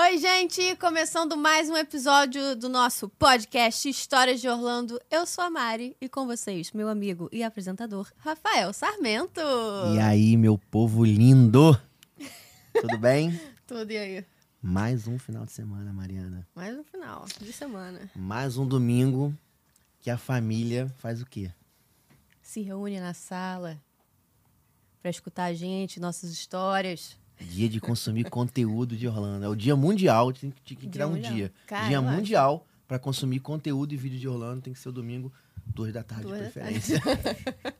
Oi, gente! Começando mais um episódio do nosso podcast Histórias de Orlando. Eu sou a Mari e com vocês, meu amigo e apresentador, Rafael Sarmento. E aí, meu povo lindo? Tudo bem? Tudo e aí? Mais um final de semana, Mariana. Mais um final de semana. Mais um domingo que a família faz o quê? Se reúne na sala para escutar a gente, nossas histórias. Dia de consumir conteúdo de Orlando. É o dia mundial, tem que, tem que criar um dia. Cara, dia mundial para consumir conteúdo e vídeo de Orlando tem que ser o domingo, duas da tarde, Duas de preferência.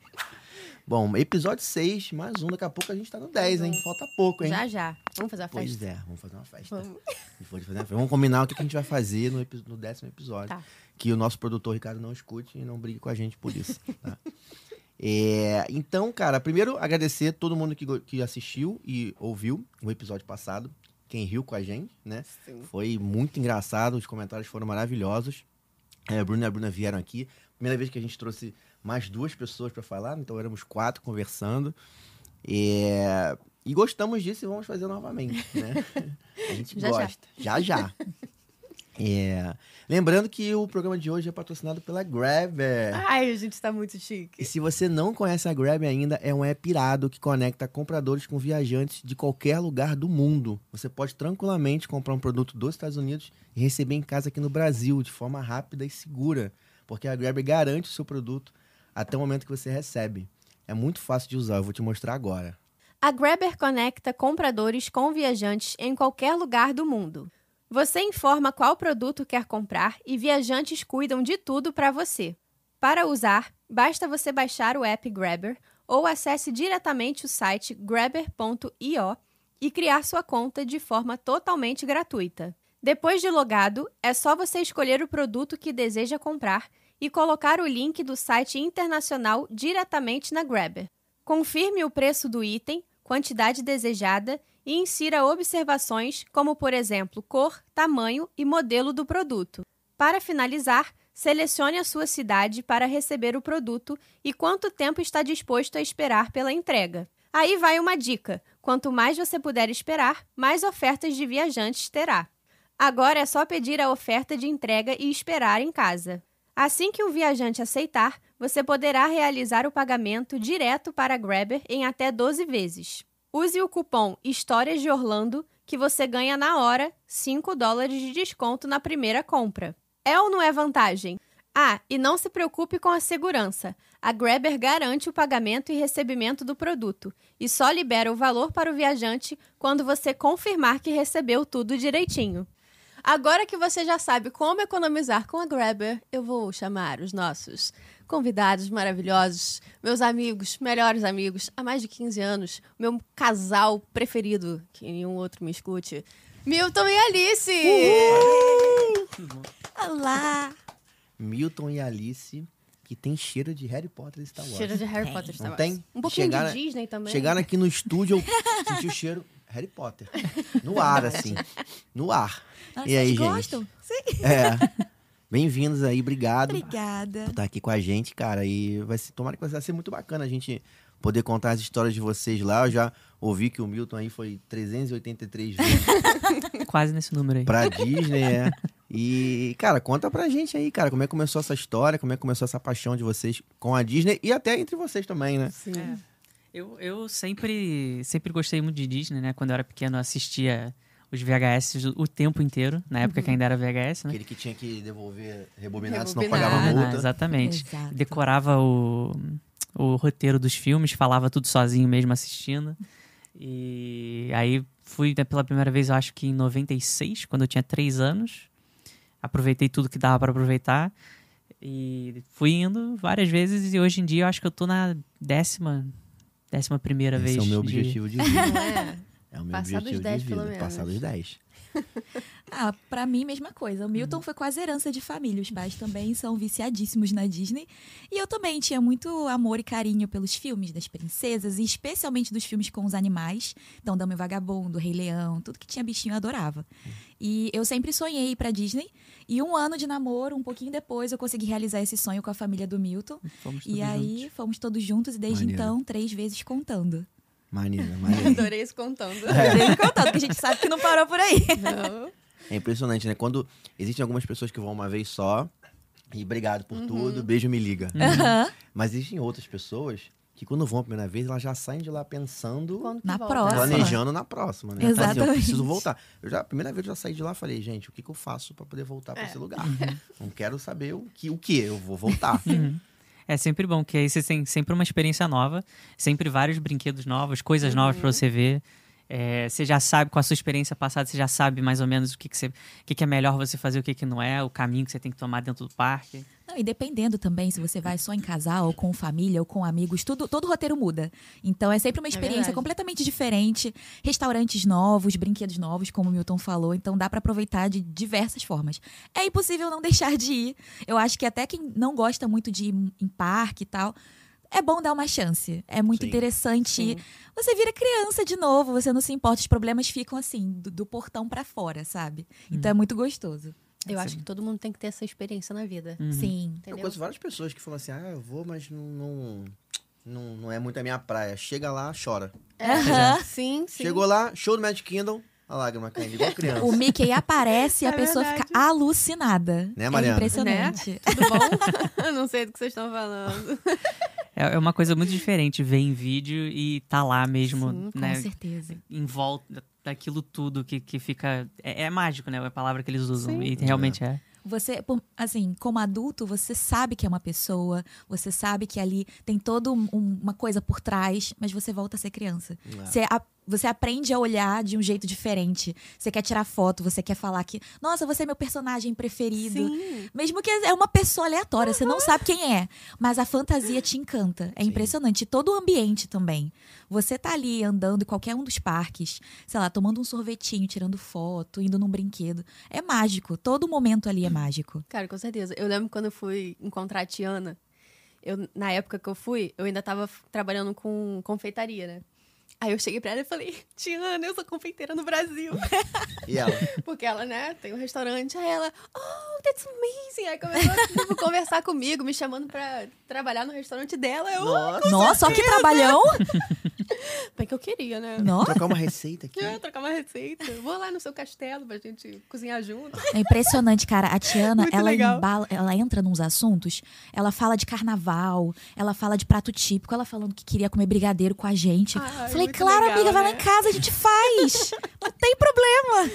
Bom, episódio 6, mais um. Daqui a pouco a gente tá no 10, hein? Falta pouco, hein? Já, já. Vamos fazer a Pois festa? é, vamos fazer uma festa. Vamos. Fazer uma festa. Vamos combinar o que a gente vai fazer no, no décimo episódio. Tá. Que o nosso produtor Ricardo não escute e não brigue com a gente por isso. tá? É, então, cara, primeiro agradecer todo mundo que, que assistiu e ouviu o episódio passado. Quem riu com a gente, né? Sim. Foi muito engraçado, os comentários foram maravilhosos. É, a Bruna e a Bruna vieram aqui. Primeira vez que a gente trouxe mais duas pessoas para falar, então éramos quatro conversando. É, E gostamos disso e vamos fazer novamente, né? A gente Já, já. gosta. Já já. É, Lembrando que o programa de hoje é patrocinado pela Grabber. Ai, a gente tá muito E chique. se você não conhece a Grab ainda, é um app irado que conecta compradores com viajantes de qualquer lugar do mundo. Você pode tranquilamente comprar um produto dos Estados Unidos e receber em casa aqui no Brasil de forma rápida e segura, porque a Grab garante o seu produto até o momento que você recebe. É muito fácil de usar, eu vou te mostrar agora. A Grabber conecta compradores com viajantes em qualquer lugar do mundo. Você informa qual produto quer comprar e viajantes cuidam de tudo para você. Para usar, basta você baixar o app Grabber ou acesse diretamente o site grabber.io e criar sua conta de forma totalmente gratuita. Depois de logado, é só você escolher o produto que deseja comprar e colocar o link do site internacional diretamente na Grabber. Confirme o preço do item, quantidade desejada e insira observações como, por exemplo, cor, tamanho e modelo do produto. Para finalizar, selecione a sua cidade para receber o produto e quanto tempo está disposto a esperar pela entrega. Aí vai uma dica: quanto mais você puder esperar, mais ofertas de viajantes terá. Agora é só pedir a oferta de entrega e esperar em casa. Assim que um viajante aceitar, você poderá realizar o pagamento direto para a Grabber em até 12 vezes. Use o cupom Histórias de Orlando que você ganha na hora 5 dólares de desconto na primeira compra. É ou não é vantagem? Ah, e não se preocupe com a segurança. A Grabber garante o pagamento e recebimento do produto e só libera o valor para o viajante quando você confirmar que recebeu tudo direitinho. Agora que você já sabe como economizar com a Grabber, eu vou chamar os nossos convidados maravilhosos, meus amigos, melhores amigos, há mais de 15 anos, meu casal preferido, que nenhum outro me escute, Milton e Alice! Olá! Milton e Alice, que tem cheiro de Harry Potter e Star Wars. Cheiro de Harry. Potter. Star Não Wars. tem? Um pouquinho Chegaram- de Disney também. Chegaram aqui no estúdio, eu senti o cheiro Harry Potter. No ar, assim. No ar. Ah, E aí, vocês gente? gostam? Sim. É. Bem-vindos aí, obrigado Obrigada. por estar aqui com a gente, cara. E vai ser, tomara que vai ser muito bacana a gente poder contar as histórias de vocês lá. Eu já ouvi que o Milton aí foi 383 vezes Quase nesse número aí. pra Disney, é. E, cara, conta pra gente aí, cara, como é que começou essa história, como é que começou essa paixão de vocês com a Disney e até entre vocês também, né? Sim. É. Eu, eu sempre, sempre gostei muito de Disney, né? Quando eu era pequeno, eu assistia os VHS o tempo inteiro, na época que ainda era VHS, né? Aquele que tinha que devolver rebobinado, senão Rebobinar. pagava Ah, não, multa. exatamente. Exato. Decorava o, o roteiro dos filmes, falava tudo sozinho mesmo assistindo. E aí fui né, pela primeira vez, eu acho que em 96, quando eu tinha 3 anos. Aproveitei tudo que dava para aproveitar. E fui indo várias vezes e hoje em dia eu acho que eu tô na décima, décima primeira Esse vez. é o meu de- objetivo de vida. É? O meu Passar dos objetivo 10 de pelo vida. menos. Passar dos 10. Ah, pra mim, mesma coisa. O Milton foi quase herança de família. Os pais também são viciadíssimos na Disney. E eu também tinha muito amor e carinho pelos filmes das princesas, e especialmente dos filmes com os animais. Então, Dama e Vagabundo, Rei Leão, tudo que tinha bichinho eu adorava. E eu sempre sonhei ir pra Disney. E um ano de namoro, um pouquinho depois, eu consegui realizar esse sonho com a família do Milton. Fomos E todos aí juntos. fomos todos juntos e desde Maneiro. então, três vezes contando. Maneiro, maneiro. Adorei isso contando. É. contando, que a gente sabe que não parou por aí. Não. É impressionante, né? Quando existem algumas pessoas que vão uma vez só e obrigado por Uhum. tudo, beijo, me liga. Aham. Mas existem outras pessoas que quando vão a primeira vez, elas já saem de lá pensando, Na volta? próxima. planejando na próxima, né? Então, assim, eu Exatamente. preciso voltar. Eu já, a primeira vez eu já saí de lá e falei, gente, o que, que eu faço pra poder voltar pra É. esse lugar? Não quero saber o que, o que eu vou voltar. Uhum. É sempre bom, que aí você tem sempre uma experiência nova, sempre vários brinquedos novos, coisas novas pra você ver. É, você já sabe, com a sua experiência passada, você já sabe mais ou menos o que, que, você, o que, que é melhor você fazer, o que, que não é, o caminho que você tem que tomar dentro do parque. Não, e dependendo também, se você vai só em casal, ou com família, ou com amigos, tudo, todo o roteiro muda. Então é sempre uma experiência verdade. completamente diferente. Restaurantes novos, brinquedos novos, como o Milton falou. Então dá pra aproveitar de diversas formas. É impossível não deixar de ir. Eu acho que até quem não gosta muito de ir em parque e tal. É bom dar uma chance. É muito Sim. interessante. Sim. Você vira criança de novo, você não se importa, os problemas ficam assim, do, do portão pra fora, sabe? Então é muito gostoso. Eu acho que todo mundo tem que ter essa experiência na vida. Uhum. Sim. Eu Entendeu? conheço várias pessoas que falam assim, ah, eu vou, mas não, não, não, não é muito a minha praia. Chega lá, chora. Aham. Sim, sim. Chegou lá, show do Magic Kingdom, a lágrima caindo, igual criança. O Mickey aparece e a É pessoa verdade. fica alucinada. Né, é Mariana? impressionante. Tudo bom? Eu não sei do que vocês estão falando. É, é uma coisa muito diferente ver em vídeo e tá lá mesmo, Sim, Com né? certeza. Em volta daquilo tudo que, que fica. É, é mágico, né? É a palavra que eles usam. Sim. E realmente é. Você, por- assim, como adulto, você sabe que é uma pessoa, você sabe que ali tem toda um- um- uma coisa por trás, mas você volta a ser criança. É. Você, a- você aprende a olhar de um jeito diferente. Você quer tirar foto, você quer falar que, nossa, você é meu personagem preferido. Sim. Mesmo que é uma pessoa aleatória, você não sabe quem é, mas a fantasia te encanta. É Sim. impressionante. E todo o ambiente também. Você tá ali andando em qualquer um dos parques, sei lá, tomando um sorvetinho, tirando foto, indo num brinquedo. É mágico. Todo momento ali é mágico. Cara, com certeza. Eu lembro quando eu fui encontrar a Tiana. Eu, na época que eu fui, eu ainda tava trabalhando com confeitaria, né? Aí eu cheguei pra ela e falei, Tiana, eu sou confeiteira no Brasil. E ela? Porque ela, né, tem um restaurante. Aí ela, oh, that's amazing. Aí começou a tipo, conversar comigo, me chamando pra trabalhar no restaurante dela. Eu, Nossa, Nossa, olha que trabalhão! bem que eu queria, né? Nossa, trocar uma receita aqui. Quer trocar uma receita. Vou lá no seu castelo pra gente cozinhar junto. é impressionante, cara. A Tiana, Muito ela embala, ela entra nos assuntos, ela fala de carnaval, ela fala de prato típico, ela falando que queria comer brigadeiro com a gente. Ai, Falei, muito claro, legal, amiga, vai lá né? em casa, a gente faz. Não tem problema.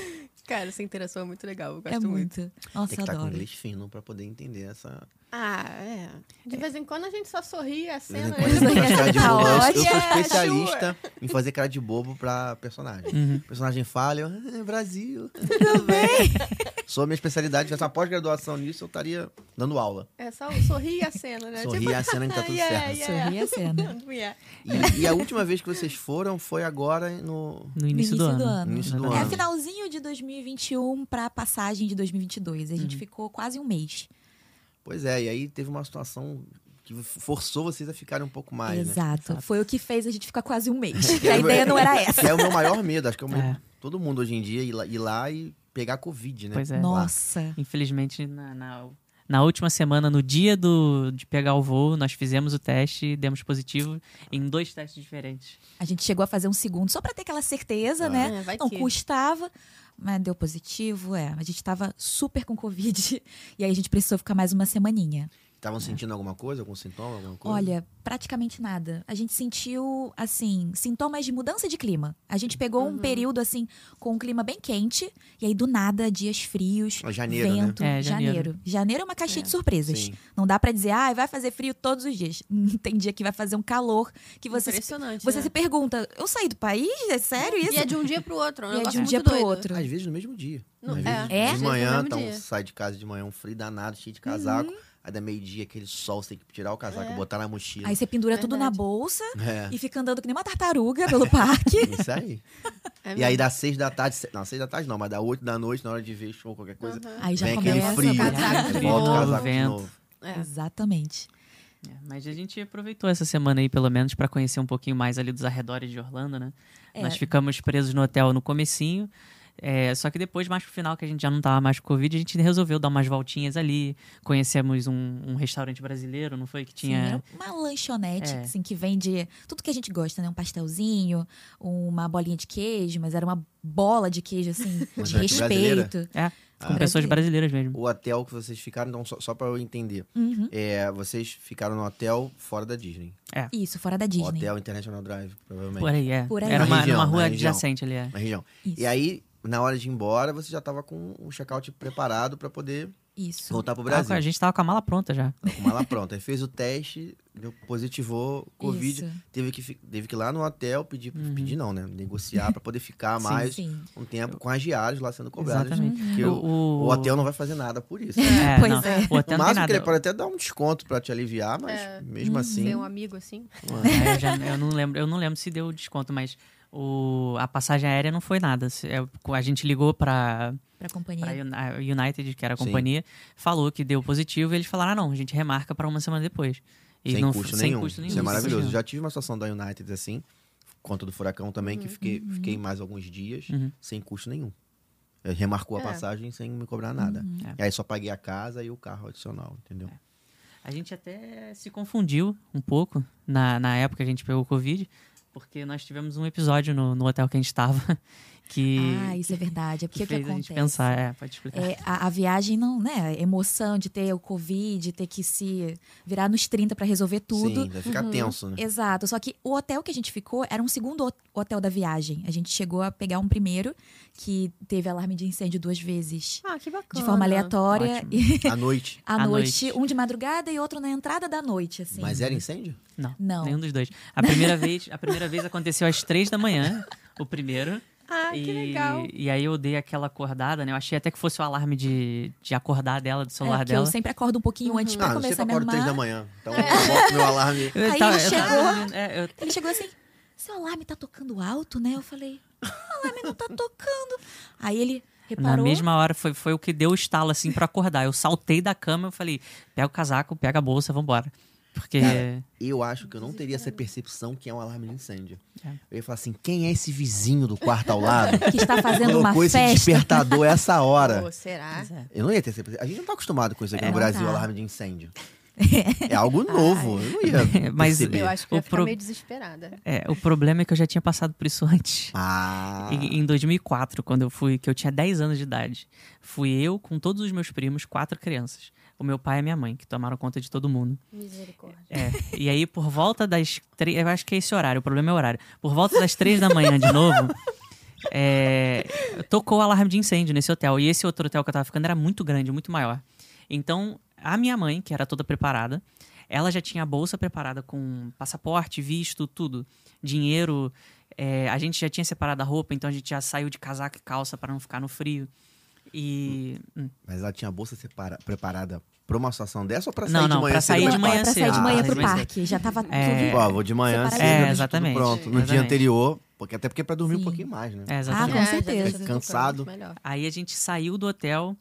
Cara, essa interação é muito legal. Eu gosto É muito. muito. Nossa, Tem que estar com adoro. inglês fino pra poder entender essa. Ah, é. De vez em quando a gente só sorri a De vez cena. em quando eu faço cara de bobo. Eu- sou Yeah, especialista em fazer cara de bobo pra personagem. Uhum. O personagem fala, eu, ah, Brasil. Tudo bem. Sou a minha especialidade. Se tivesse uma pós-graduação nisso, eu estaria dando aula. É só sorrir a cena, né? Sorrir a cena que tá tudo yeah, certo. yeah. Sorri a cena. Yeah. E, e a última vez que vocês foram foi agora no. No início, do, ano. ano. No início do É ano. finalzinho de 2021 pra passagem de 2022. A gente ficou quase um mês. Pois é, e aí teve uma situação que forçou vocês a ficarem um pouco mais, né? Exato. Foi o que fez a gente ficar quase um mês. A é ideia não era essa. Que é o meu maior medo. Acho que é o meu, É. todo mundo hoje em dia ir lá, ir lá e pegar Covid, né? Pois é. Lá. Nossa. Infelizmente, na, na, na última semana, no dia do, de pegar o voo, nós fizemos o teste e demos positivo em dois testes diferentes. A gente chegou a fazer um segundo só pra ter aquela certeza, Ah. né? É, vai Não que. custava, mas deu positivo, é. A gente tava super com Covid e aí a gente precisou ficar mais uma semaninha. Estavam sentindo alguma coisa, algum sintoma, alguma coisa? Olha, praticamente nada. A gente sentiu, assim, sintomas de mudança de clima. A gente pegou Uhum. um período, assim, com um clima bem quente, e aí do nada, dias frios, janeiro, né? vento. É, janeiro. janeiro. Janeiro é uma caixinha É. de surpresas. Sim. Não dá pra dizer, ah, vai fazer frio todos os dias. Tem dia que vai fazer um calor que você, se, Impressionante. você né? se pergunta, eu saí do país? É sério isso? E é de um dia pro outro. É um E é de um dia muito pro doido. outro. Às vezes no mesmo dia. Não, é. vezes É? De manhã, então, sai de casa de manhã, um frio danado, cheio de casaco. Uhum. Aí da meio-dia, aquele sol, você tem que tirar o casaco, É. botar na mochila. Aí você pendura tudo na bolsa É. e fica andando que nem uma tartaruga pelo parque. Isso aí. É E aí das seis da tarde, não, seis da tarde não, mas da oito da noite, na hora de ver show ou qualquer coisa, Aham. Aí já vem aquele começa frio, a casaco volta o casaco de novo. É. Exatamente. É, mas a gente aproveitou essa semana aí, pelo menos, pra conhecer um pouquinho mais ali dos arredores de Orlando, né? É. Nós ficamos presos no hotel no comecinho. É, só que depois, mais pro final, que a gente já não tava mais com Covid, a gente resolveu dar umas voltinhas ali. Conhecemos um, um restaurante brasileiro, não foi? Que Sim, tinha. era uma lanchonete, É. assim, que vende tudo que a gente gosta, né? Um pastelzinho, uma bolinha de queijo, mas era uma bola de queijo, assim, de brasileira? respeito. É, com Ah. pessoas brasileiras mesmo. O hotel que vocês ficaram, então, só, só pra eu entender. Uhum. É, vocês ficaram no hotel fora da Disney. Isso, fora da Disney. Hotel International Drive, provavelmente. Por aí, é. Por aí. Era uma, região, numa na rua adjacente ali, é. Na região. Isso. E aí, na hora de ir embora, você já tava com o check-out preparado pra poder Isso. voltar pro Tava com- Brasil. a gente tava com a mala pronta já. Tava com mala pronta. Aí fez o teste, deu positivou Covid. Isso. Teve que, teve que ir lá no hotel pedir, Uhum. pedir não, né? Negociar pra poder ficar Sim. mais Sim. um tempo com as diárias lá sendo cobradas. Exatamente. Que o, O- o hotel não vai fazer nada por isso. É, Pois não. é. O hotel não tem que nada. ele pode até dar um desconto pra te aliviar, mas É. mesmo assim. Ser um amigo assim. É, eu, já- eu não lembro, eu não lembro se deu desconto, mas o, a passagem aérea não foi nada. É, a gente ligou pra, Pra companhia. pra Uni- a United, que era a Sim. companhia, falou que deu positivo e eles falaram: ah, não, a gente remarca pra uma semana depois. E sem, não, custo sem nenhum. custo nenhum. Isso é maravilhoso. Sim. Já tive uma situação da United assim, conta do furacão também, que fiquei, fiquei mais alguns dias Uhum. sem custo nenhum. Ele remarcou a É. passagem sem me cobrar nada. Uhum. É. E aí só paguei a casa e o carro adicional, entendeu? A gente até se confundiu um pouco na, na época que a gente pegou o Covid, porque nós tivemos um episódio no, no hotel que a gente estava que, Ah, isso é verdade. É que porque o que fez a acontece? gente pensar. É, pode explicar. É, a, a viagem não, né? A emoção de ter o Covid, ter que se virar nos 30 pra resolver tudo. Sim, vai ficar tenso, né? Exato. Só que o hotel que a gente ficou era um segundo hot- hotel da viagem. A gente chegou a pegar um primeiro que teve alarme de incêndio duas vezes. Ah, que bacana. De forma aleatória. E À noite. à À noite, noite. um de madrugada e outro na entrada da noite, assim. Mas era incêndio? Não, Não. nenhum dos dois. A primeira vez, a primeira vez aconteceu às três da manhã, o primeiro. Ah, que e, legal. e aí eu dei aquela acordada, né? Eu achei até que fosse o alarme de, de acordar dela, do É, celular porque dela. eu sempre acordo um pouquinho antes pra Ah, eu começar a me acordo três da arrumar. manhã. Então eu boto meu alarme. Eu Aí ele eu tava chegou. é, eu- Ele chegou assim, seu alarme tá tocando alto, né? Eu falei, o alarme não tá tocando. Aí ele na reparou. mesma hora foi, foi o que deu o estalo assim pra acordar. Eu saltei da cama, eu falei, pega o casaco, pega a bolsa, vambora. Porque. Cara, Eu acho que eu não teria essa percepção que é um alarme de incêndio. É. Eu ia falar assim, quem é esse vizinho do quarto ao lado? que está fazendo uma Colocou esse festa. despertador essa hora. Pô, será? É. Eu não ia ter essa percepção. A gente não tá acostumado com isso aqui É, no Brasil, tá. alarme de incêndio. É algo novo. Eu não ia Mas perceber. Eu acho que eu ia pro- meio desesperada. É, o problema é que eu já tinha passado por isso antes. Ah, Em, em 2004, quando eu fui, que eu tinha 10 anos de idade, fui eu com todos os meus primos, quatro crianças. O meu pai e a minha mãe, que tomaram conta de todo mundo. Misericórdia. É, e aí por volta das três, eu acho que é esse horário, o problema é o horário. Por volta das três da manhã de novo, é, tocou o alarme de incêndio nesse hotel. E esse outro hotel que eu tava ficando era muito grande, muito maior. Então, a minha mãe, que era toda preparada, ela já tinha a bolsa preparada com passaporte, visto, tudo. Dinheiro. é, a gente já tinha separado a roupa, então a gente já saiu de casaco e calça para não ficar no frio. E. hum, mas ela tinha a bolsa separa- preparada pra uma situação dessa ou pra sair Não, de não, manhã pra cedo sair de Não, manhã pra sair de cedo. manhã Ah, de cedo. parque. Já tava É. tudo. Pô, vou de manhã cedo, É, exatamente, pronto. No dia exatamente. anterior, porque até porque é pra dormir um Sim. pouquinho mais, né? É, Ah, exatamente. com É, certeza. tudo Cansado. Aí a gente saiu do hotel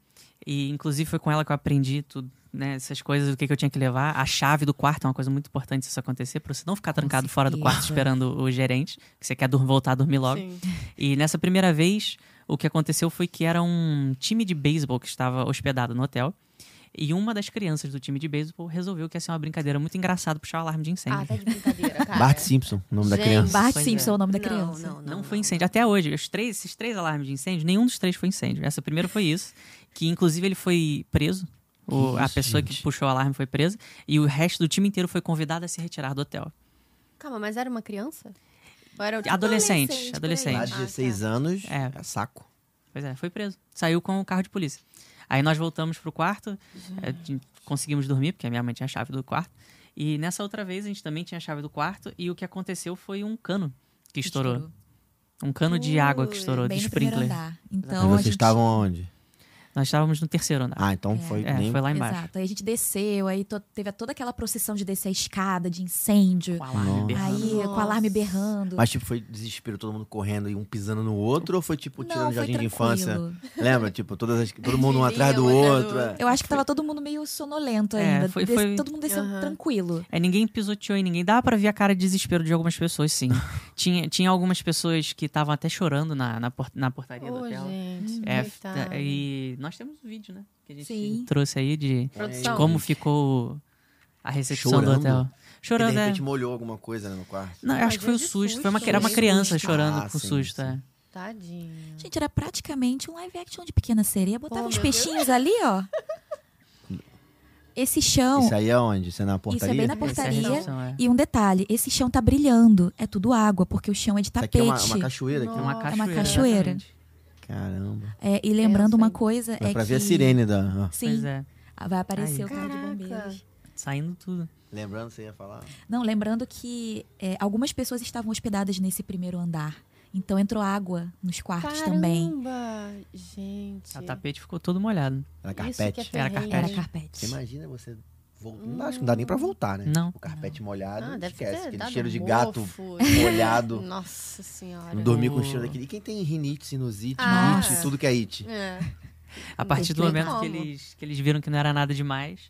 e, inclusive, foi com ela que eu aprendi tudo, né? Essas coisas, o que, que eu tinha que levar. A chave do quarto é uma coisa muito importante se isso acontecer, pra você não ficar trancado fora do quarto esperando o gerente, que você quer voltar a dormir logo. Sim. E nessa primeira vez, o que aconteceu foi que era um time de beisebol que estava hospedado no hotel. E uma das crianças do time de beisebol resolveu que ia ser uma brincadeira muito engraçada puxar o alarme de incêndio. Ah, tá de brincadeira, cara. Bart Simpson, o nome da Gente. criança. Bart Pois Simpson é. é o nome da Não, criança. Não, não, Não foi incêndio. Até hoje, os três, esses três alarmes de incêndio, nenhum dos três foi incêndio. Essa primeira foi isso. Que inclusive ele foi preso. O- a pessoa gente. que puxou o alarme foi presa. E o resto do time inteiro foi convidado a se retirar do hotel. Calma, mas era uma criança? Ou era tipo... Adolescente, adolescente, aí. de Ah, 16 tá. anos, É. é saco. Pois é, foi preso. Saiu com o carro de polícia. Aí nós voltamos pro quarto, é, conseguimos dormir, porque a minha mãe tinha a chave do quarto. E nessa outra vez a gente também tinha a chave do quarto. E o que aconteceu foi um cano que estourou. Um cano de água que estourou, Bem de sprinkler. andar. e Então, a vocês gente... estavam onde? Nós estávamos no terceiro andar. Ah, então foi é, nem... foi lá embaixo. Exato. Aí a gente desceu, aí to- teve toda aquela procissão de descer a escada, de incêndio. Com o alarme Nossa. berrando. Aí, com alarme berrando. Mas tipo, foi desespero, todo mundo correndo e um pisando no outro, ou foi tipo tirando Não, foi jardim de infância? tranquilo. Lembra? Tipo, todas as- todo mundo um atrás do do outro. é. Eu acho que tava todo mundo meio sonolento É, ainda. foi- Des- foi- Todo mundo descendo Aham. tranquilo. É, ninguém pisoteou em ninguém. Dá pra ver a cara de desespero de algumas pessoas, sim. Tinha, tinha algumas pessoas que estavam até chorando na, na, por- na portaria do Ô, hotel. gente. É, e nós temos um vídeo, né? Que a gente Sim. trouxe aí de, de como ficou a recepção Chorando? do hotel. Porque de Chorando, é. repente molhou alguma coisa né, no quarto. Não, eu acho que foi o Imagina de susto. Foi uma, susto, era uma né? criança Susto. chorando Ah, com sim, susto. sim. é. Tadinho. Gente, era praticamente um live action de Pequena Sereia. Botava Oh, uns peixinhos ali, ó. Esse chão. Isso aí é onde? Isso é na Isso portaria? é bem na é portaria. é. E um detalhe, esse chão tá brilhando. É tudo água, porque o chão é de Isso aqui tapete. é uma, uma cachoeira aqui. É uma cachoeira. uma cachoeira. exatamente. Caramba. É, e lembrando Essa uma coisa Dá é pra que... ver a sirene da. Sim, Pois é. vai aparecer Aí. o carro de bombeiros. Saindo tudo. Lembrando, você ia falar? Não, lembrando que é, algumas pessoas estavam hospedadas nesse primeiro andar. Então entrou água nos quartos também. Caramba, gente. O tapete ficou todo molhado. Era Isso carpete. é Era terreno. Era carpete. carpete. Você imagina você. Vol- Não, acho que não dá nem pra voltar, né? Não. O carpete molhado. Ah, esquece. Aquele cheiro de mofo. gato molhado. Nossa senhora. Não dormir com O- cheiro daquele. E quem tem rinite, sinusite, Ah. it, tudo que é it? É. A Não partir do momento que eles, que eles viram que não era nada demais,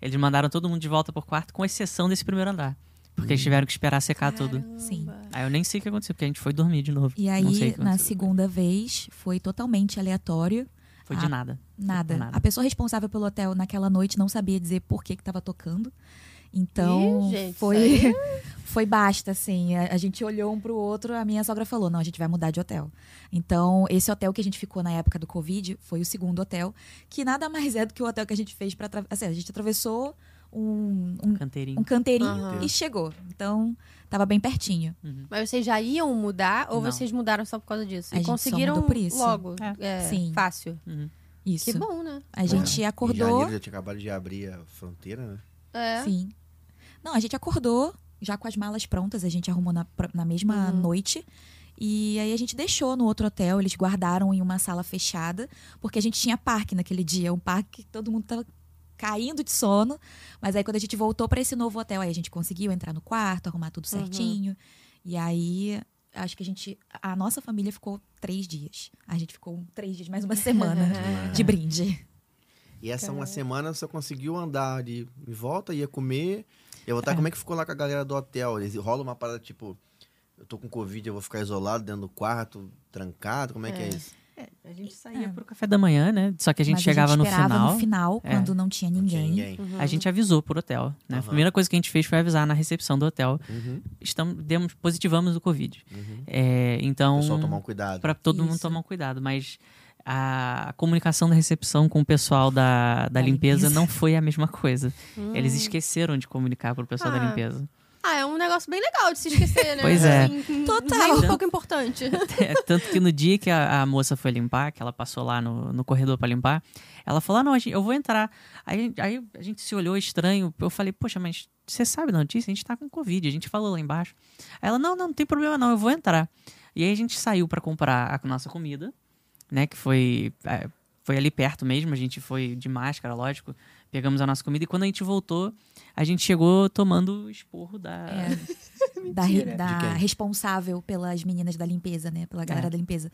eles mandaram todo mundo de volta pro quarto, com exceção desse primeiro andar. Porque Hum. eles tiveram que esperar secar tudo. Sim. Aí eu nem sei o que aconteceu, porque a gente foi dormir de novo. E Não aí, na segunda vez, foi totalmente aleatório. Foi de Ah, nada. Nada. Nada. A pessoa responsável pelo hotel naquela noite não sabia dizer por que que tava tocando. Então, Ih, gente, foi aí foi basta, assim. A, a gente olhou um pro outro, a minha sogra falou: "Não, a gente vai mudar de hotel". Então, esse hotel que a gente ficou na época do Covid foi o segundo hotel, que nada mais é do que o hotel que a gente fez para assim, a gente atravessou um, um, Canteirinho. um canteirinho Aham. e chegou. Então, tava bem pertinho. Mas vocês já iam mudar ou Não. vocês mudaram só por causa disso? A e gente só conseguiram mudou por isso. logo. É. É, Sim. Fácil. Uhum. Isso. Que bom, né? A gente Em acordou. janeiro já tinha acabado de abrir a fronteira, né? É. Sim. Não, a gente acordou já com as malas prontas, a gente arrumou na, na mesma Uhum. noite. E aí a gente deixou no outro hotel, eles guardaram em uma sala fechada, porque a gente tinha parque naquele dia, um parque que todo mundo tava caindo de sono. Mas aí quando a gente voltou para esse novo hotel, aí a gente conseguiu entrar no quarto, arrumar tudo Uhum. certinho. E aí acho que a gente, a nossa família ficou três dias. A gente ficou três dias, mais uma semana de brinde. E essa uma semana você conseguiu andar em volta, ia comer. Eu voltar, como é que ficou lá com a galera do hotel? Eles rola uma parada tipo, eu tô com Covid, eu vou ficar isolado dentro do quarto, trancado, como é, que é É. A gente saía pro café da manhã, né? Só que a gente Mas chegava a gente no final. no final, É. quando não tinha Não tinha ninguém. ninguém. A gente avisou pro hotel, né? A Aham. primeira coisa que a gente fez foi avisar na recepção do hotel. Uhum, Estamos, demos, positivamos o Covid. uhum. É, O então, pessoal tomar um cuidado. para todo mundo Isso. tomar um cuidado. Mas a comunicação da recepção com o pessoal da, da, Da limpeza, limpeza. não foi a mesma coisa. Hum. Eles esqueceram de comunicar pro pessoal da Ah. limpeza. Ah, é um negócio bem legal de se esquecer, né? Pois é. Assim, Total. Um pouco importante. É, Tanto que no dia que a, a moça foi limpar, que ela passou lá no, no corredor pra limpar, ela falou: ah, não, eu vou entrar. Aí, aí a gente se olhou estranho. Eu falei: poxa, mas você sabe da notícia? A gente tá com Covid, a gente falou lá embaixo. Aí ela: não, não, não tem problema não, eu vou entrar. E aí a gente saiu pra comprar a nossa comida, né? Que foi, é, foi ali perto mesmo, a gente foi de máscara, lógico. Pegamos a nossa comida e quando a gente voltou, a gente chegou tomando esporro da. É, da, re- da responsável pelas meninas da limpeza, né? Pela galera É. da limpeza.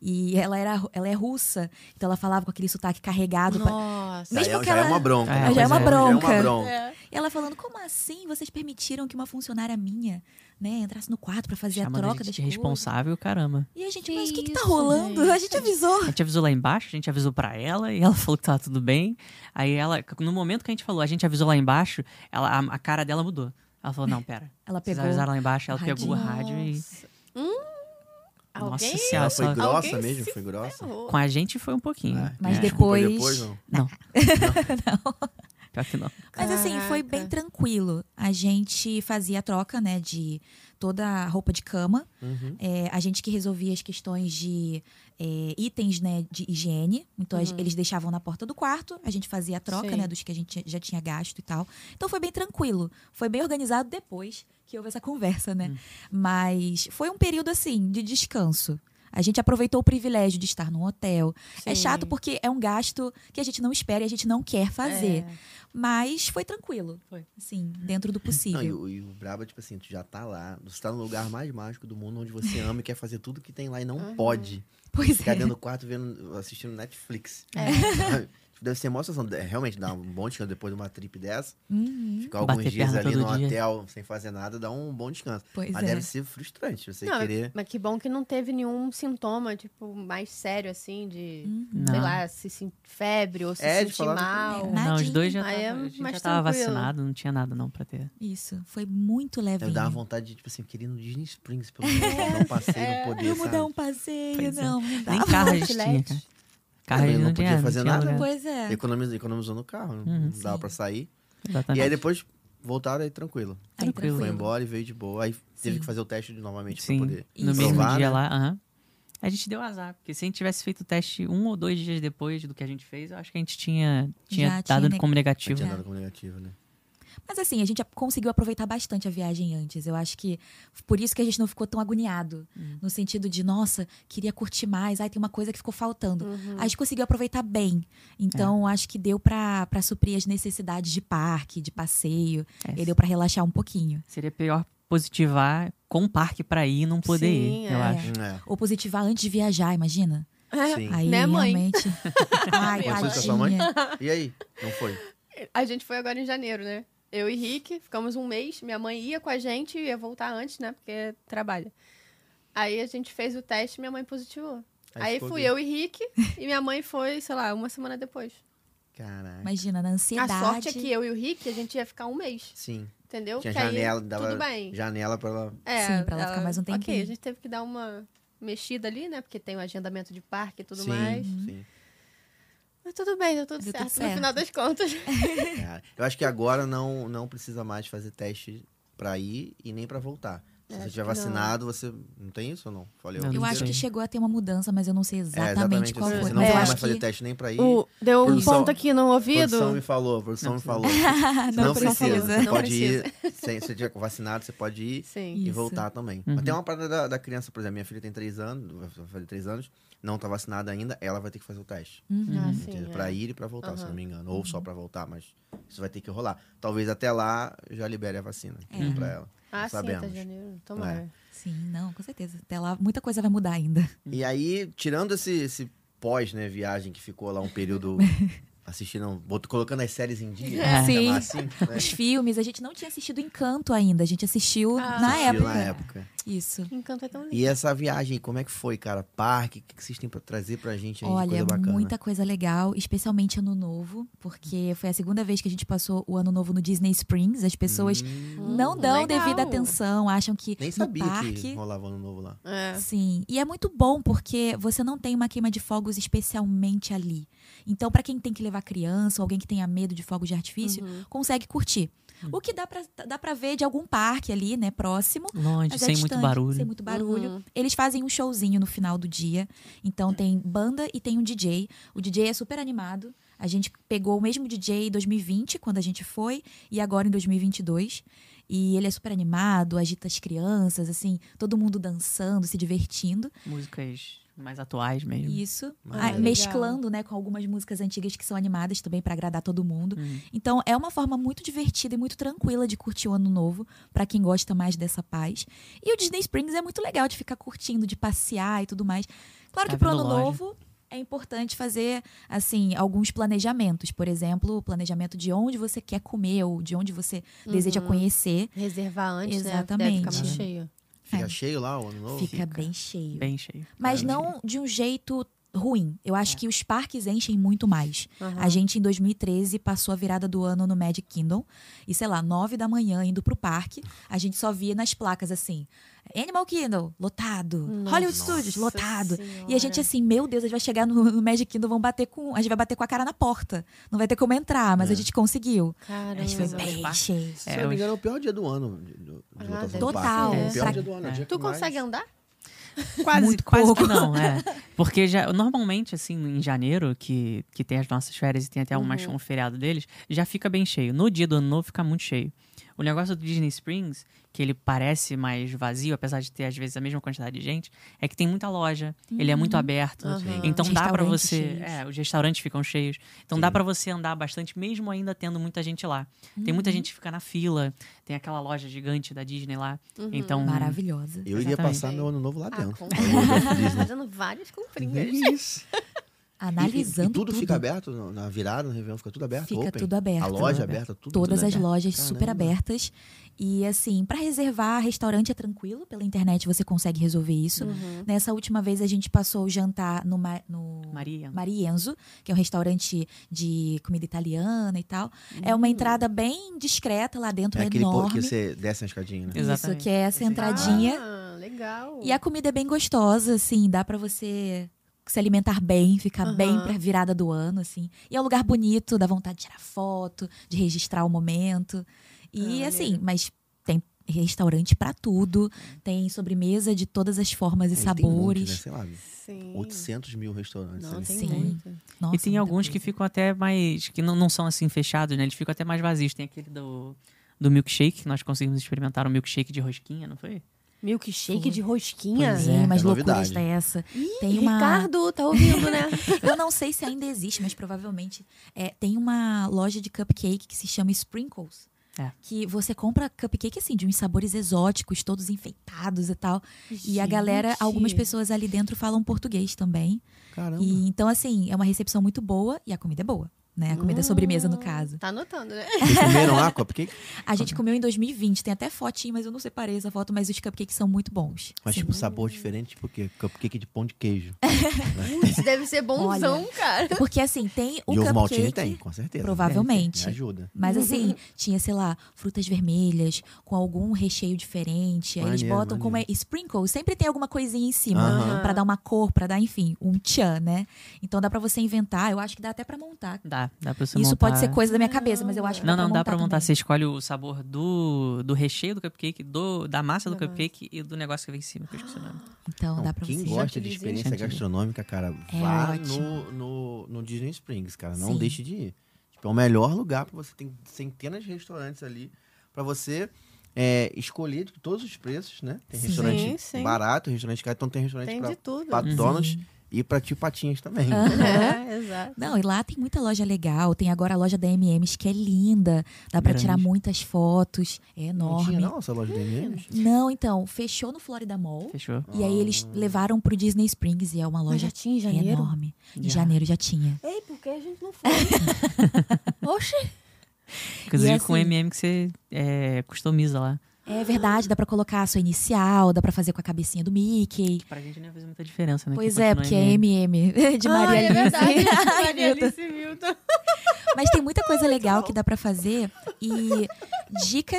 E ela era ela é russa, então ela falava com aquele sotaque carregado. pra- Nossa. Já, Mesmo é, que já é ela- uma bronca. É, né? já é uma Já bronca. é uma bronca. É. E ela falando, como assim vocês permitiram que uma funcionária minha, né, entrasse no quarto pra fazer Chamando a a troca gente das responsável, caramba. E a gente, Que mas o que que tá rolando? gente? A gente avisou. A gente avisou lá embaixo, a gente avisou pra ela e ela falou que tava tudo bem. Aí ela, no momento que a gente falou, a gente avisou lá embaixo, ela, a, a cara dela mudou. Ela falou: não, pera. Ela Vocês pegou. avisaram lá embaixo, ela o pegou o rádio e. Nossa. Hum, Nossa alguém? senhora, Ela foi grossa mesmo? Foi grossa? ferrou. com a gente foi um pouquinho. É. Mas É, depois- depois não. Não. Pior que não. Mas assim, foi bem tranquilo. A gente fazia a troca, né, de toda a roupa de cama. Uhum. É, a gente que resolvia as questões de é, itens né, de higiene. Então, as- eles deixavam na porta do quarto, a gente fazia a troca Sim. né, dos que a gente já tinha gasto e tal. Então, foi bem tranquilo. Foi bem organizado depois que houve essa conversa, né? Mas foi um período, assim, de descanso. A gente aproveitou o privilégio de estar num hotel. É Sim. chato porque é um gasto que a gente não espera e a gente não quer fazer. É. Mas foi tranquilo. Foi. Assim, dentro do Não, e, possível. o, e o brabo é tipo assim, tu já tá lá, você tá no lugar mais mágico do mundo, onde você ama e quer fazer tudo que tem lá e não Uhum. pode. Pois Ficar é. dentro do quarto vendo, assistindo Netflix. É. Deve ser sensação. é, Realmente, dar um bom descanso depois de uma trip dessa. Uhum. Ficar alguns Bater dias ali no dia. hotel sem fazer nada, dá um bom descanso. Pois Mas é. deve ser frustrante você Não, querer. Mas que bom que não teve nenhum sintoma, tipo, mais sério, assim, de, Uhum. sei Não. lá, se sentir febre ou se É, sentir falar- mal. Nada. Não, os dois já Aí é tava, vacinado, não tinha nada não pra ter. Isso, foi muito. Deve dar uma vontade de, tipo assim, querer ir no Disney Springs, pelo menos, dar um passeio, não poder, Vamos sabe? dar um passeio, Pois é. não, não dá. Nem carro a gente tinha, cara. Carro gente não não podia tinha, fazer não tinha nada. lugar. Pois é. Economizou, economizou no carro, Uhum. não dava Sim. pra sair. Exatamente. E aí depois voltaram aí tranquilo. Aí, Tranquilo. Foi embora e veio de boa. Aí teve Sim. que fazer o teste novamente Sim, pra poder no Isso. mesmo provar, dia né? lá, aham. A gente deu azar, porque se a gente tivesse feito o teste um ou dois dias depois do que a gente fez, eu acho que a gente tinha, tinha Já tinha dado ne- como negativo. tinha nada como negativo, né? Mas assim, a gente conseguiu aproveitar bastante a viagem antes. Eu acho que por isso que a gente não ficou tão agoniado. Hum. No sentido de, nossa, queria curtir mais. Ai, tem uma coisa que ficou faltando. Uhum. A gente conseguiu aproveitar bem. Então, acho que deu pra, pra suprir as necessidades de parque, de passeio. É, E deu pra relaxar um pouquinho. Seria pior positivar com o parque pra ir e não poder Sim, ir, eu é. acho. É. Ou positivar antes de viajar, imagina. É, Sim. Aí, Né, mãe? realmente... Ai, Foi com a sua mãe? E aí? Não foi? A gente foi agora em janeiro, né? Eu e Rick, ficamos um mês. Minha mãe ia com a gente, ia voltar antes, né? Porque trabalha. Aí a gente fez o teste e minha mãe positivou. Aí, ficou fui eu e Rick, e minha mãe foi, sei lá, uma semana depois. Caraca. Imagina, na ansiedade. A sorte é que eu e o Rick, a gente ia ficar um mês, Sim. entendeu? Tinha que aí, janela, dava tudo bem. janela pra ela. É, Sim, pra ela ficar mais um Ok, tempinho. a gente teve que dar uma mexida ali, né? Porque tem o agendamento de parque e tudo sim, mais. sim. Mas tudo bem, deu tudo, Deu tudo certo, certo. no final das contas. Cara, eu acho que agora não, não precisa mais fazer teste pra ir e nem pra voltar. Se É, você estiver que não. vacinado, você. Não tem isso ou não? Falei Não, Eu não acho sei. que chegou a ter uma mudança, mas eu não sei É, exatamente, exatamente. qual assim, foi. Você não eu vai mais fazer que teste nem pra ir. O, deu um Produção- ponto aqui no A ouvido. produção me falou, a produção me falou. não, não precisa. precisa. Você Não pode precisa. ir. Se você tiver vacinado, você pode ir Sim. e Isso. voltar também. Uhum. Mas tem uma parada da, da criança, por exemplo, minha filha tem 3 anos, vai fazer 3 anos, não tá vacinada ainda, ela vai ter que fazer o teste. Uhum. Ah, sim, entendeu? é. Pra ir e pra voltar, se Aham. não me engano. Ou só pra voltar, mas isso vai ter que rolar. Talvez até lá já libere a vacina É. pra ela. Ah, não sim, sabemos. até janeiro. Tomara. Sim, não, com certeza. Até lá, muita coisa vai mudar ainda. E aí, tirando esse, esse pós, né, viagem que ficou lá um período assistindo, colocando as séries em dia, É. Sim. assim, né? Os filmes, a gente não tinha assistido Encanto ainda, a gente assistiu Ah. na Assistiu época. na época. Isso. Encanto é tão lindo. E essa viagem, como é que foi, cara? Parque, o que que vocês têm pra trazer pra gente aí de Olha, coisa bacana? muita coisa legal, especialmente ano novo, porque foi a segunda vez que a gente passou o ano novo no Disney Springs. As pessoas Hum, não dão legal. devida atenção, acham que nem sabia que parque rolava ano novo lá. É. Sim, e é muito bom porque você não tem uma queima de fogos especialmente ali. Então, pra quem tem que levar criança ou alguém que tenha medo de fogos de artifício, Uhum. consegue curtir. O que dá pra, dá pra ver de algum parque ali, né, próximo. Longe, é sem muito barulho. Sem muito barulho. Uhum. Eles fazem um showzinho no final do dia. Então tem banda e tem um DJ. O DJ é super animado. A gente pegou o mesmo DJ em 2020, quando a gente foi, e agora em 2022. E ele é super animado, agita as crianças, assim, todo mundo dançando, se divertindo. Músicas mais atuais mesmo. Isso. Ah, Ah, legal. mesclando, né, com algumas músicas antigas que são animadas também pra agradar todo mundo. Hum. Então é uma forma muito divertida e muito tranquila de curtir o ano novo, pra quem gosta mais dessa paz. E o Disney Springs é muito legal de ficar curtindo, de passear e tudo mais. Claro Tá que pro ano loja. novo é importante fazer assim alguns planejamentos, por exemplo, o planejamento de onde você quer comer ou de onde você deseja Uhum. conhecer. Reservar antes, né? Exatamente. Deve ficar muito cheio. Fica É. cheio lá o ano novo? Fica, bem cheio. Bem cheio. Mas Caramba. não de um jeito ruim. Eu acho que os parques enchem muito mais. Aham. A gente, em 2013, passou a virada do ano no Magic Kingdom. E, sei lá, nove da manhã, indo pro parque, a gente só via nas placas assim: Animal Kingdom, lotado. Nossa Hollywood Studios, lotado. E a gente, Senhora. assim, meu Deus, a gente vai chegar no, no Magic Kingdom, vão bater com. A gente vai bater com a cara na porta. Não vai ter como entrar, mas É. a gente conseguiu. Caramba. A gente foi bem cheio. Se É, não me engano, é o pior dia do ano de, de- Ah, do Total. parque. É o pior dia do ano. é Tu mais- consegue andar? Quase, Muito quase pouco. que não, é. Porque já, normalmente, assim, em janeiro, que, que tem as nossas férias e tem até Uhum. um feriado deles, já fica bem cheio. No dia do ano novo fica muito cheio. O negócio do Disney Springs, que ele parece mais vazio, apesar de ter às vezes a mesma quantidade de gente, é que tem muita loja, ele é muito aberto. Aham. Então dá pra restaurantes você. cheios. É, os restaurantes ficam cheios. Então Sim. dá pra você andar bastante, mesmo ainda tendo muita gente lá. Tem muita gente que fica na fila, tem aquela loja gigante da Disney lá. Uhum. Então. Maravilhosa. Eu iria passar meu ano novo lá Ah, dentro. com de Disney. Fazendo várias comprinhas. É isso. Analisando E, e tudo, tudo. fica aberto no- na virada, no Réveillon, fica tudo aberto? Fica open? tudo aberto. A loja Tudo aberta, tudo Todas tudo as aberto. lojas super Caramba. abertas. E assim, para reservar restaurante é tranquilo, pela internet você consegue resolver isso. Uhum. Nessa última vez a gente passou o jantar no, Ma- no Maria. Marienzo, que é um restaurante de comida italiana e tal. É Hum. uma entrada bem discreta lá dentro, É é, aquele enorme. que você desce na escadinha, né? Isso, Exatamente. que é essa entradinha. Ah, legal. E a comida é bem gostosa, assim, dá pra você se alimentar bem, ficar Aham. bem pra virada do ano, assim. E é um lugar bonito, dá vontade de tirar foto, de registrar o momento. E Ah, assim, maneiro. mas tem restaurante pra tudo, tem sobremesa de todas as formas e É, tem um monte, né? sabores. Sei lá, Sim. 800 mil restaurantes. Não, ali. tem Sim. muito. Nossa, e tem alguns que coisa. ficam até mais. que não, não são assim fechados, né? Eles ficam até mais vazios. Tem aquele do, do milkshake, que nós conseguimos experimentar um milkshake de rosquinha, não foi? Milkshake Foi. de rosquinha. Pois Sim, é, mas é loucura novidade. está essa. Ih, Tem uma- Ricardo, tá ouvindo, né? Eu não sei se ainda existe, mas provavelmente é, tem uma loja de cupcake que se chama Sprinkles. É. Que você compra cupcake assim, de uns sabores exóticos, todos enfeitados e tal. E a galera, Gente. algumas pessoas ali dentro falam português também. Caramba. E então, assim, é uma recepção muito boa e a comida é boa. Né? A comida é sobremesa, no caso. Tá anotando, né? Vocês comeram lá cupcake? A gente comeu em 2020, tem até fotinho, mas eu não separei essa foto, mas os cupcakes são muito bons. Mas Sim. tipo, sabor diferente, o quê? Cupcake de pão de queijo. Putz, deve ser bonzão, cara. Porque assim, tem o e ovo maltine cupcake. tem, com certeza. Provavelmente. Me ajuda. Mas assim, tinha, sei lá, frutas vermelhas com algum recheio diferente. Aí eles Maneiro, botam como é maneiro. sprinkle, sempre tem alguma coisinha em cima Aham. pra dar uma cor, pra dar, enfim, um tchan, né? Então dá pra você inventar, eu acho que dá até pra montar. Dá, dá pra você Isso montar. pode ser coisa da minha cabeça, mas eu acho que Não, dá não, pra dá pra montar. também. Você escolhe o sabor do, do recheio do cupcake, do, da massa do cupcake e do negócio que vem em cima, que eu esqueci o nome. Então Não, dá pra quem você. gosta de experiência Chantilly. gastronômica, cara, É vá ótimo. no, no, no Disney Springs, cara. Não Sim. deixe de ir. Tipo, é o melhor lugar pra você. Tem centenas de restaurantes ali pra você é, escolher de todos os preços, né? Tem restaurante Sim, sim. barato, restaurante caro, então tem restaurante Tem pra de tudo. Pato Uhum. E pra tio Patinhas também. É, exato. Não, e lá tem muita loja legal. Tem agora a loja da M&M's que é linda. Dá pra Grande. tirar muitas fotos. É Não enorme. tinha não essa loja de M&M's? Não, então, fechou no Florida Mall. Fechou? E aí eles Ah. levaram pro Disney Springs e é uma Mas loja já tinha em janeiro? enorme. Em Já. janeiro já tinha. Ei, por que a gente não foi? Oxe. Inclusive E com assim- MM que você é, customiza lá. É verdade, dá pra colocar a sua inicial, dá pra fazer com a cabecinha do Mickey. Pra gente não ia fazer muita diferença, né? Pois Que é, porque é MM. De Maria é Alice. verdade. Ai, Maria. Alice Milton. Mas tem muita coisa legal que dá pra fazer e dica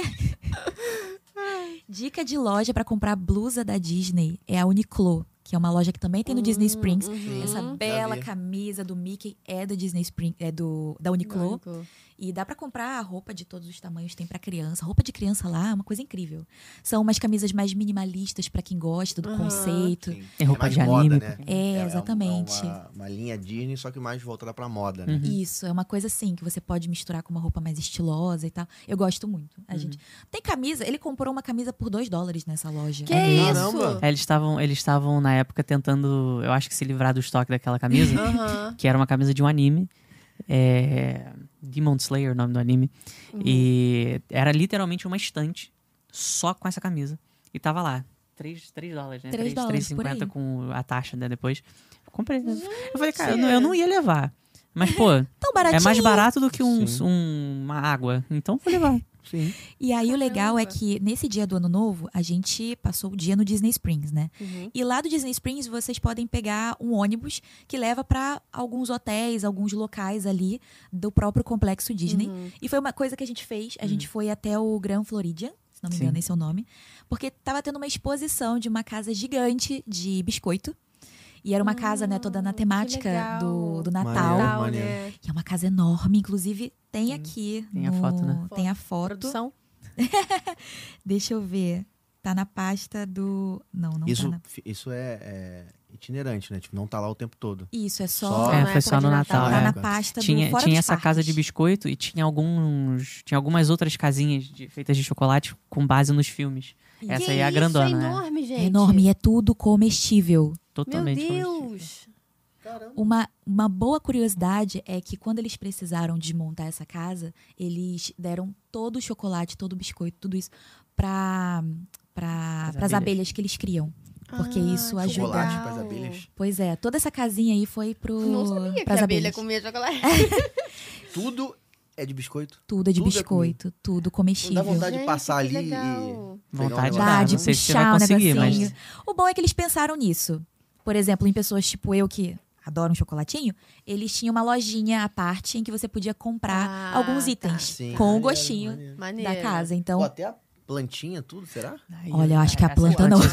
Dica de loja pra comprar blusa da Disney é a Uniqlo, que é uma loja que também tem no Disney Springs. uhum. Essa bela camisa do Mickey é da Disney Springs, é do da Uniqlo. Uniqlo. E dá pra comprar roupa de todos os tamanhos, tem pra criança. Roupa de criança lá é uma coisa incrível. São umas camisas mais minimalistas pra quem gosta do Aham. conceito. Sim. Tem roupa mais de moda, anime, né? porque- É, exatamente. uma, uma linha Disney, só que mais voltada pra moda, né? Uhum. Isso, é uma coisa assim, que você pode misturar com uma roupa mais estilosa e tal. Eu gosto muito. A gente tem camisa, ele comprou uma camisa por 2 dólares nessa loja. Que Caramba. isso? É, eles estavam eles estavam na época tentando, eu acho que se livrar do estoque daquela camisa, Aham. que era uma camisa de um anime. É, Demon Slayer, o nome do anime. Uhum. E era literalmente uma estante só com essa camisa. E tava lá, 3, 3 dólares, né? 3 dólares, por 3,50 aí. com a taxa, né? Depois. Eu comprei. né? Eu falei, cara, eu não, eu não ia levar. Mas, pô, é mais barato do que um, um- uma água. Então, vou levar. Sim. E aí o legal é Caramba. que nesse dia do ano novo, a gente passou o dia no Disney Springs, né? Uhum. E lá do Disney Springs vocês podem pegar um ônibus que leva pra alguns hotéis, alguns locais ali do próprio complexo Disney. Uhum. E foi uma coisa que a gente fez. A gente foi até o Grand Floridian, se não me Sim. engano esse é o nome, porque tava tendo uma exposição de uma casa gigante de biscoito. E era uma casa, né, toda na Ah, temática do, do Maneiro. Natal. Tal, maneiro. né? E é uma casa enorme, inclusive tem aqui. Tem a no- foto, né? Tem a foto. Produção. Deixa eu ver. Tá na pasta do. Não, não Isso, tá na. isso é, é itinerante, né? Tipo, não tá lá o tempo todo. Isso, é Só- só. É, foi só no Natal. Natal. Tá é. na pasta tinha do Fora tinha essa casa de biscoito e tinha alguns tinha algumas outras casinhas de- feitas de chocolate com base nos filmes essa Que aí é a isso, grandona É né? enorme, gente. É enorme e é tudo comestível. Meu totalmente comestível. Deus. Uma, uma boa curiosidade é que quando eles precisaram desmontar essa casa, eles deram todo o chocolate, todo o biscoito, tudo isso para para As as abelhas. abelhas que eles criam. Porque Ah, isso ajuda. Chocolate as abelhas. Pois é, toda essa casinha aí foi pro. Não sabia que a abelha abelhas. comia chocolate. Tudo é de biscoito. Tudo é de Tudo é biscoito, tudo Não comestível. dá vontade de Gente, passar que ali e. legal. um Vontade. Dá, dá, de não sei se você vai puxar o conseguir, mas- negocinho. O bom é que eles pensaram nisso. Por exemplo, em pessoas tipo eu que adoram chocolatinho, eles tinham uma lojinha à parte em que você podia comprar Ah, alguns tá. itens Sim, com o gostinho maneiro. Maneiro. da casa. Pô, Então, até a plantinha, tudo, será? Aí, Olha, eu acho que a planta não.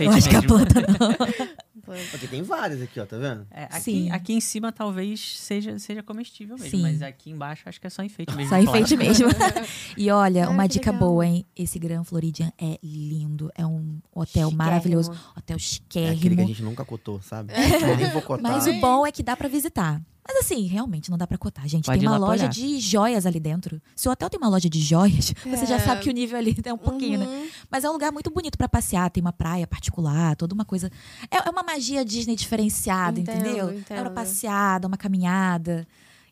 Eu acho que a planta não. Porque tem várias aqui, ó, tá vendo? É, aqui, Sim. aqui em cima talvez seja, seja comestível mesmo, Sim. mas aqui embaixo acho que é só enfeite mesmo. Só enfeite mesmo. E olha, Ah, uma dica legal. boa, hein? Esse Grand Floridian é lindo. É um hotel Chiquérrimo. maravilhoso. Hotel É aquele que a chiquérrimo. gente nunca cotou, sabe? Eu nem vou cotar. Mas o bom é que dá pra visitar. Mas assim, realmente não dá pra cotar, gente. Pode tem uma loja olhar. de joias ali dentro. Se o hotel tem uma loja de joias, você já É. sabe que o nível ali é um pouquinho, né? Uhum. Mas é um lugar muito bonito pra passear, tem uma praia particular, toda uma coisa. É, é uma magia Disney diferenciada, Entendo, entendeu? É uma entendo. passeada, uma caminhada.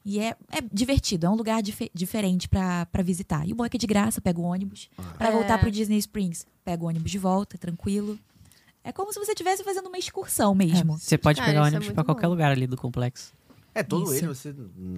E é, é divertido, é um lugar dife- diferente pra pra visitar. E o bom é que é de graça, pega o ônibus. Pra É. voltar pro Disney Springs, pega o ônibus de volta, tranquilo. É como se você estivesse fazendo uma excursão mesmo. Você pode Ah, pegar o é ônibus muito pra qualquer bom. lugar ali do complexo. É, todo Isso. ele você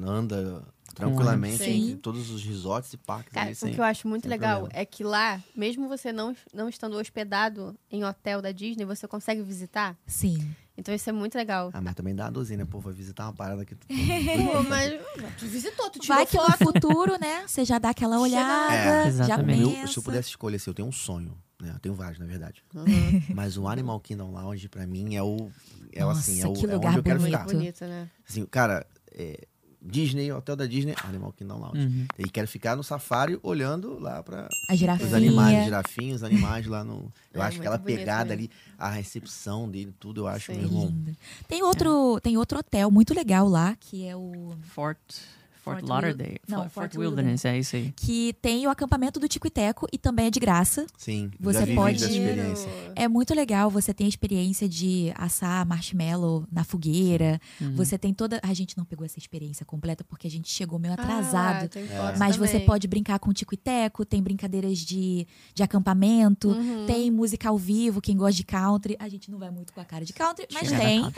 anda tranquilamente entre todos os resorts e parques Cara, ali o sem... que eu acho muito legal problema. é que lá, mesmo você não, não estando hospedado em hotel da Disney, você consegue visitar. Sim. Então isso é muito legal. Ah, mas também dá uma dozinha, né? Pô, vai visitar uma parada que... Pô, mas tu visitou, tu tirou Vai que no foto. futuro, né? Você já dá aquela olhada, É, já exatamente. Eu, pensa. se eu pudesse escolher, assim, eu tenho um sonho, né? Eu tenho vários, na verdade. Uhum. Mas o Animal Kingdom Lounge, pra mim, é o... É Nossa, assim, é, o, que é lugar onde eu quero bonito. ficar. Bonito, né? Assim, cara, é, Disney, hotel da Disney, Animal Kingdom Lounge. Uhum. E quero ficar no safari olhando lá para os animais, girafinhos, os animais lá no. Eu É, acho que muito aquela pegada mesmo. ali, a recepção dele, tudo, eu acho, Sim. irmão. Lindo. Tem outro, tem outro hotel muito legal lá, que é o Fort, Fort, Fort Lauderdale. Não, Fort, Fort Wilderness, é isso aí. que tem o acampamento do Tico e Teco e também é de graça. Sim, Você já vivi pode- experiência. É muito legal, você tem a experiência de assar marshmallow na fogueira. Uhum. Você tem toda. A gente não pegou essa experiência completa porque a gente chegou meio atrasado. Ah, tem fotos Mas você pode brincar com o Tico e Teco, tem brincadeiras de, de acampamento, Uhum. tem música ao vivo, quem gosta de country. A gente não vai muito com a cara de country, mas Chega tem.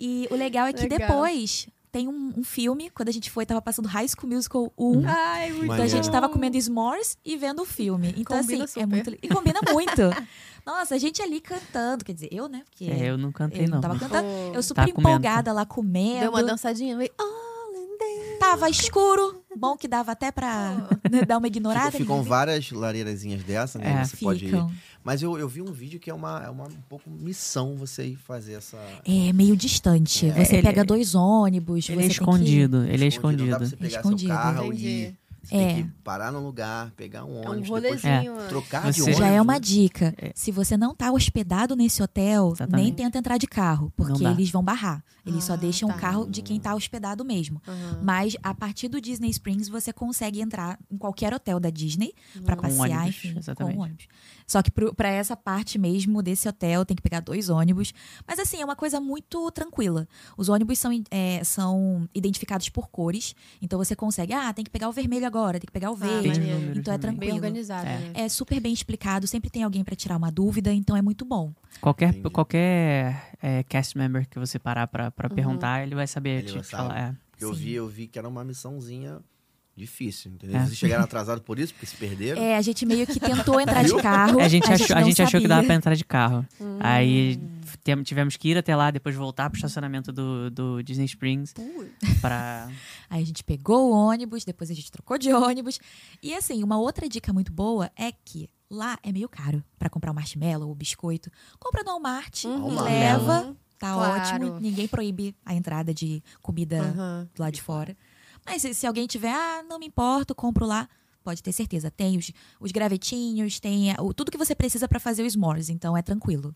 E o legal é que Legal. depois tem um, um filme, quando a gente foi, tava passando High School Musical 1. Ai, muito Então a gente tava comendo s'mores e vendo o filme. Então, Combina assim, é super. muito. le- E combina muito. Nossa, a gente ali cantando. Quer dizer, eu, né? Porque É, eu não cantei, eu não. não tava cantando. Eu super comendo. empolgada lá comendo. Deu uma dançadinha. meio, in the- Tava escuro. Bom que dava até pra né, dar uma ignorada. Ficam, ficam ninguém várias lareirazinhas dessa, né? É. Você pode ir. Ficam. Mas eu, eu vi um vídeo que é uma, é uma um pouco missão você ir fazer essa. É meio distante. É. Você Ele- pega dois ônibus. Ele é tem que- escondido, ele é Escondido, Não dá pra escondido. você pegar Escondido. seu carro Entendi. e você É. tem que parar num lugar, pegar um É um ônibus, depois rolezinho. né? trocar de Você- ônibus. Já é uma né? dica. É. Se você não tá hospedado nesse hotel, Exatamente. nem tenta entrar de carro, porque eles vão barrar. Eles só Ah, deixam tá. o carro de quem tá hospedado mesmo. Aham. Mas a partir do Disney Springs você consegue entrar em qualquer hotel da Disney pra Com passear, ônibus, enfim, exatamente. com ônibus. Só que pro, pra essa parte mesmo desse hotel tem que pegar dois ônibus. Mas assim, é uma coisa muito tranquila. Os ônibus são, é, são identificados por cores. Então você consegue, ah, tem que pegar o vermelho agora, tem que pegar o Ah, verde. Números Então é também. Bem tranquilo. organizado, É. né? É super bem explicado, sempre tem alguém pra tirar uma dúvida, então é muito bom. Qualquer, Entendi. qualquer é, cast member que você parar pra, pra Uhum. perguntar, ele vai saber Ele te vai falar. É. Eu Sim. vi, eu vi que era uma missãozinha difícil, entendeu? É. Vocês chegaram atrasados por isso, porque se perderam. É, a gente meio que tentou entrar de carro. A gente, achou, a não gente achou que dava pra entrar de carro. Hum. Aí tivemos que ir até lá, depois voltar pro estacionamento do, do Disney Springs Ui. pra. Aí a gente pegou o ônibus, depois a gente trocou de ônibus. E assim, uma outra dica muito boa é que lá é meio caro pra comprar o marshmallow, o biscoito. Compra no Walmart, Uhum. leva, tá Claro. ótimo. Ninguém proíbe a entrada de comida Aham. do lado de fora. Mas se, se alguém tiver, ah, não me importo, compro lá. Pode ter certeza. Tem os, os gravetinhos, tem é, o, tudo que você precisa pra fazer os s'mores, então é tranquilo.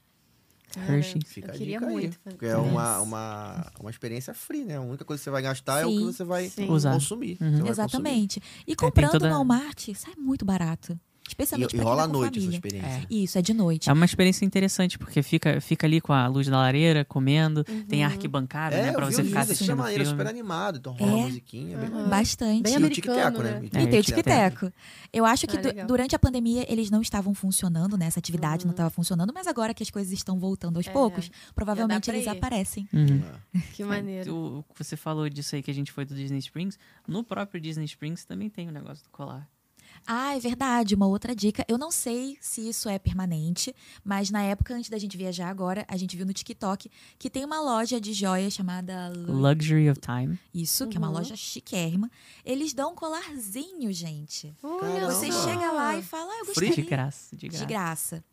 Hershey. Fica eu queria aí, muito. fazer Porque é uma, uma, uma experiência free, né? A única coisa que você vai gastar é o que Sim. você vai Sim. Usar. consumir. Uhum. Você vai Exatamente. E tem comprando toda- no Walmart, sai muito barato. E, Especialmente e pra quem rola à noite essa família. experiência. Isso, é de noite. É uma experiência interessante, porque fica, fica ali com a luz da lareira, comendo, tem a arquibancada, né, É, pra eu vi você o ficar vídeo, assistindo achei o maneiro, filme. super animado. Então rola É. musiquinha. Bem maneiro. Bastante. Bem E o tic-teco, né? né? E tem o tic-teco. Eu acho que Ah, du- durante a pandemia eles não estavam funcionando, né? Essa atividade não estava funcionando, mas agora que as coisas estão voltando aos É, poucos, provavelmente pra eles ir. aparecem. Uhum. Que maneiro. O, você falou disso aí que a gente foi do Disney Springs. No próprio Disney Springs também tem o negócio do colar. Ah, é verdade. Uma outra dica. Eu não sei se isso é permanente, mas na época, antes da gente viajar agora, a gente viu no TikTok que tem uma loja de joias chamada Lu- Luxury of Time. Isso, que é uma Uhum. loja chiquérrima. Eles dão um colarzinho, gente. Olha Você chega lá e fala, ah, eu Free? gostaria. De graça, de graça. De graça.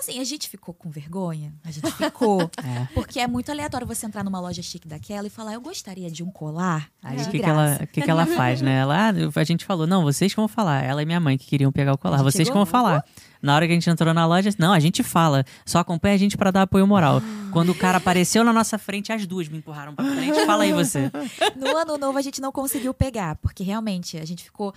Assim, a gente ficou com vergonha. A gente ficou. É. Porque é muito aleatório você entrar numa loja chique daquela e falar, eu gostaria de um colar. Aí de o que, que, ela, que, que ela faz, né? Ela, a gente falou, não, vocês que vão falar. Ela e minha mãe que queriam pegar o colar. Vocês que vão falar. Na hora que a gente entrou na loja, não, a gente fala. Só acompanha a gente pra dar apoio moral. Quando o cara apareceu na nossa frente, as duas me empurraram pra frente. Fala aí você. No ano novo a gente não conseguiu pegar, porque realmente a gente ficou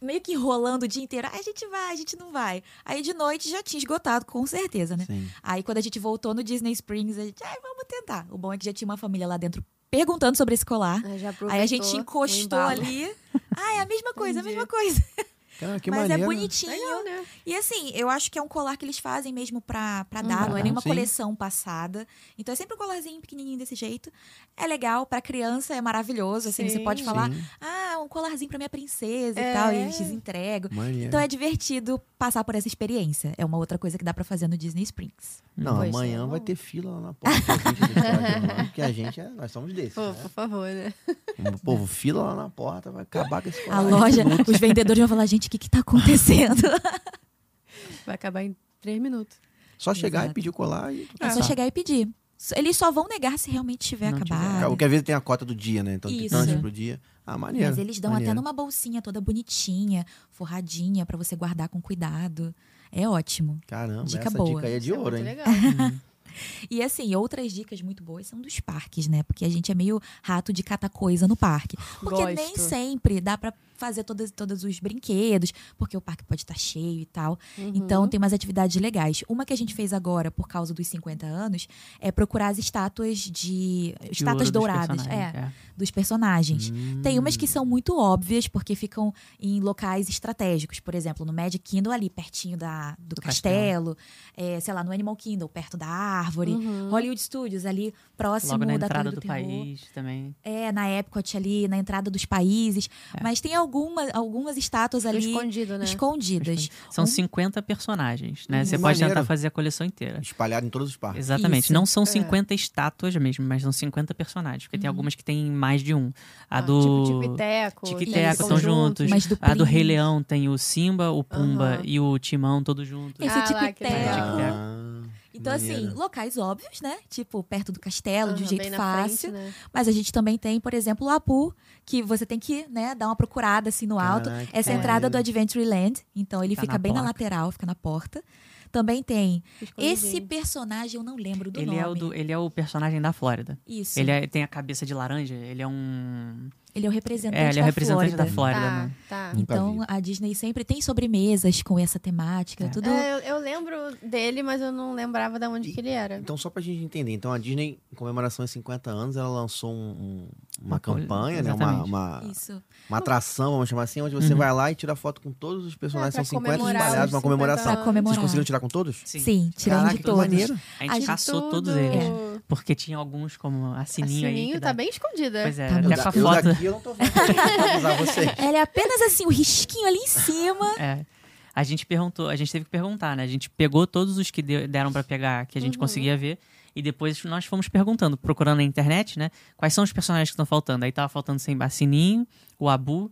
meio que enrolando o dia inteiro. Ah, a gente vai, a gente não vai. Aí de noite já tinha esgotado, com certeza, né? Sim. Aí quando a gente voltou no Disney Springs, a gente, ai, vamos tentar. O bom é que já tinha uma família lá dentro perguntando sobre esse colar. Ah, Aí a gente encostou ali. Ah, é a mesma coisa, Entendi. a mesma coisa. Cara, que Mas maneiro. é bonitinho. Legal, né? E assim, eu acho que é um colar que eles fazem mesmo pra, pra Uhum. dar, não é nenhuma Sim. coleção passada. Então é sempre um colarzinho pequenininho desse jeito. É legal, pra criança é maravilhoso, assim, você Sim. pode falar, Sim. ah, um colarzinho pra minha princesa É. e tal, e eles entregam. Maneiro. Então é divertido passar por essa experiência. É uma outra coisa que dá pra fazer no Disney Springs. Não, Pois amanhã é. vai ter fila lá na porta. Porque a gente é, nós somos desses. Pô, né? por favor, né? O povo, fila lá na porta, vai acabar com esse A colar. loja, os vendedores vão falar, gente, o que que tá acontecendo? Vai acabar em três minutos. Só chegar Exato. e pedir o colar e É só chegar e pedir. Eles só vão negar se realmente tiver Não tiver. acabado. Porque às vezes tem a cota do dia, né? Então tem Isso. tantos pro dia. Ah, maneiro. Mas eles dão maneiro. até numa bolsinha toda bonitinha, forradinha, pra você guardar com cuidado. É ótimo. Caramba, Dica essa boa. dica aí é de é ouro, muito hein? legal. E assim, outras dicas muito boas são dos parques, né? Porque a gente é meio rato de catar coisa no parque. Porque Gosto. nem sempre dá pra fazer todas, todos os brinquedos, porque o parque pode estar cheio e tal. Uhum. Então tem umas atividades legais. Uma que a gente fez agora, por causa dos 50 anos, é procurar as estátuas de. De estátuas dos douradas. personagens, É, é. dos personagens. Hum. Tem umas que são muito óbvias, porque ficam em locais estratégicos. Por exemplo, no Magic Kingdom, ali pertinho da, do, Do castelo. É, sei lá, no Animal Kingdom, perto da árvore. Uhum. Hollywood Studios, ali próximo Logo na da entrada do, do, Terror. país também. É, na Epcot ali, na entrada dos países. Mas tem alguma, algumas estátuas ali Escondido, né? escondidas. São Um- 50 personagens, né? Hum, Você pode maneiro. tentar fazer a coleção inteira. Espalhado em todos os parques. Exatamente. Isso. Não são É. 50 estátuas mesmo, mas são 50 personagens. Porque tem algumas que tem mais de um. A Ah, do. Tipo, tipo Teco. Tic e Isso. Teco estão juntos. Mas do A do Rei. Leão tem o Simba, o Pumba Aham. e o Timão todos juntos. Esse Ah tipo Então, assim, locais óbvios, né? Tipo, perto do castelo, de um jeito na fácil. frente, né? Mas a gente também tem, por exemplo, o Apu, que você tem que né, dar uma procurada assim no alto. Caraca, Essa é a entrada do. Adventureland. Então ele Tá fica na bem na porta. lateral, fica na porta. Também tem. Esse personagem eu não lembro do Ele nome. é, o do- ele é o personagem da Flórida. Isso. Ele é- tem a cabeça de laranja, ele é um. Ele é o representante, É, ele é da, o representante Flórida. da Flórida, Tá, né? tá. Nunca Então a Disney sempre tem sobremesas com essa temática, É. tudo. É, eu, eu lembro dele, mas eu não lembrava de onde que ele era. Então, só pra gente entender. Então, a Disney, em comemoração aos 50 anos, ela lançou um- um- uma campanha, né? Uma, uma, Isso. uma atração, vamos chamar assim, onde você Uhum. vai lá e tira foto com todos os personagens. É, São 50 comemorar espalhados, os uma 50 comemoração. Pra comemorar. Vocês conseguiram tirar com todos? Sim, tirando Caraca, de todos. maneiro. A gente A gente caçou Tudo. todos eles. É. Porque tinha alguns como a A Sininho, aí. Sininho que tá dá- bem escondida. Pois é, Tá até com a foto. daqui eu não tô vendo. Ela é apenas assim, o risquinho ali em cima. É. A gente perguntou, a gente teve que perguntar, né? A gente pegou todos os que deram pra pegar, que a gente Uhum. conseguia ver, e depois nós fomos perguntando, procurando na internet, né? Quais são os personagens que estão faltando? Aí tava faltando sem a Sininho, o Abu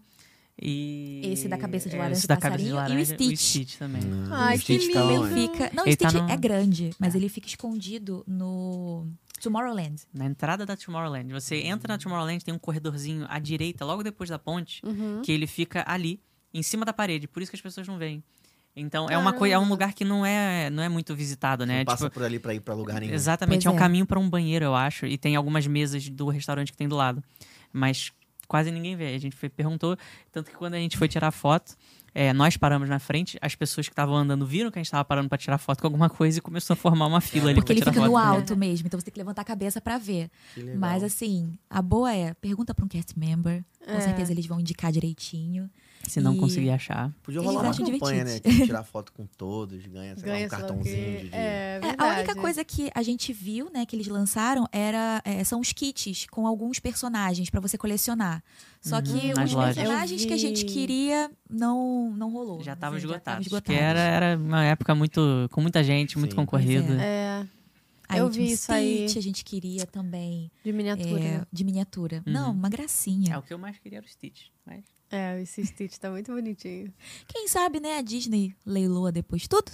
e. Esse da cabeça de é, laranja esse da cabeça de passarinho e o laranja, Stitch. também. Ai, O que Stitch lindo. tá Ele onde? fica. Não, o tá Stitch no- é grande, mas É. ele fica escondido no Tomorrowland. Na entrada da Tomorrowland. Você entra na Tomorrowland, tem um corredorzinho à direita, logo depois da ponte, Uhum. que ele fica ali, em cima da parede. Por isso que as pessoas não veem. Então, é uma coisa, é um lugar que não é, não é muito visitado, né? Não passa Tipo, por ali pra ir pra lugar nenhum. Exatamente, Pois é um é. caminho para um banheiro, eu acho, e tem algumas mesas do restaurante que tem do lado. Mas quase ninguém vê. A gente foi- perguntou, tanto que quando a gente foi tirar foto, é, nós paramos na frente, as pessoas que estavam andando viram que a gente estava parando para tirar foto com alguma coisa e começou a formar uma fila ali Porque pra ele tirar fica foto. no alto mesmo, então você tem que levantar a cabeça pra ver. Mas assim, a boa é, pergunta pra um cast member. Com É. certeza eles vão indicar direitinho. Se não E- conseguir achar. Podia rolar uma campanha, né? divertido. Que tirar foto com todos, ganha, sei lá, Ganha um lá o cartãozinho quê. de... É, É, a única coisa que a gente viu, né, que eles lançaram era é, são os kits com alguns personagens pra você colecionar. Só que nas os personagens que a gente queria não não rolou. Já estavam esgotados. estavam Porque era, era uma época muito. com muita gente, muito Sim. concorrida. Pois É, Aí Eu vi um isso aí. Stitch, a gente queria também de miniatura. é, né? de miniatura. Uhum. Não, uma gracinha. É o que eu mais queria era o Stitch. Mas... É, esse Stitch tá muito bonitinho. Quem sabe, né, a Disney leiloa depois tudo?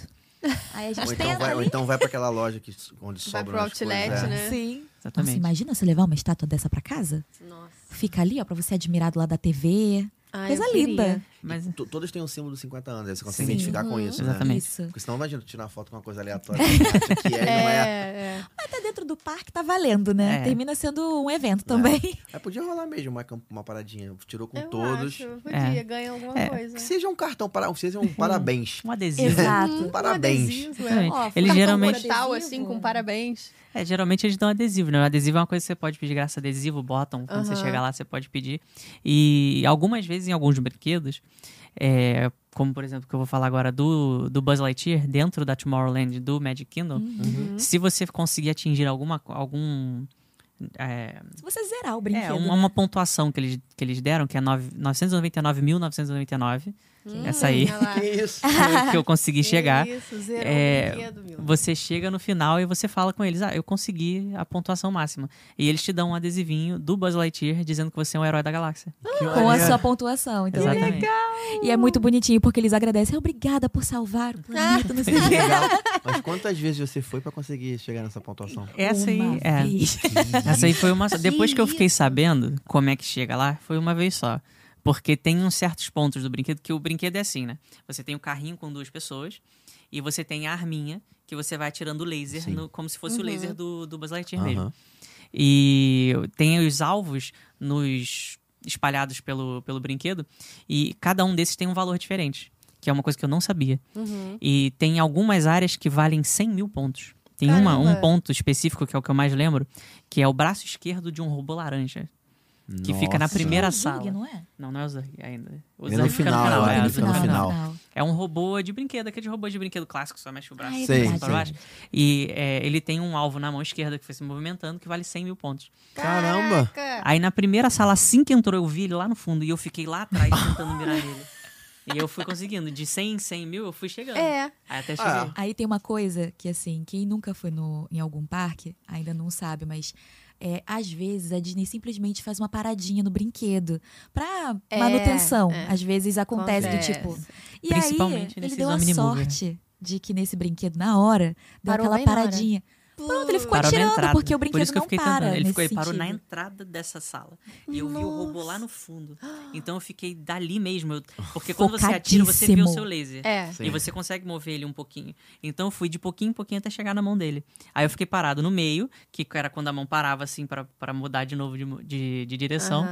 Aí a gente Ou então, vai, ou então vai pra aquela loja que, onde Vai sobram pro as coisas. outlet, é. né? Sim. Nossa, Exatamente. imagina você levar uma estátua dessa pra casa? Nossa. Fica ali, ó, pra você admirar do lado da TV. Ai, Coisa linda. Mas Todas têm um símbolo dos 50 anos, aí você consegue Sim. identificar com Uhum. isso, né? Exatamente. Isso. Porque senão imagina tirar uma foto com uma coisa aleatória que é, e não é. É, é. Até dentro do parque tá valendo, né? É. Termina sendo um evento também. Aí podia rolar mesmo uma, uma paradinha. Tirou com Eu todos. acho. Podia, É. ganha alguma É. coisa. Que seja um cartão, para, seja um parabéns. um adesivo. Exato. Um Parabéns. adesivo, é. Ó, cartão geralmente- postal, Adesivo. assim, com parabéns. É, geralmente eles dão adesivo, né? O adesivo é uma coisa que você pode pedir graças a adesivo, botam. Quando você Aham. chegar lá, você pode pedir. E algumas vezes, em alguns brinquedos, é, como por exemplo, que eu vou falar agora do, do Buzz Lightyear, dentro da Tomorrowland do Magic Kingdom, Uhum. se você conseguir atingir alguma, algum. É, Se você zerar o brinquedo. é, uma, uma pontuação que eles, que eles deram, que é nove- 999.999, Hum, Essa aí. Que isso? que eu consegui chegar. Isso, zerou É, o brinquedo, meu. Você chega no final e você fala com eles: Ah, eu consegui a pontuação máxima. E eles te dão um adesivinho do Buzz Lightyear dizendo que você é um herói da galáxia. Que Com a sua pontuação. Então, Exatamente. E é muito bonitinho, porque eles agradecem. Obrigada por salvar o planeta. Não sei Que legal. Mas quantas vezes você foi pra conseguir chegar nessa pontuação? Essa aí, Uma é. Essa aí foi uma só. Depois que eu fiquei sabendo como é que chega lá, foi uma vez só. Porque tem uns certos pontos do brinquedo que o brinquedo é assim, né? Você tem o carrinho com duas pessoas e você tem a arminha que você vai atirando o laser no- como se fosse o laser do, do Buzz Lightyear Aham. mesmo. E tem os alvos nos espalhados pelo, pelo brinquedo e cada um desses tem um valor diferente, que é uma coisa que eu não sabia. Uhum. E tem algumas áreas que valem 100 mil pontos. Tem uma, um ponto específico, que é o que eu mais lembro, que é o braço esquerdo de um robô laranja. Que fica na primeira É o Zurg, sala. não é? Não, não é o Zurg ainda. O Ele é no Zurg fica final, no final. é, é, ele no Zurg final. final. é um robô de brinquedo, aquele robô de brinquedo clássico, só mexe o braço Ah, é Sei, para baixo. E é, ele tem um alvo na mão esquerda que foi se movimentando, que vale 100 mil pontos. Caramba! Caraca. Aí na primeira sala, assim que entrou, eu vi ele lá no fundo e eu fiquei lá atrás tentando mirar nele. E eu fui conseguindo. De 100 em 100 mil, eu fui chegando. É. Aí até cheguei. Ah. Aí tem uma coisa que, assim, quem nunca foi no, em algum parque ainda não sabe, mas é, às vezes a Disney simplesmente faz uma paradinha no brinquedo pra É, manutenção. é. Às vezes acontece do Acontece. tipo. E Principalmente aí, ele deu a sorte de que nesse brinquedo, na hora, deu Parou aquela na hora. Pronto, ele ficou Parou na atirando, porque o Por brinquedo isso que eu não fiquei para. tentando. Ele, ficou, ele parou na entrada dessa sala. E eu vi o robô lá no fundo. Então eu fiquei dali mesmo. eu- porque quando você atira, você vê o seu laser. É. E você consegue mover ele um pouquinho. Então eu fui de pouquinho em pouquinho até chegar na mão dele. Aí eu fiquei parado no meio, que era quando a mão parava assim pra pra mudar de novo de, de, de direção.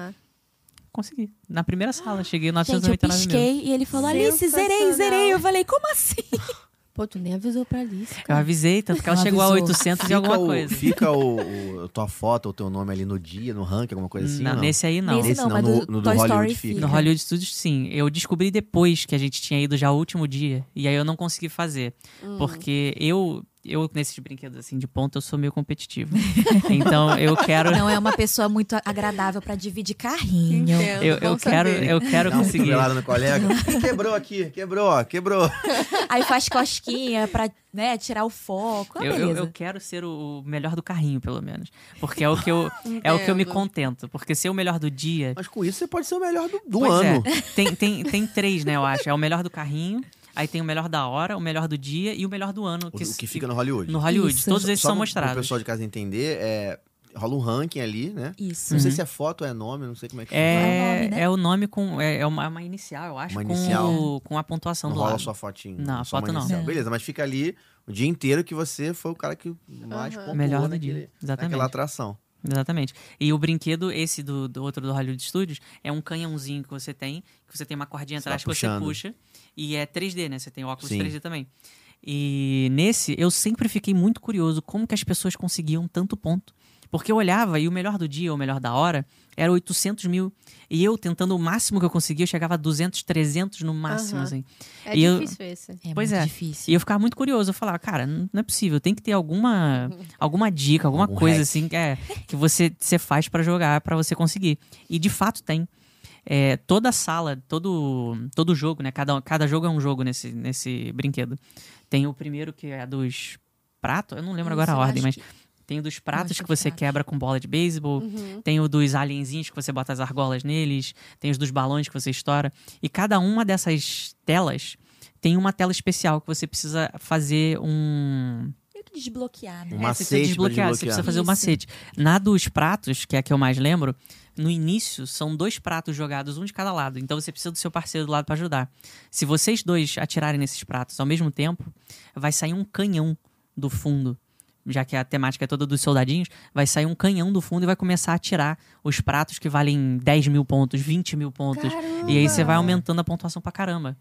Consegui. Na primeira sala, cheguei no Gente, eu 999 mil. pisquei e ele falou: Alice, zerei, zerei. Eu falei: como assim? Pô, tu nem avisou pra Alice, Eu cara. avisei, tanto que ela chegou a avisou. 800 e alguma o, coisa. Fica o, o- tua foto, o teu nome ali no dia, no ranking, alguma coisa assim? não, ou não? nesse aí não. Nesse Nesse não, não, mas no- do, no do Toy Hollywood Story fica. fica. No Hollywood Studios, sim. Eu descobri depois que a gente tinha ido já o último dia. E aí eu não consegui fazer. Hum. Porque eu, eu, nesses brinquedos assim de ponta, eu sou meio competitivo. então eu quero. Não é uma pessoa muito agradável pra dividir carrinho. Entendo, Eu, eu quero, saber. eu quero Dá conseguir. no colega. Quebrou aqui, quebrou, quebrou. Aí faz cosquinha pra né, tirar o foco. Ah, Eu, eu, eu quero ser o melhor do carrinho, pelo menos. Porque é o que eu, é o que eu me contento. Porque ser o melhor do dia. Mas com isso você pode ser o melhor do, do Pois ano. é. Tem, tem, tem três, né, eu acho. É o melhor do carrinho, aí tem o melhor da hora, o melhor do dia e o melhor do ano. O, o que fica no Hollywood. no Hollywood. Isso. Todos esses Só são pro- mostrados. Pro pessoal de casa entender, é, rola um ranking ali, né? Isso. Não sei Uhum. se é foto ou é nome, não sei como é que É o É, nome, né? é o nome com. É, é uma, uma inicial, eu acho. Uma com, inicial. o- com a pontuação Não do rola lado. só fotinho. Não, só uma foto não. Não. Beleza, mas fica ali o dia inteiro que você foi o cara que mais Aham. pontuou Melhor do naquele, dia. Exatamente. naquela atração. Exatamente. E o brinquedo, esse do, do outro do Hollywood Studios, é um canhãozinho que você tem, que você tem uma cordinha Você atrás que você puxa. E é 3D, né? Você tem óculos Sim. 3D também. E nesse, eu sempre fiquei muito curioso como que as pessoas conseguiam tanto ponto. Porque eu olhava e o melhor do dia, o melhor da hora, era 800 mil. E eu, tentando o máximo que eu conseguia, eu chegava a 200, 300 no máximo, Aham. assim. É E eu- difícil esse. É Pois muito é. difícil. E eu ficava muito curioso. Eu falava, cara, não é possível. Tem que ter alguma, alguma dica, alguma Algum coisa hack. assim é, que você, você faz pra jogar, pra você conseguir. E de fato tem. É, toda sala, todo, todo jogo, né? Cada, cada jogo é um jogo nesse, nesse brinquedo. Tem o primeiro que é dos pratos. Eu não lembro agora a Isso, ordem, mas que- tem o dos pratos que que você pratos. quebra com bola de beisebol. Uhum. Tem o dos alienzinhos que você bota as argolas neles. Tem os dos balões que você estoura. E cada uma dessas telas tem uma tela especial que você precisa fazer um. Que desbloquear, né? Um É, você macete precisa pra desbloquear, você desbloquear. precisa fazer o Isso. macete. Na dos pratos, que é a que eu mais lembro, no início são dois pratos jogados, um de cada lado. Então você precisa do seu parceiro do lado pra ajudar. Se vocês dois atirarem nesses pratos ao mesmo tempo, vai sair um canhão do fundo. Já que a temática é toda dos soldadinhos, vai sair um canhão do fundo e vai começar a atirar os pratos que valem 10 mil pontos, 20 mil pontos. E aí você vai aumentando a pontuação pra caramba.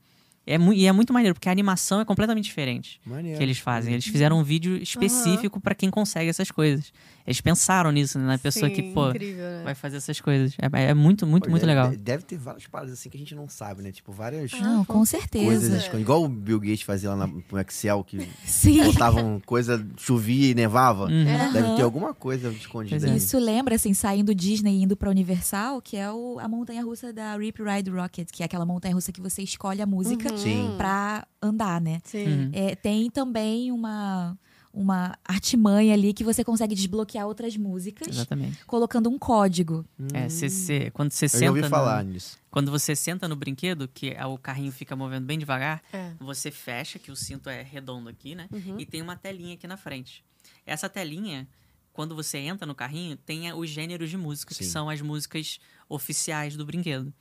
É e é muito maneiro, porque a animação é completamente diferente Maneiro. que eles fazem. Eles fizeram um vídeo específico pra quem consegue essas coisas. Eles pensaram nisso, né? na pessoa que, Sim, pô, incrível, né? vai fazer essas coisas. É, é muito, muito, Pô, muito deve- legal. de- Deve ter várias paradas assim que a gente não sabe, né? Tipo, várias Não, com certeza. coisas escondidas. Igual o Bill Gates fazia lá no Excel, que Sim. botavam coisa, chovia e nevava. Uhum. Deve ter alguma coisa escondida é. Isso lembra, assim, saindo Disney e indo pra Universal, que é o- a montanha-russa da Rip Ride Rocket, que é aquela montanha-russa que você escolhe a música Uhum. Pra andar, né? Sim. Uhum. É, tem também uma, uma artimanha ali que você consegue desbloquear outras músicas Exatamente. colocando um código. É, cê- cê- quando você Eu já ouvi senta. falar no, nisso. quando você senta no brinquedo, que é- o carrinho fica movendo bem devagar, É. você fecha, que o cinto é redondo aqui, né? Uhum. E tem uma telinha aqui na frente. Essa telinha, quando você entra no carrinho, tem os gêneros de música, que Sim. são as músicas oficiais do brinquedo.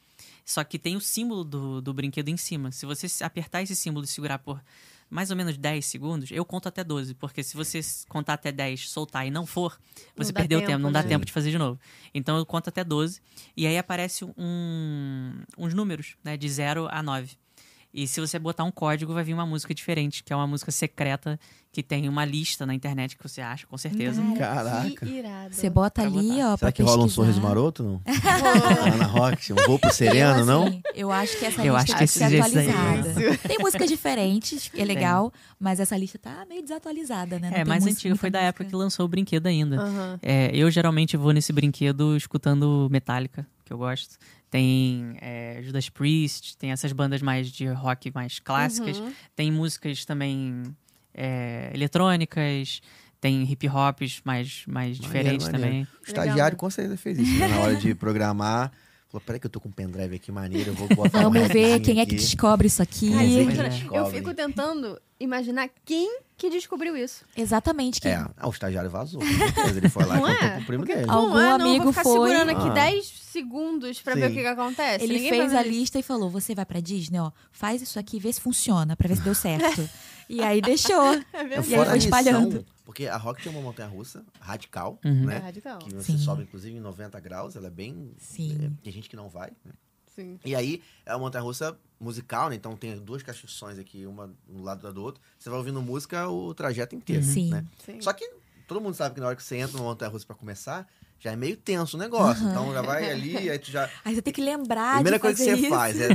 Só que tem o símbolo do, do brinquedo em cima. Se você apertar esse símbolo e segurar por mais ou menos 10 segundos, eu conto até 12. Porque se você contar até 10, soltar e não for, Não você dá perdeu o tempo, tempo, não dá né? tempo de fazer de novo. Então eu conto até 12. E aí aparece um, uns números, né? De 0 a 9. E se você botar um código, vai vir uma música diferente, que é uma música secreta que tem uma lista na internet que você acha, com certeza. Caraca. Que irado. Você bota Pra ali, botar. ó, pra Será que rola um pesquisar. sorriso maroto, não? Ana Rock, um voo pro sereno, eu, não? assim, Eu acho que essa Eu lista acho que tem que ser esse- esse daí- atualizada. Tem músicas diferentes, é legal, mas essa lista tá meio desatualizada, né? Não É, tem mais música- antiga, foi da época que música. lançou o brinquedo ainda. aham. É, eu geralmente vou nesse brinquedo escutando Metallica, que eu gosto. Tem é, Judas Priest, tem essas bandas mais de rock mais clássicas. Uhum. Tem músicas também é, eletrônicas, tem hip hops mais, mais diferentes maneiro. também. O estagiário com certeza fez isso. né? Na hora de programar, falou: peraí, que eu tô com um pendrive aqui maneiro, eu vou botar um Vamos ver quem é que aqui. descobre isso aqui. Eu Descobre. fico tentando imaginar quem que descobriu isso. Exatamente. Quem... É, ah, o estagiário vazou. Ele foi lá e Não contou é? pro primo Porque, dele. Algum não é, não, eu amigo vou ficar foi- segurando aqui Ah. 10 segundos pra ver o Sim. que, que acontece. Ele Ninguém fez a isso. lista e falou: você vai pra Disney, ó, faz isso aqui, vê se funciona, pra ver se deu certo. e aí deixou. É E aí foi espalhando. missão, porque a Rock tinha uma montanha russa radical, Uhum. É né? radical. Que você Sim. sobe, inclusive, em 90 graus, ela é bem. Sim. é, tem gente que não vai, né? Sim. E aí, é uma montanha russa musical, né? Então tem duas caixões aqui, uma um lado da do outro. Você vai ouvindo música o trajeto inteiro, Sim. né? Sim. Só que todo mundo sabe que na hora que você entra numa montanha russa pra começar, já é meio tenso o negócio. Aham. Então já vai ali, aí tu já. Aí você tem que lembrar. A primeira de coisa que você isso. faz é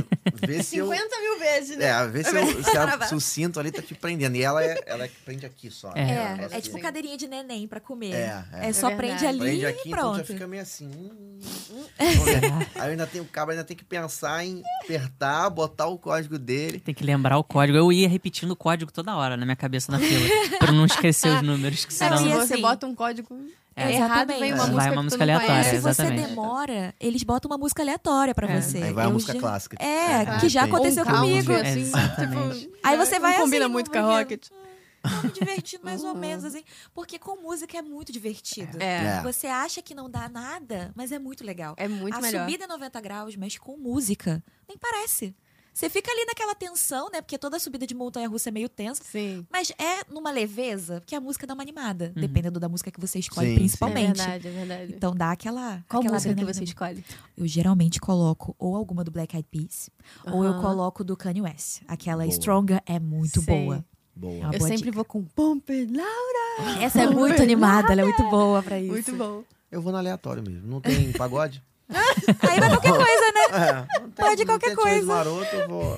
ver se eu. 50 mil vezes, né? É, ver se, eu, se, a- se o cinto ali tá te prendendo. E ela é, ela é que prende aqui só. né? É, Ela é, faz tipo assim. cadeirinha de neném pra comer. É, é. É só É prende ali Prende aqui, e então pronto. já fica meio assim. hum, hum. Vamos ver. Aí ainda tem o cabo, ainda tem que pensar em apertar, botar o código dele. Tem que lembrar o código. Eu ia repetindo o código toda hora na minha cabeça na fila. pra não esquecer os números, que Não, senão. se e você assim- bota um código É, errado, vem exatamente. uma É. música Vai uma música não aleatória, E se você exatamente. demora, eles botam uma música aleatória pra É. você. Aí vai a música já- clássica. É, Ah, que já tem. aconteceu um comigo. country, assim, Exatamente. tipo, Aí você não vai combina assim, muito com não a Rocket. Tô me divertindo mais ou menos, assim. Porque com música é muito divertido. É. É. Você acha que não dá nada, mas é muito legal. É muito a melhor. subida é 90 graus, mas com música, nem parece. Você fica ali naquela tensão, né? Porque toda subida de montanha-russa é meio tensa. Sim. Mas é numa leveza, porque a música dá uma animada, Uhum. dependendo da música que você escolhe, Sim, É principalmente. verdade, é verdade. Então dá aquela. Qual aquela música que você escolhe? Eu geralmente coloco ou alguma do Black Eyed Peas, ou eu coloco do Kanye West. Aquela Boa. Stronger é muito Sei. boa. Boa. Uma Eu boa sempre dica. vou com Pump It Loud. Essa é muito animada, ela é muito boa pra isso. Muito bom. Eu vou no aleatório mesmo. Não tem pagode? Aí vai qualquer coisa, né? É, não tem, Pode não qualquer coisa. maroto, eu vou.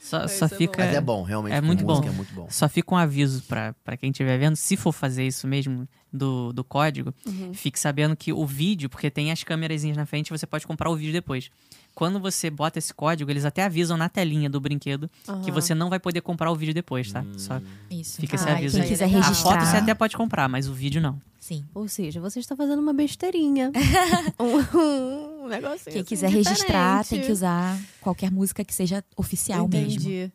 Só, Isso só é bom. fica. Mas é bom, realmente. É com muito música bom. É muito bom. Só fica um aviso pra pra quem estiver vendo, se for fazer isso mesmo do, do código, Uhum. fique sabendo que o vídeo, porque tem as câmerazinhas na frente, você pode comprar o vídeo depois. Quando você bota esse código, eles até avisam na telinha do brinquedo que Aham. você não vai poder comprar o vídeo depois, tá? Hum. Só Isso. fica esse Ah, aviso. Quem quiser legal. A registrar. foto você até pode comprar, mas o vídeo não. Sim. Ou seja, você está fazendo uma besteirinha. um, um negocinho. Quem assim, quiser registrar tem que usar qualquer música que seja oficial mesmo. Entendi.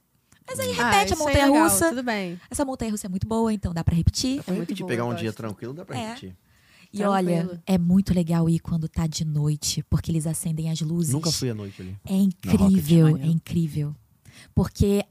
Mas aí Ah, repete a isso aí é montanha-russa. legal, Tudo bem. Essa montanha-russa é muito boa, então dá pra repetir. É muito bom, pegar um dia tranquilo, dá pra É. repetir. E Tranquilo. olha, é muito legal ir quando tá de noite, porque eles acendem as luzes. Nunca fui à noite ali. É incrível, é incrível. Porque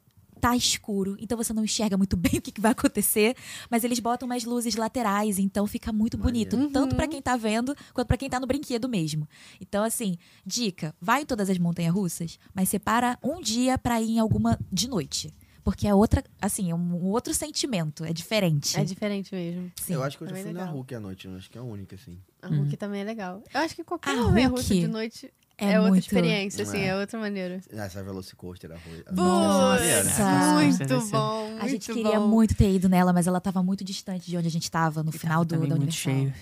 tá escuro, então você não enxerga muito bem o que, que vai acontecer, mas eles botam umas luzes laterais, então fica muito bonito, Maneiro. tanto pra Uhum. quem tá vendo quanto pra quem tá no brinquedo mesmo. Então assim, dica, vai em todas as montanhas-russas, mas separa um dia pra ir em alguma de noite, porque é outra, assim, é um outro sentimento, é diferente. É diferente mesmo. Sim. Eu acho que eu já Também fui na legal. Hulk à noite. Eu acho que é a única, assim. A Hulk também é legal. Eu acho que qualquer A montanha russa de noite é, é, outra muito experiência, assim, É. é outra maneira. Essa Velocicoaster, a Hulk. Nossa. Nossa. muito Deve ser. bom. A gente muito queria bom. muito ter ido nela, mas ela tava muito distante de onde a gente tava no E final tava do, da muito Universal. cheio.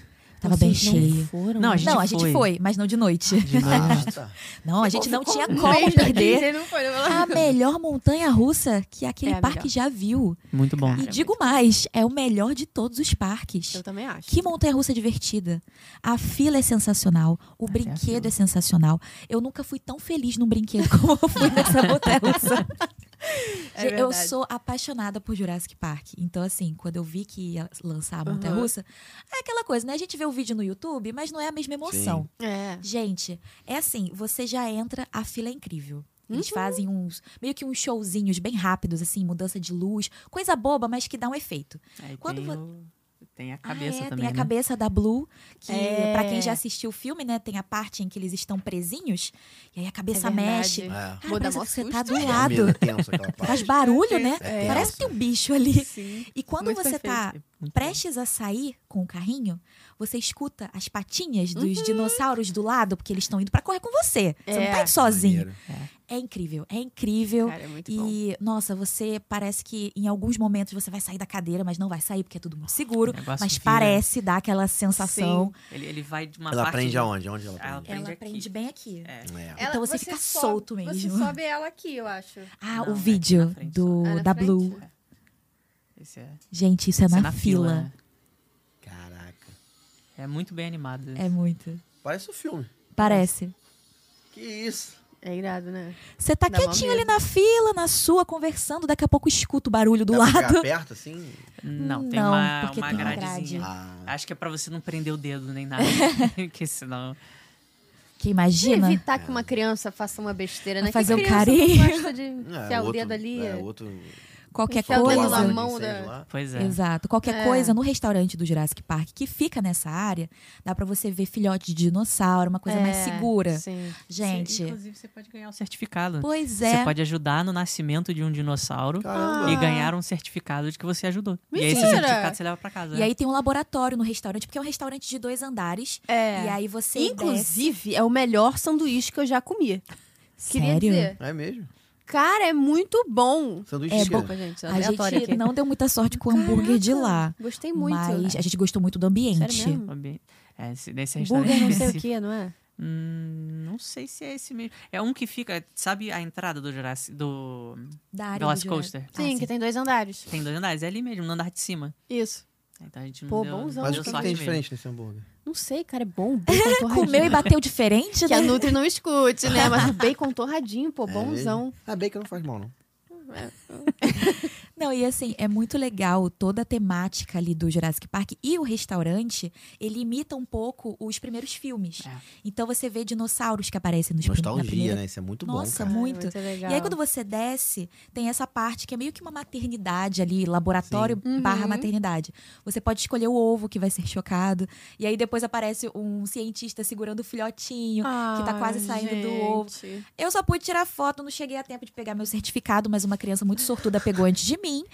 Tava bem cheio. Foram? Não, a gente não, a gente foi. foi, mas não de noite. De noite. Ah, tá. Não, a gente não tinha com como perder não foi, não. a melhor montanha russa que aquele É parque melhor. já viu. Muito bom. e digo mais, é o melhor de todos os parques. Eu também acho. Que montanha russa divertida. A fila é sensacional, o brinquedo fila. é sensacional. Eu nunca fui tão feliz num brinquedo como eu fui nessa montanha russa. É eu sou apaixonada por Jurassic Park. Então, assim, quando eu vi que ia lançar a montanha russa, é aquela coisa, né? A gente vê o vídeo no YouTube, mas não é a mesma emoção. É. Gente, é assim, você já entra, a fila é incrível. Eles Uhum. fazem uns, meio que uns showzinhos bem rápidos, assim, mudança de luz, coisa boba, mas que dá um efeito. Aí Quando tem, vo- o- tem a Ah, cabeça é, também, tem a né? cabeça da Blue, que É. pra quem já assistiu o filme, né, tem a parte em que eles estão presinhos, e aí a cabeça É mexe. É. Cara, parece que você tá do É lado. tenso parte. Faz barulho, né? É Parece que tem um bicho ali. Sim. E quando Muito você tá perfeito. Bom. prestes a sair com o carrinho, você escuta as patinhas dos Uhum. dinossauros do lado, porque eles estão indo pra correr com você. Você não É. tá indo sozinho. Maneiro. É incrível, é incrível. Cara, é muito bom. E, nossa, você parece que em alguns momentos você vai sair da cadeira, mas não vai sair porque é tudo muito seguro. Mas vira. parece dar aquela sensação. Ele, ele vai de uma Ela parte prende de- aonde? Onde ela Ela prende? Ela Prende prende aqui. bem aqui. É. É. Então você fica solto mesmo. Você sobe ela aqui, eu acho. Ah, Não, o é aqui vídeo na frente do. Ah, na da frente? Blue. Esse é, Gente, isso é esse na, fila. né? É muito bem animado. É muito. Parece o filme. Parece. Que isso? É irado, né? Você tá Dá quietinho ali na fila, na sua, conversando, daqui a pouco escuta o barulho do Dá pra lado. ficar perto, assim? Não, tem Não, uma, porque uma tem uma gradezinha. grade. Ah, Acho que é pra você não prender o dedo nem nada. Porque senão. Que imagina. evitar que uma criança faça uma besteira, né? fazer um carinho. não gosta de é, enfiar o outro- dedo ali. É, outro... Qualquer Enfiar o dedo coisa. na mão 26 da-. Pois é. Exato. Qualquer É. coisa no restaurante do Jurassic Park que fica nessa área, dá pra você ver filhote de dinossauro, uma coisa mais É, segura. Sim. Gente, Você- inclusive, você pode ganhar um certificado. pois Você é. pode ajudar no nascimento de um dinossauro Caramba. e ganhar um certificado de que você ajudou. E aí, esse Mentira! certificado você leva pra casa. E aí tem um laboratório no restaurante, porque é um restaurante de dois andares. É. E aí você desce. Inclusive, é o melhor sanduíche que eu já comi. Queria Sério? dizer. É mesmo? Cara, é muito bom. Sanduíche É de bom. gente. A gente aqui. não deu muita sorte com o hambúrguer de lá. Gostei muito. Mas a gente gostou muito do ambiente. Sério mesmo? É, esse- nesse restaurante. Burger não sei o que, não é? Hum, não sei se é esse mesmo. É um que fica. Sabe a entrada do Jurassic, do Da área do Velocicoaster? Jurassic- Sim, Ah, que tem dois andares. Tem dois andares, é ali mesmo, no andar de cima. Isso. Então a gente não Pô, deu, bonzão, não Mas o que, tem mesmo. diferente nesse hambúrguer? Não sei, cara, é bom. Bacon torradinho. Comeu e bateu diferente, Que a né? Nutri não escute, né? Mas o bacon torradinho, pô, É bonzão. mesmo? Ah, bacon não faz mal, não. Não, e assim, é muito legal toda a temática ali do Jurassic Park e o restaurante, ele imita um pouco os primeiros filmes. É. Então você vê dinossauros que aparecem nos Nostalgia, primeira... né? Isso é muito Nossa, bom, cara. muito. legal. E aí, quando você desce, tem essa parte que é meio que uma maternidade ali, laboratório barra Uhum. maternidade. Você pode escolher o ovo que vai ser chocado. E aí depois aparece um cientista segurando o filhotinho, que tá quase saindo do ovo. gente. Eu só pude tirar foto, não cheguei a tempo de pegar meu certificado, mas uma criança muito sortuda pegou antes de mim.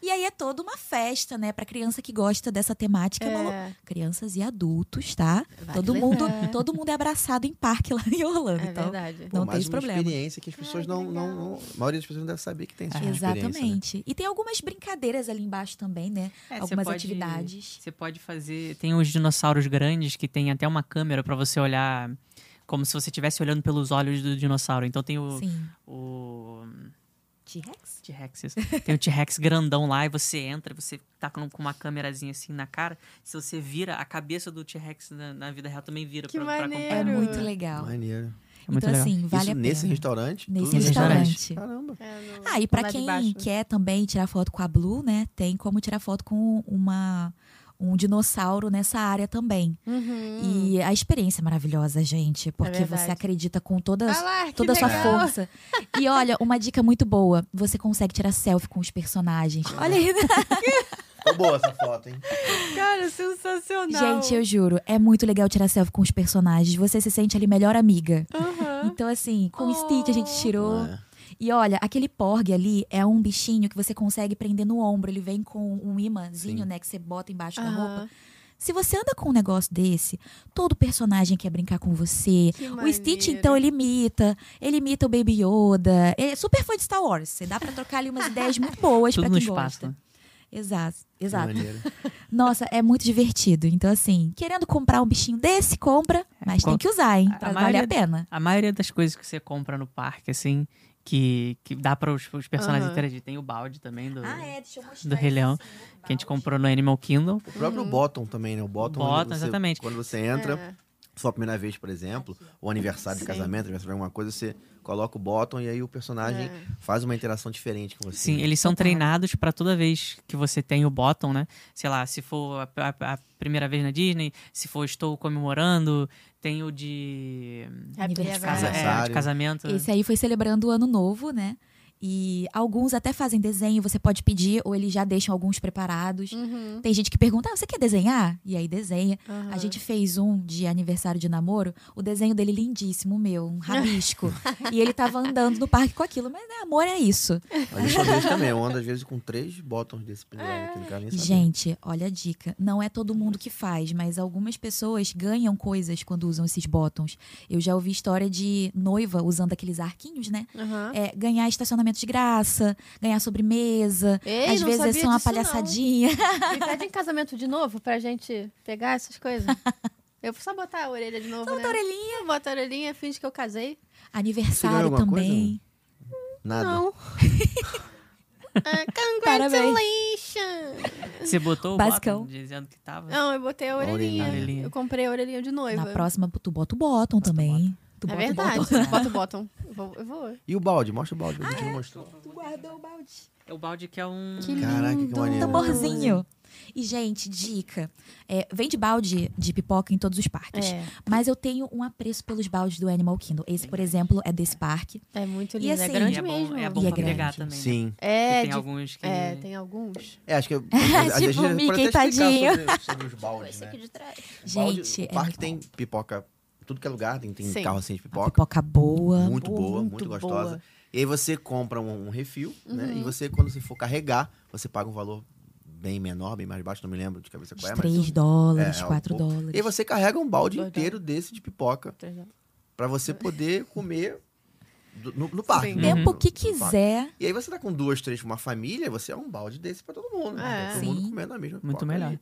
E aí é toda uma festa, né, pra criança que gosta dessa temática. É. É, Crianças e adultos, tá? Vale todo lembrar. mundo, todo mundo é abraçado em parque lá em Orlando. é então, verdade. Pô, Não mais tem uma problema. experiência que as pessoas que não, não, não- A maioria das pessoas não deve saber que tem essa experiência. né? Exatamente. E tem algumas brincadeiras ali embaixo também, né? É, algumas pode- atividades. Você pode fazer. Tem os dinossauros grandes que tem até uma câmera pra você olhar como se você estivesse olhando pelos olhos do dinossauro. Então tem o. Sim. o T-Rex? T-Rex. isso. Tem o T-Rex grandão lá e você entra, você tá com uma câmerazinha assim na cara. Se você vira, a cabeça do T-Rex na, na vida real também vira Que pra, pra maneiro. É acompanhar. muito legal. Maneiro. É muito então, legal. assim, vale Isso a pena. nesse restaurante? Nesse Tudo Nesse restaurante. Caramba. É, no- Ah, e pra quem quer também tirar foto com a Blue, né? Tem como tirar foto com uma um dinossauro nessa área também. Uhum. E a experiência é maravilhosa, gente, porque verdade. você acredita com toda, Ah lá, toda a sua legal. força. E olha, uma dica muito boa, você consegue tirar selfie com os personagens. Olha aí, Ficou boa essa foto, hein? Cara, sensacional. gente, eu juro, é muito legal tirar selfie com os personagens. Você se sente ali melhor amiga. Aham. Então assim, com o Stitch a gente tirou. É. E olha, aquele porg ali é um bichinho que você consegue prender no ombro. Ele vem com um imãzinho, Sim. né? Que você bota embaixo da Aham. roupa. Se você anda com um negócio desse, todo personagem quer brincar com você. Que O Stitch, então, ele imita. Ele imita o Baby Yoda. É super fã de Star Wars. Você dá pra trocar ali umas ideias muito boas Tudo pra no quem espaço. gosta. né? Exato, Que exato. maneiro. Nossa, é muito divertido. Então, assim, querendo comprar um bichinho desse, compra. Mas co- tem que usar, hein? a Pra valer maioria a pena. A maioria das coisas que você compra no parque, assim, que, que dá para os, os personagens Aham. interagir. Tem o balde também do, é, deixa eu mostrar. do Rei Leão, que a gente comprou no Animal Kingdom. O próprio Bottom também, né? O Bottom. Bottom, você- exatamente. Quando você entra, É. sua primeira vez, por exemplo, ou aniversário de Sim. casamento, aniversário de alguma coisa, você coloca o Bottom e aí o personagem É. faz uma interação diferente com você. Sim, eles são treinados pra toda vez que você tem o bottom, né? Sei lá, se for a, a- a primeira vez na Disney, se for estou comemorando, tem o de, Aniversário. casa, é, de casamento. Esse aí foi celebrando o ano novo, né? E alguns até fazem desenho, você pode pedir, ou eles já deixam alguns preparados. Uhum. Tem gente que pergunta: ah, você quer desenhar? E aí desenha. Aham. A gente fez um de aniversário de namoro, o desenho dele lindíssimo, o meu, um rabisco. e ele tava andando no parque com aquilo. Mas, né, amor, é isso. Sou desse também. Eu ando às vezes com três Bottoms desse aqui, nem saber. Gente, olha a dica. Não é todo mundo que faz, mas algumas pessoas ganham coisas quando usam esses botões. Eu já ouvi história de noiva usando aqueles arquinhos, né? Aham. É, ganhar estacionamento de graça, ganhar sobremesa. Ei, Às vezes é sabia só uma palhaçadinha. Me pede em casamento de novo pra gente pegar essas coisas. Eu vou só botar a orelha de novo, Só né? botar a orelhinha. Bota a orelhinha, finge que eu casei. Aniversário alguma coisa, também. Nada. Não. Ah. Congratulations! Você botou o Basicão. bottom dizendo que tava. Não, eu botei a orelhinha. orelhinha. Eu comprei a orelhinha de noiva. Na próxima, tu bota o bottom também. Tu É bota o verdade. bottom. Bota o bottom. Eu vou. Eu vou. E o balde? Mostra o balde, Ah, a gente é? não mostrou. Tu guardou o balde. É o balde que é um. Que Caraca, que lindo. maneiro. Tamborzinho. E, gente, dica. É, vende balde de pipoca em todos os parques. É, Mas eu tenho um apreço pelos baldes do Animal Kingdom. Esse, por exemplo, é desse parque. é muito E lindo. assim, é E grande é bom, mesmo. é bom E é grande. também. né? Sim. É, tem de- alguns que. é, tem alguns. É, acho que. Tipo o Mickey, tadinho. Sobre, sobre os baldes, Esse né? aqui de trás. Balde- Gente, o é parque tem pipoca, tudo que é lugar, tem, tem Sim. carro assim de Uma pipoca. pipoca boa. Muito boa, muito, muito gostosa. boa. E aí você compra um, um refil, né? Uhum. E você, quando você for carregar, você paga um valor bem menor, bem mais baixo, não me lembro de cabeça qual é, mas. 3 dólares, é, um 4 pouco. dólares. E aí você carrega um balde inteiro desse de pipoca pra você poder comer do- no, no parque. Sim. né? Tempo No- que quiser. E aí você tá com duas, três, uma família, você é um balde desse pra todo mundo. né? É. Todo mundo Sim. comendo a mesma Muito melhor. ali,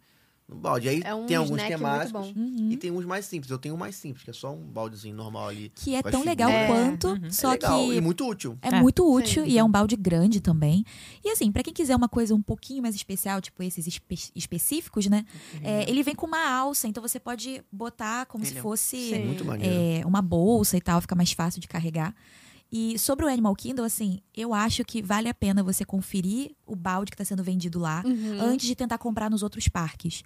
No balde. Aí É um tem alguns snack muito temáticos bom. Uhum. e tem uns mais simples. Eu tenho um mais simples, que é só um baldezinho normal ali. Que é tão legal figuras. quanto, Uhum. só é legal que e muito útil. É, É. muito útil Sim. e é um balde grande também. E assim, pra quem quiser uma coisa um pouquinho mais especial, tipo esses espe- específicos, né? É, ele vem com uma alça, então você pode botar como Ele se é- fosse é, uma bolsa e tal, fica mais fácil de carregar. E sobre o Animal Kingdom, assim, eu acho que vale a pena você conferir o balde que está sendo vendido lá Uhum. antes de tentar comprar nos outros parques.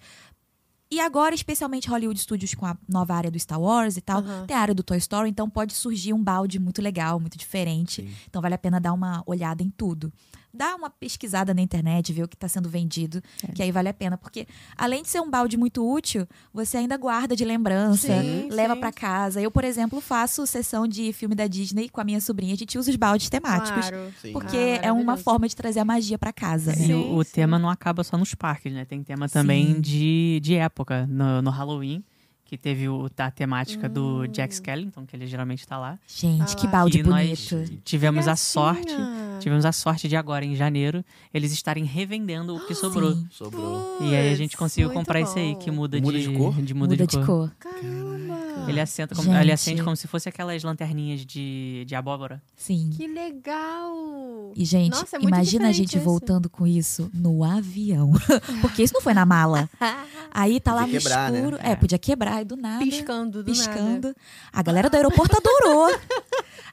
E agora, especialmente Hollywood Studios com a nova área do Star Wars e tal, Aham. tem a área do Toy Story, então pode surgir um balde muito legal, muito diferente. Sim. Então vale a pena dar uma olhada em tudo. Dá uma pesquisada na internet, ver o que está sendo vendido, É. que aí vale a pena. Porque além de ser um balde muito útil, você ainda guarda de lembrança, Sim, leva sim. pra casa. Eu, por exemplo, faço sessão de filme da Disney com a minha sobrinha. A gente usa os baldes temáticos. Claro. Sim. Porque Ah, é uma forma de trazer a magia pra casa. Sim. E o, o tema não acaba só nos parques, né? Tem tema também Sim. de, de época. No, no Halloween, que teve o, a temática do Jack Skellington, que ele geralmente tá lá. Gente, que Ah, balde e nós bonito. tivemos a sorte, tivemos a sorte de agora, em janeiro, eles estarem revendendo o que sobrou. Sim. Sobrou. E aí a gente Puts, conseguiu comprar esse aí, que muda, Muda de, de cor? muda, Muda de cor. Caramba! Ele, assenta como, ele acende como se fosse aquelas lanterninhas de, de abóbora. Sim. Que legal! E, gente, Nossa, é imagina a gente esse. voltando com isso no avião. Porque isso não foi na mala. Aí tá lá Podia no quebrar, né? escuro. É, podia quebrar e do nada. Piscando do piscando. nada. A galera do aeroporto adorou.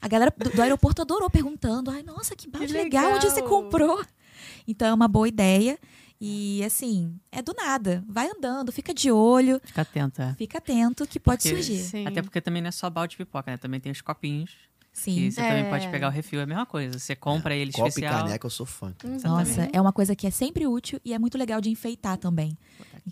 A galera do, do aeroporto adorou, perguntando: ai, nossa, que balde legal, onde você legal." comprou? Então é uma boa ideia. E assim, é do nada. Vai andando, fica de olho, Fica atento, é. fica atento que pode Porque- surgir. Sim. Até porque também não é só balde de pipoca, né? Também tem os copinhos. Sim. Que você É. também pode pegar o refil, é a mesma coisa. Você compra ele Copo e especial. caneca, eu sou fã. Nossa, é uma coisa que é sempre útil e é muito legal de enfeitar também.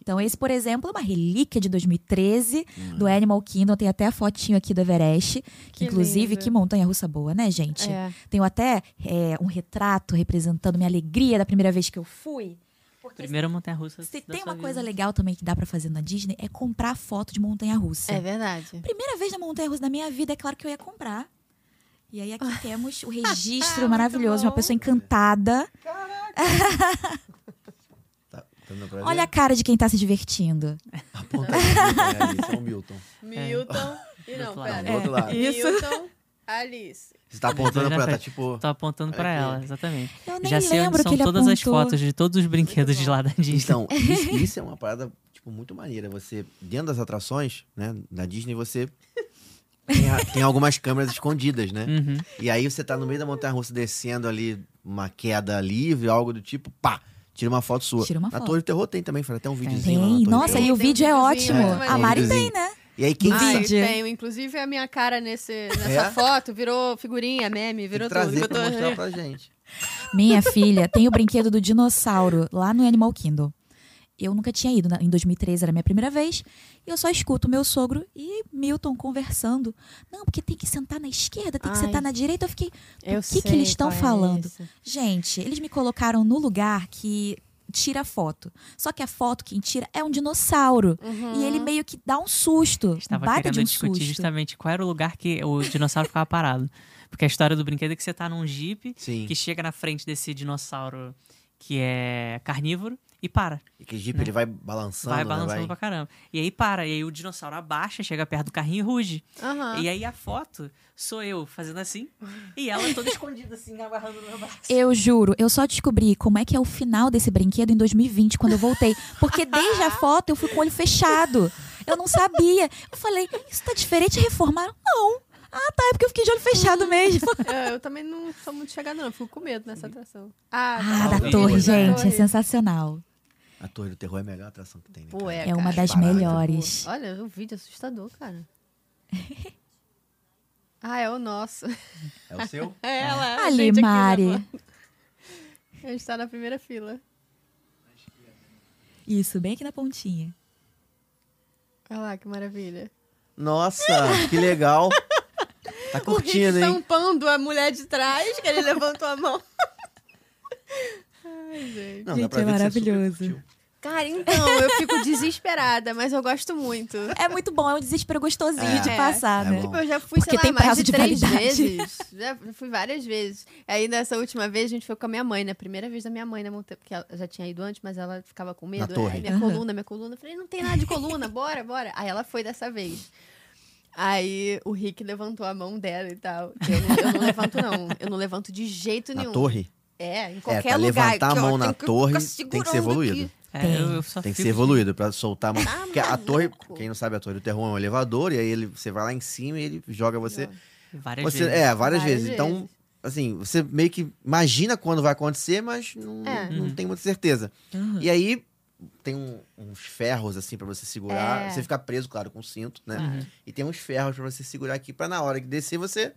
Então, esse, por exemplo, é uma relíquia de 2013 do Animal Kingdom. Tem até a fotinho aqui do Everest. Que, Que inclusive, lindo. que montanha russa boa, né, gente? É. Tenho até é, um retrato representando minha alegria da primeira vez que eu fui. Porque Primeira montanha russa. se da tem sua uma coisa vida. legal também que dá pra fazer na Disney é comprar foto de montanha russa. É verdade. Primeira vez na montanha russa da minha vida, é claro que eu ia comprar. E aí aqui temos o registro Muito maravilhoso de uma pessoa encantada. Tá, tá dando pra ver? Olha a cara de quem tá se divertindo. Aponta aí, Milton, ali, esse é o Milton. Milton. E Do não, pera. Do outro lado. Isso. Milton, Alice. Você tá apontando pra ela, tá tipo... Tô apontando pra Aqui. ela, exatamente. Eu nem Já sei lembro onde são todas as apontou. fotos de todos os brinquedos de lá da Disney. Então, isso, isso é uma parada, tipo, muito maneira. Você, dentro das atrações, né, da Disney, você tem, a- tem algumas câmeras escondidas, né? Uhum. E aí você tá no meio da montanha-russa descendo ali, uma queda livre, algo do tipo, pá, tira uma foto sua. Tira uma Na foto. Torre do Terror tem também, faz até um videozinho lá na Tem. Nossa, Terror. e o Tem um vídeo é ótimo. muito A Mari tem, né? E aí quem Ah, que eu vídeo. tenho. Inclusive, a minha cara nesse, nessa É? foto virou figurinha, meme, tem virou que trazer tudo. pra Eu tô- mostrar pra gente. Minha filha tem o brinquedo do dinossauro lá no Animal Kingdom. Eu nunca tinha ido, na- em 2013 era a minha primeira vez. E eu só escuto meu sogro e Milton conversando. Não, porque tem que sentar na esquerda, tem que Ai. sentar na direita. Eu fiquei, o que, que eles estão é falando? esse. Gente, eles me colocaram no lugar que tira foto. Só que a foto quem tira é um dinossauro. E ele meio que dá um susto. Estava querendo de um discutir susto. justamente qual era o lugar que o dinossauro ficava parado. Porque a história do brinquedo é que você tá num jeep Sim. que chega na frente desse dinossauro que é carnívoro e para. E que Jeep Né? ele vai balançando, vai né? balançando Vai- pra caramba. E aí para. E aí o dinossauro abaixa, chega perto do carrinho e ruge. Aham. E aí a foto sou eu fazendo assim e ela toda escondida assim, agarrando no meu braço. Eu juro, eu só descobri como é que é o final desse brinquedo em 2020, quando eu voltei. Porque desde a foto eu fui com o olho fechado. Eu não sabia. Eu falei, isso tá diferente, reformaram? Não. Ah, tá, é porque eu fiquei de olho fechado mesmo. É, eu também não sou muito chegada, não. Eu fico com medo nessa atração. Ah, Ah, da torre, da gente, é sensacional. A Torre do Terror é a melhor atração que tem, né? Pô, é, É uma cara. das Barato. melhores. Olha, o vídeo é assustador, cara. ah, é o nosso. É o seu? É ela. a Ali, aqui Mari. foto. A gente tá na primeira fila. Isso, bem aqui na pontinha. Olha lá, que maravilha. Nossa, que legal. Tá o Rick curtindo, hein? tampando a mulher de trás, que ele levantou a mão. Ai, gente. Não, Gente, é maravilhoso. Cara, então, eu fico desesperada, mas eu gosto muito. É muito bom, é um desespero gostosinho É, de é, passar, é né? bom. Tipo, eu já fui, Porque sei lá, tem prazo de, de três validade. vezes. Já fui várias vezes. Aí, nessa última vez, a gente foi com a minha mãe, né? Primeira vez da minha mãe na montanha, porque ela já tinha ido antes, mas ela ficava com medo. torre. Aí, minha Aham. coluna, minha coluna. Eu falei, não tem nada de coluna, bora, bora. Aí ela foi dessa vez. Aí o Rick levantou a mão dela e tal. Eu não, eu não levanto, não. Eu não levanto de jeito Na nenhum. torre? É, em É, qualquer pra lugar. levantar a mão na torre tem que ser evoluído. aqui. É, Tem. eu, eu só Tem que fico ser evoluído pra soltar a mão. Tá Porque a torre, quem não sabe, a torre do terror é um elevador, e aí ele, você vai lá em cima e ele joga você. Várias Você, vezes. é, várias, Várias vezes. Então, vezes. assim, você meio que imagina quando vai acontecer, mas não, É. não Uhum. tem muita certeza. Uhum. E aí tem um- uns ferros assim pra você segurar. É. Você fica preso, claro, com cinto, né? Uhum. E tem uns ferros pra você segurar aqui pra na hora que descer você.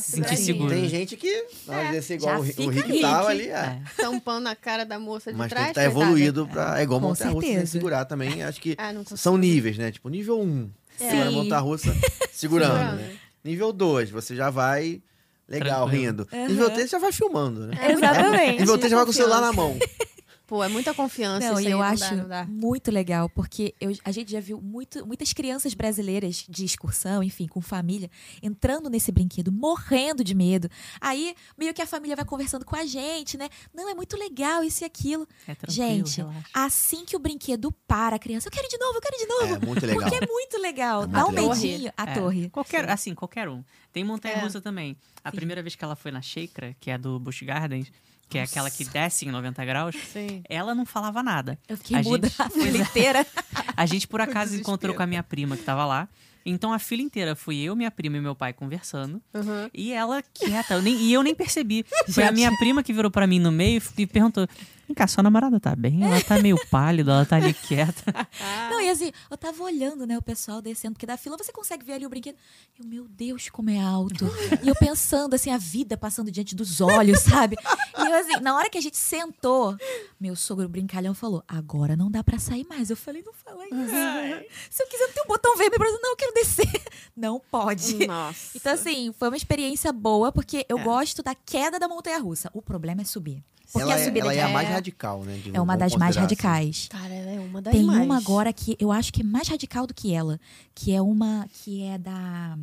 Sentir seguro. Tem gente que na hora de É, descer igual o, o Rick tava ali, é. É. Tampando a cara da moça de Mas tem trás. que estar coitada. evoluído pra. É igual Com montanha russa, tem que segurar também. Acho que Ah, são níveis, né? Tipo, nível 1, É. segura a Sim. montanha russa segurando. Segurando. né? Nível 2, você já vai legal, Tranquilo. rindo. Uhum. Nível 3 você já vai filmando, né? Exatamente. Nível 3 já vai com o celular na mão. Pô, é muita confiança. Não, isso e aí eu não acho Dá, não dá. muito legal, porque eu- a gente já viu muito, muitas crianças brasileiras de excursão, enfim, com família, entrando nesse brinquedo, morrendo de medo. Aí, meio que a família vai conversando com a gente, né? Não, é muito legal isso e aquilo. É tranquilo, gente, relaxa. assim que o brinquedo para, a criança, eu quero ir de novo, eu quero ir de novo. É muito legal. Porque é muito legal. É Dá um muito legal. medinho. A É, torre. Qualquer, assim, qualquer um. Tem montanha É. russa também. A Sim. primeira vez que ela foi na Sheikra, que é do Busch Gardens, que é aquela que desce em 90 graus, Sim. ela não falava nada. Eu fiquei A muda gente- a fila inteira. A gente, por acaso, desespero. encontrou com a minha prima que tava lá. Então a fila inteira fui eu, minha prima e meu pai conversando. Uhum. E ela quieta. eu nem- e eu nem percebi. Foi a minha prima que virou pra mim no meio e perguntou: Vem cá, sua namorada tá bem? Ela tá meio pálida, ela tá ali quieta. Não, e assim, eu tava olhando, né, o pessoal descendo, porque da fila você consegue ver ali o brinquedo. E eu, meu Deus, como é alto. e eu pensando, assim, a vida passando diante dos olhos, sabe? E eu, assim, na hora que a gente sentou, meu sogro brincalhão falou: agora não dá pra sair mais. Eu falei, não fala isso. Se eu quiser ter um botão vermelho, pra não, eu quero descer. Não pode. Nossa. Então, assim, foi uma experiência boa, porque eu É. gosto da queda da montanha russa. O problema é subir. Porque ela a é, subida ela de é a mais É. radical, né? de- é uma das mais considerar assim. radicais. Cara, ela é uma das Tem mais. uma agora que eu acho que é mais radical do que ela, que é uma que é da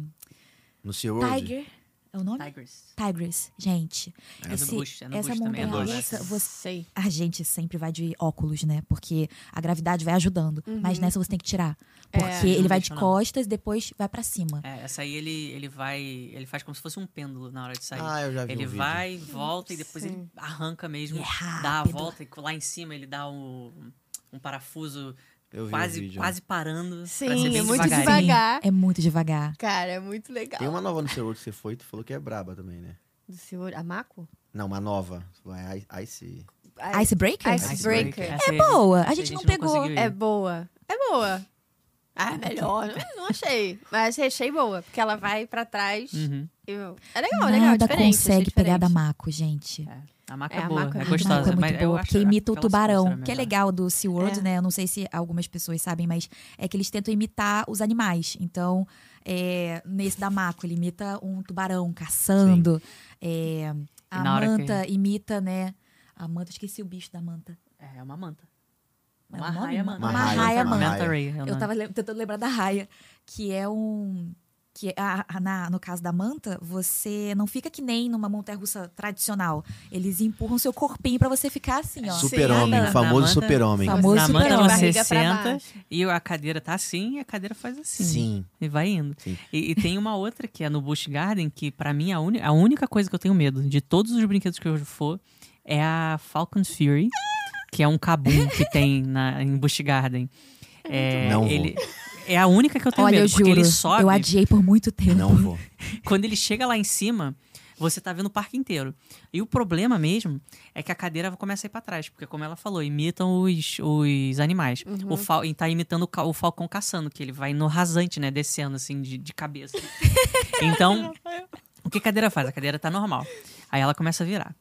No SeaWorld. Tiger. É o nome? Tigers. Tigers. Gente, É no esse- Bush, é no essa Bush também. é montanha no russa, Bush. você a gente sempre vai de óculos, né? Porque a gravidade vai ajudando. Mas nessa você tem que tirar. Porque É, ele não vai de não. costas e depois vai pra cima. É, essa aí ele, ele vai. Ele faz como se fosse um pêndulo na hora de sair. Ah, eu já vi Ele um vídeo. vai, volta e depois Sim. ele arranca mesmo, é dá a volta e lá em cima ele dá um, um parafuso Eu vi o quase, vídeo. quase parando. Sim, é muito devagar. É muito devagar. Cara, é muito legal. Tem uma nova no SeaWorld que você foi, tu falou que é braba também, né? Do senhor. A Mako? Não, uma nova. Vai Ice. Icebreaker? Ice- Icebreaker. É boa. A essa gente não pegou. ir. É boa. É boa. Ah, melhor. Não, não achei. Mas achei boa. Porque ela vai pra trás. Uhum. e eu- É legal, legal. Nada Diferente, achei consegue pegar da. Mako, gente. É, a maca É, é, a boa, maca é é A gostosa. é muito mas boa, porque imita o tubarão, que é legal do SeaWorld, É. né? Eu não sei se algumas pessoas sabem, mas é que eles tentam imitar os animais. Então, é, nesse da Mako, ele imita um tubarão caçando. É, a hora que- manta imita, né? A manta, esqueci o bicho da manta. É, é uma manta. É manta. Manta. Manta ray é o Eu tava lem- tentando lembrar da raia, que é um. Que é- a- a- na- no caso da manta, você não fica que nem numa montanha russa tradicional. Eles empurram seu corpinho pra você ficar assim, ó. Super-homem, famoso manta- super-homem. Famoso Na manta super-homem. você senta e a cadeira tá assim e a cadeira faz assim. Sim. E vai indo. E, e tem uma outra que é no Busch Garden, que pra mim a, uni- a única coisa que eu tenho medo de todos os brinquedos que eu for é a Falcon Fury, que é um cabum que tem na, em Busch Garden. É, Não vou. ele, é a única que eu tenho Olha, eu medo, porque juro, ele sobe. eu adiei por muito tempo. Não vou. Quando ele chega lá em cima, você tá vendo o parque inteiro. E o problema mesmo é que a cadeira começa a ir pra trás, porque como ela falou, imitam os, os animais. O fal, e tá imitando o, o falcão caçando, que ele vai no rasante, né, descendo assim de, de cabeça. então, o que a cadeira faz? A cadeira tá normal. Aí ela começa a virar.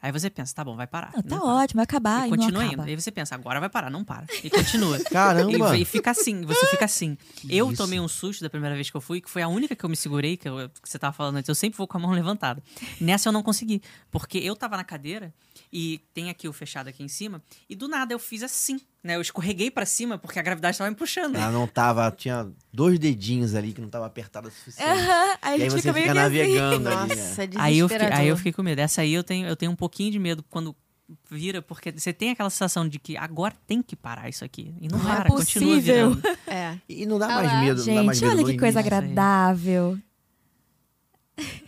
Aí você pensa, tá bom, vai parar. Não, tá Não para. ótimo, vai acabar E e, não continua acaba. indo. Aí você pensa, agora vai parar, não para. E continua. Caramba! E, e fica assim, você fica assim. eu isso? tomei um susto da primeira vez que eu fui, que foi a única que eu me segurei, que, eu- que você tava falando antes. Eu sempre vou com a mão levantada. Nessa eu não consegui. Porque eu tava na cadeira e tem aqui o fechado aqui em cima, e do nada eu fiz assim, né? Eu escorreguei pra cima porque a gravidade tava me puxando. Ela não tava. Tinha dois dedinhos ali que não tava apertado o suficiente. Aham, aí a E aí gente você fica meio fica que assim. navegando ali, né? Nossa, é Aí eu, fiquei, aí eu fiquei com medo. Essa aí eu tenho, eu tenho um pouquinho de medo quando vira, porque você tem aquela sensação de que agora tem que parar isso aqui. E não, Não é para, continua possível. virando. É. E não dá Ah mais medo, não dá mais Gente, medo olha que coisa início. agradável.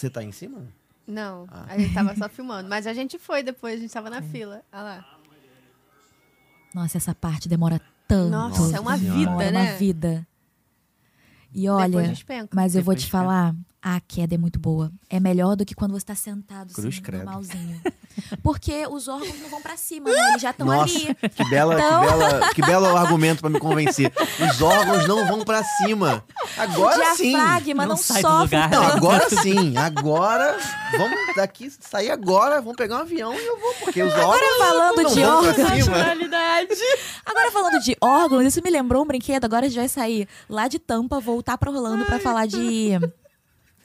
Você tá em cima? Não, Ah. a gente tava só filmando. Mas a gente foi depois, a gente tava na fila. Olha lá. Nossa, essa parte demora tanto. Nossa, é uma vida, Demora né? uma vida. E olha, mas eu vou Depois te despenca. falar, a queda é muito boa. É melhor do que quando você tá sentado, Cruz assim, credo. normalzinho. Porque os órgãos não vão pra cima, né? Eles já estão ali. que bela, Então- que bela, que belo argumento pra me convencer. Os órgãos não vão pra cima. Agora sim. Diafragma Não não, sai do sofre lugar. Não, agora sim. Agora vamos daqui sair agora, vamos pegar um avião e eu vou porque os órgãos falando não de órgãos. Agora falando de órgãos, isso me lembrou um brinquedo. Agora a gente vai sair lá de Tampa, voltar pra Orlando pra falar de.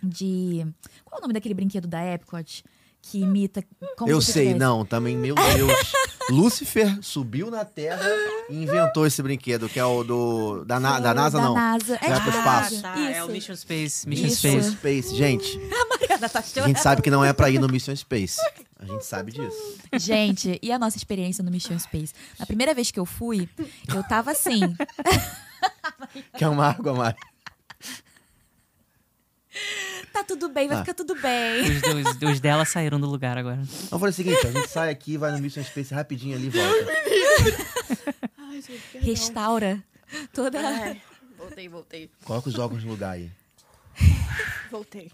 De. Qual é o nome daquele brinquedo da Epcot? Que imita. Como Eu se sei, tivesse- não, também, meu Deus. Lúcifer subiu na Terra e inventou esse brinquedo, que é o do. Da, Na- da NASA, da não. NASA. É Vai pro espaço. NASA. Tá, é o. Mission Space. Mission Isso. Space. Space. Gente, Mariana tá a gente sabe que não é pra ir no Mission Space. A gente sabe disso. Gente, e a nossa experiência no Mission Space? Na primeira vez que eu fui, eu tava assim. Quer uma água, Mari? Tá tudo bem, vai Ah. ficar tudo bem. Os, os- os dela saíram do lugar agora. Eu falei o seguinte, a gente sai aqui, vai no Mission Space rapidinho ali e volta. Ai, gente, perdão. Restaura toda. Ai, voltei, voltei. Coloca os órgãos no lugar aí. Voltei.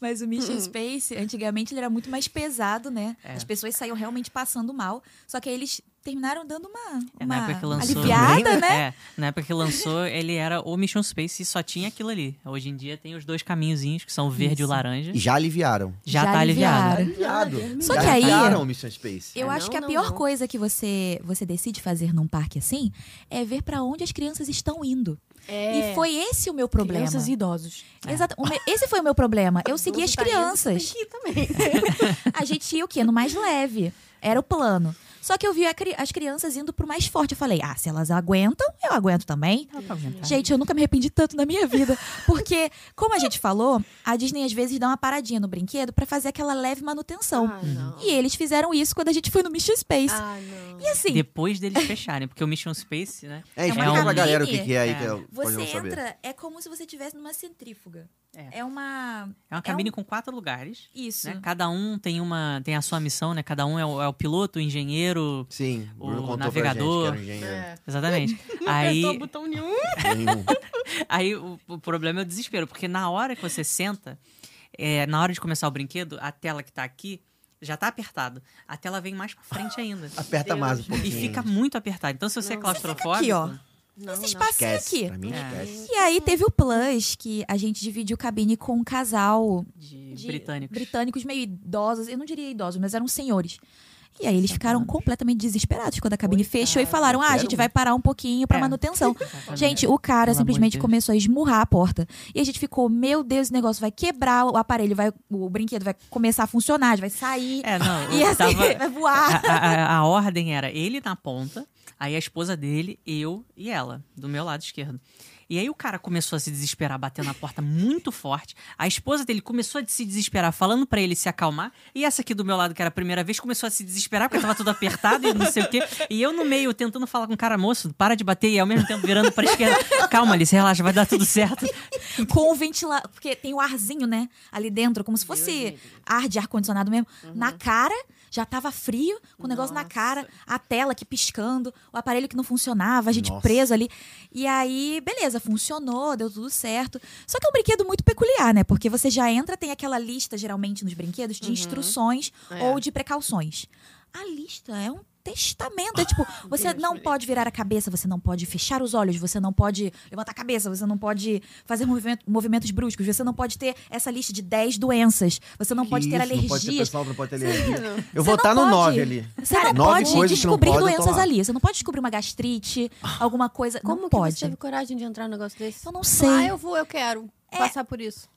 Mas o Mission Hum. Space, antigamente, ele era muito mais pesado, né? É. As pessoas saíam realmente passando mal. Só que aí eles terminaram dando uma, É, uma lançou. aliviada, né? É, na época que lançou, ele era o Mission Space e só tinha aquilo ali. Hoje em dia tem os dois caminhozinhos, que são o verde e o Isso. laranja. E já aliviaram. Já, Já tá aliviado. aliviaram. Aliviado. Só já que aí- aliviaram o Mission Space. Eu Ah, acho não, que a não, pior não. coisa que você, você decide fazer num parque assim é ver pra onde as crianças estão indo. É. E foi esse o meu problema. Crianças e idosos. Exato. O me- Esse foi o meu problema. Eu segui as tá crianças. ir também. A gente ia o quê? No mais leve. Era o plano. Só que eu vi cri- as crianças indo pro mais forte. Eu falei, ah, se elas aguentam, eu aguento também. Pra aguentar. Gente, eu nunca me arrependi tanto na minha vida. Porque, como a gente falou, a Disney às vezes dá uma paradinha no brinquedo pra fazer aquela leve manutenção. Ah. E eles fizeram isso quando a gente foi no Mission Space. Ah, não. E assim, Depois deles fecharem, porque o Mission Space, né? É, É uma explica pra cabine. galera o que, que é aí, que É. eu- você saber. entra, é como se você estivesse numa centrífuga. É. É, uma. É uma cabine com quatro lugares. Isso. né? Cada um tem uma tem a sua missão, né? Cada um é o, é o piloto, o engenheiro. Sim, O Bruno navegador. pra gente que era engenheiro. É. Exatamente. Não Aí, apertou botão nenhum. Nenhum. aí o, o problema é o desespero, porque na hora que você senta, é, na hora de começar o brinquedo, a tela que tá aqui já tá apertado. A tela vem mais pra frente ainda. Aperta Deus. mais um E pouquinho. fica muito apertado. Então, se você é Não. claustrofóbico. aqui, ó. Não, Esse espacinho Esquece, aqui. pra mim É. esquece. E aí teve o Plus, que a gente dividiu cabine com um casal De, de britânicos. britânicos meio idosos. Eu não diria idosos, mas eram senhores. E aí eles ficaram completamente desesperados quando a cabine fechou e falaram: ah, a gente um." vai parar um pouquinho pra É. manutenção. Gente, o cara simplesmente começou a esmurrar a porta. E a gente ficou, meu Deus, esse negócio vai quebrar o aparelho, vai, o brinquedo vai começar a funcionar, vai sair. É, não. E assim, tava- vai voar. a, a- a ordem era ele na ponta, aí a esposa dele, eu e ela, do meu lado esquerdo. E aí o cara começou a se desesperar, batendo na porta muito forte. A esposa dele começou a se desesperar, falando pra ele se acalmar. E essa aqui do meu lado, que era a primeira vez, começou a se desesperar, porque tava tudo apertado e não sei o quê. E eu no meio, tentando falar com o cara, moço, para de bater. E ao mesmo tempo virando pra esquerda. Calma, Alice, relaxa, vai dar tudo certo. Com o ventilador. Porque tem o arzinho, né? Ali dentro, como se fosse ar de ar-condicionado mesmo. Na cara, já tava frio, com o negócio na Nossa. cara, a tela aqui piscando, o aparelho que não funcionava, a gente Nossa. preso ali. E aí, beleza, funcionou, deu tudo certo. Só que é um brinquedo muito peculiar, né? Porque você já entra, tem aquela lista, geralmente, nos brinquedos, de instruções É. ou de precauções. A lista é um testamento. É tipo, você Deus não pode virar a cabeça, você não pode fechar os olhos, você não pode levantar a cabeça, você não pode fazer movimento- movimentos bruscos, você não pode ter essa lista de 10 doenças, você não Que pode ter isso, Não pode ter alergias. pessoal, não pode ter alergia. Eu Você vou não estar no pode. 9 ali. Você não pode que não descobrir pode, doenças ali. Você não pode descobrir uma gastrite, alguma coisa. Como não que pode. você teve coragem de entrar num negócio desse? Eu não Ah, sei. eu vou, eu quero passar por isso.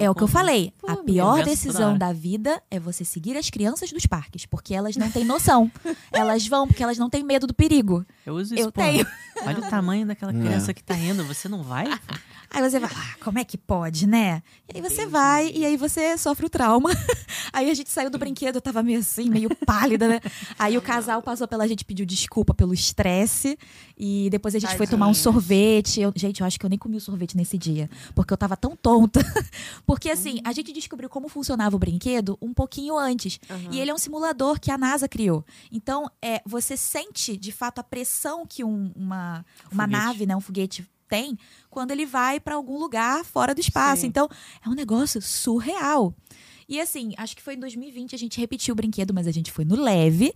É o que eu falei. Pô, a pior decisão da vida é você seguir as crianças dos parques, porque elas não têm noção. elas vão porque elas não têm medo do perigo. Eu uso isso, Eu tenho. Olha o tamanho daquela criança que tá indo, você não vai? Aí você vai, ah, como é que pode, né? E aí você vai e aí você sofre o trauma. Aí a gente saiu do brinquedo, eu tava meio assim, meio pálida, né? Aí o casal passou pela gente, pediu desculpa pelo estresse. E depois a gente foi tomar um sorvete. Eu- gente, eu acho que eu nem comi o sorvete nesse dia. Porque eu tava tão tonta. Porque assim, a gente descobriu como funcionava o brinquedo um pouquinho antes. E ele é um simulador que a NASA criou. Então, é, você sente, de fato, a pressão que um- uma, uma Foguete. nave, né, um foguete tem quando ele vai para algum lugar fora do espaço. Sim. Então, é um negócio surreal. E assim, acho que foi em 2020 a gente repetiu o brinquedo, mas a gente foi no leve.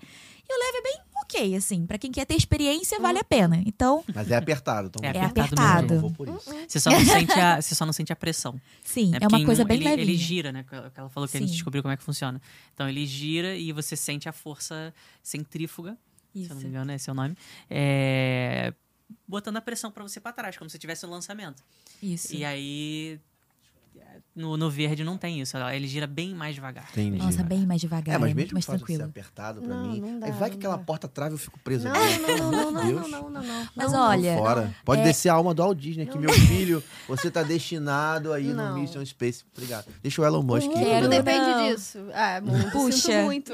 E o leve é bem ok, assim. Pra quem quer ter experiência, vale a pena. Então, Mas é apertado. Então É é apertado apertado. Eu vou por isso. Você só não sente a, você só não sente a pressão. Sim, né? é uma Porque coisa bem ele, levinha. Ele gira, né? que Ela falou que a gente Sim. descobriu como é que funciona. Então ele gira e você sente a força centrífuga, se eu não me Isso. engano, esse é o nome. É, Botando a pressão pra você pra trás, como se tivesse um lançamento. Isso. E aí. No, no verde não tem isso. Ele gira bem mais devagar. Entendi. Nossa, bem mais devagar, É, mas é mesmo o mais de ser tranquilo. apertado pra Não, mim. não dá, aí vai que não aquela dá. porta trave eu fico preso Não, ali. não, não, não, não, Deus. não, não, não. Mas Não, olha, Fora. Pode é- descer a alma do Walt Disney, que meu filho, você tá destinado aí Não. no Mission Space. Obrigado. Deixa o Elon O Musk. mundo Quero depende não. disso. Ah, mundo, Puxa. sinto muito.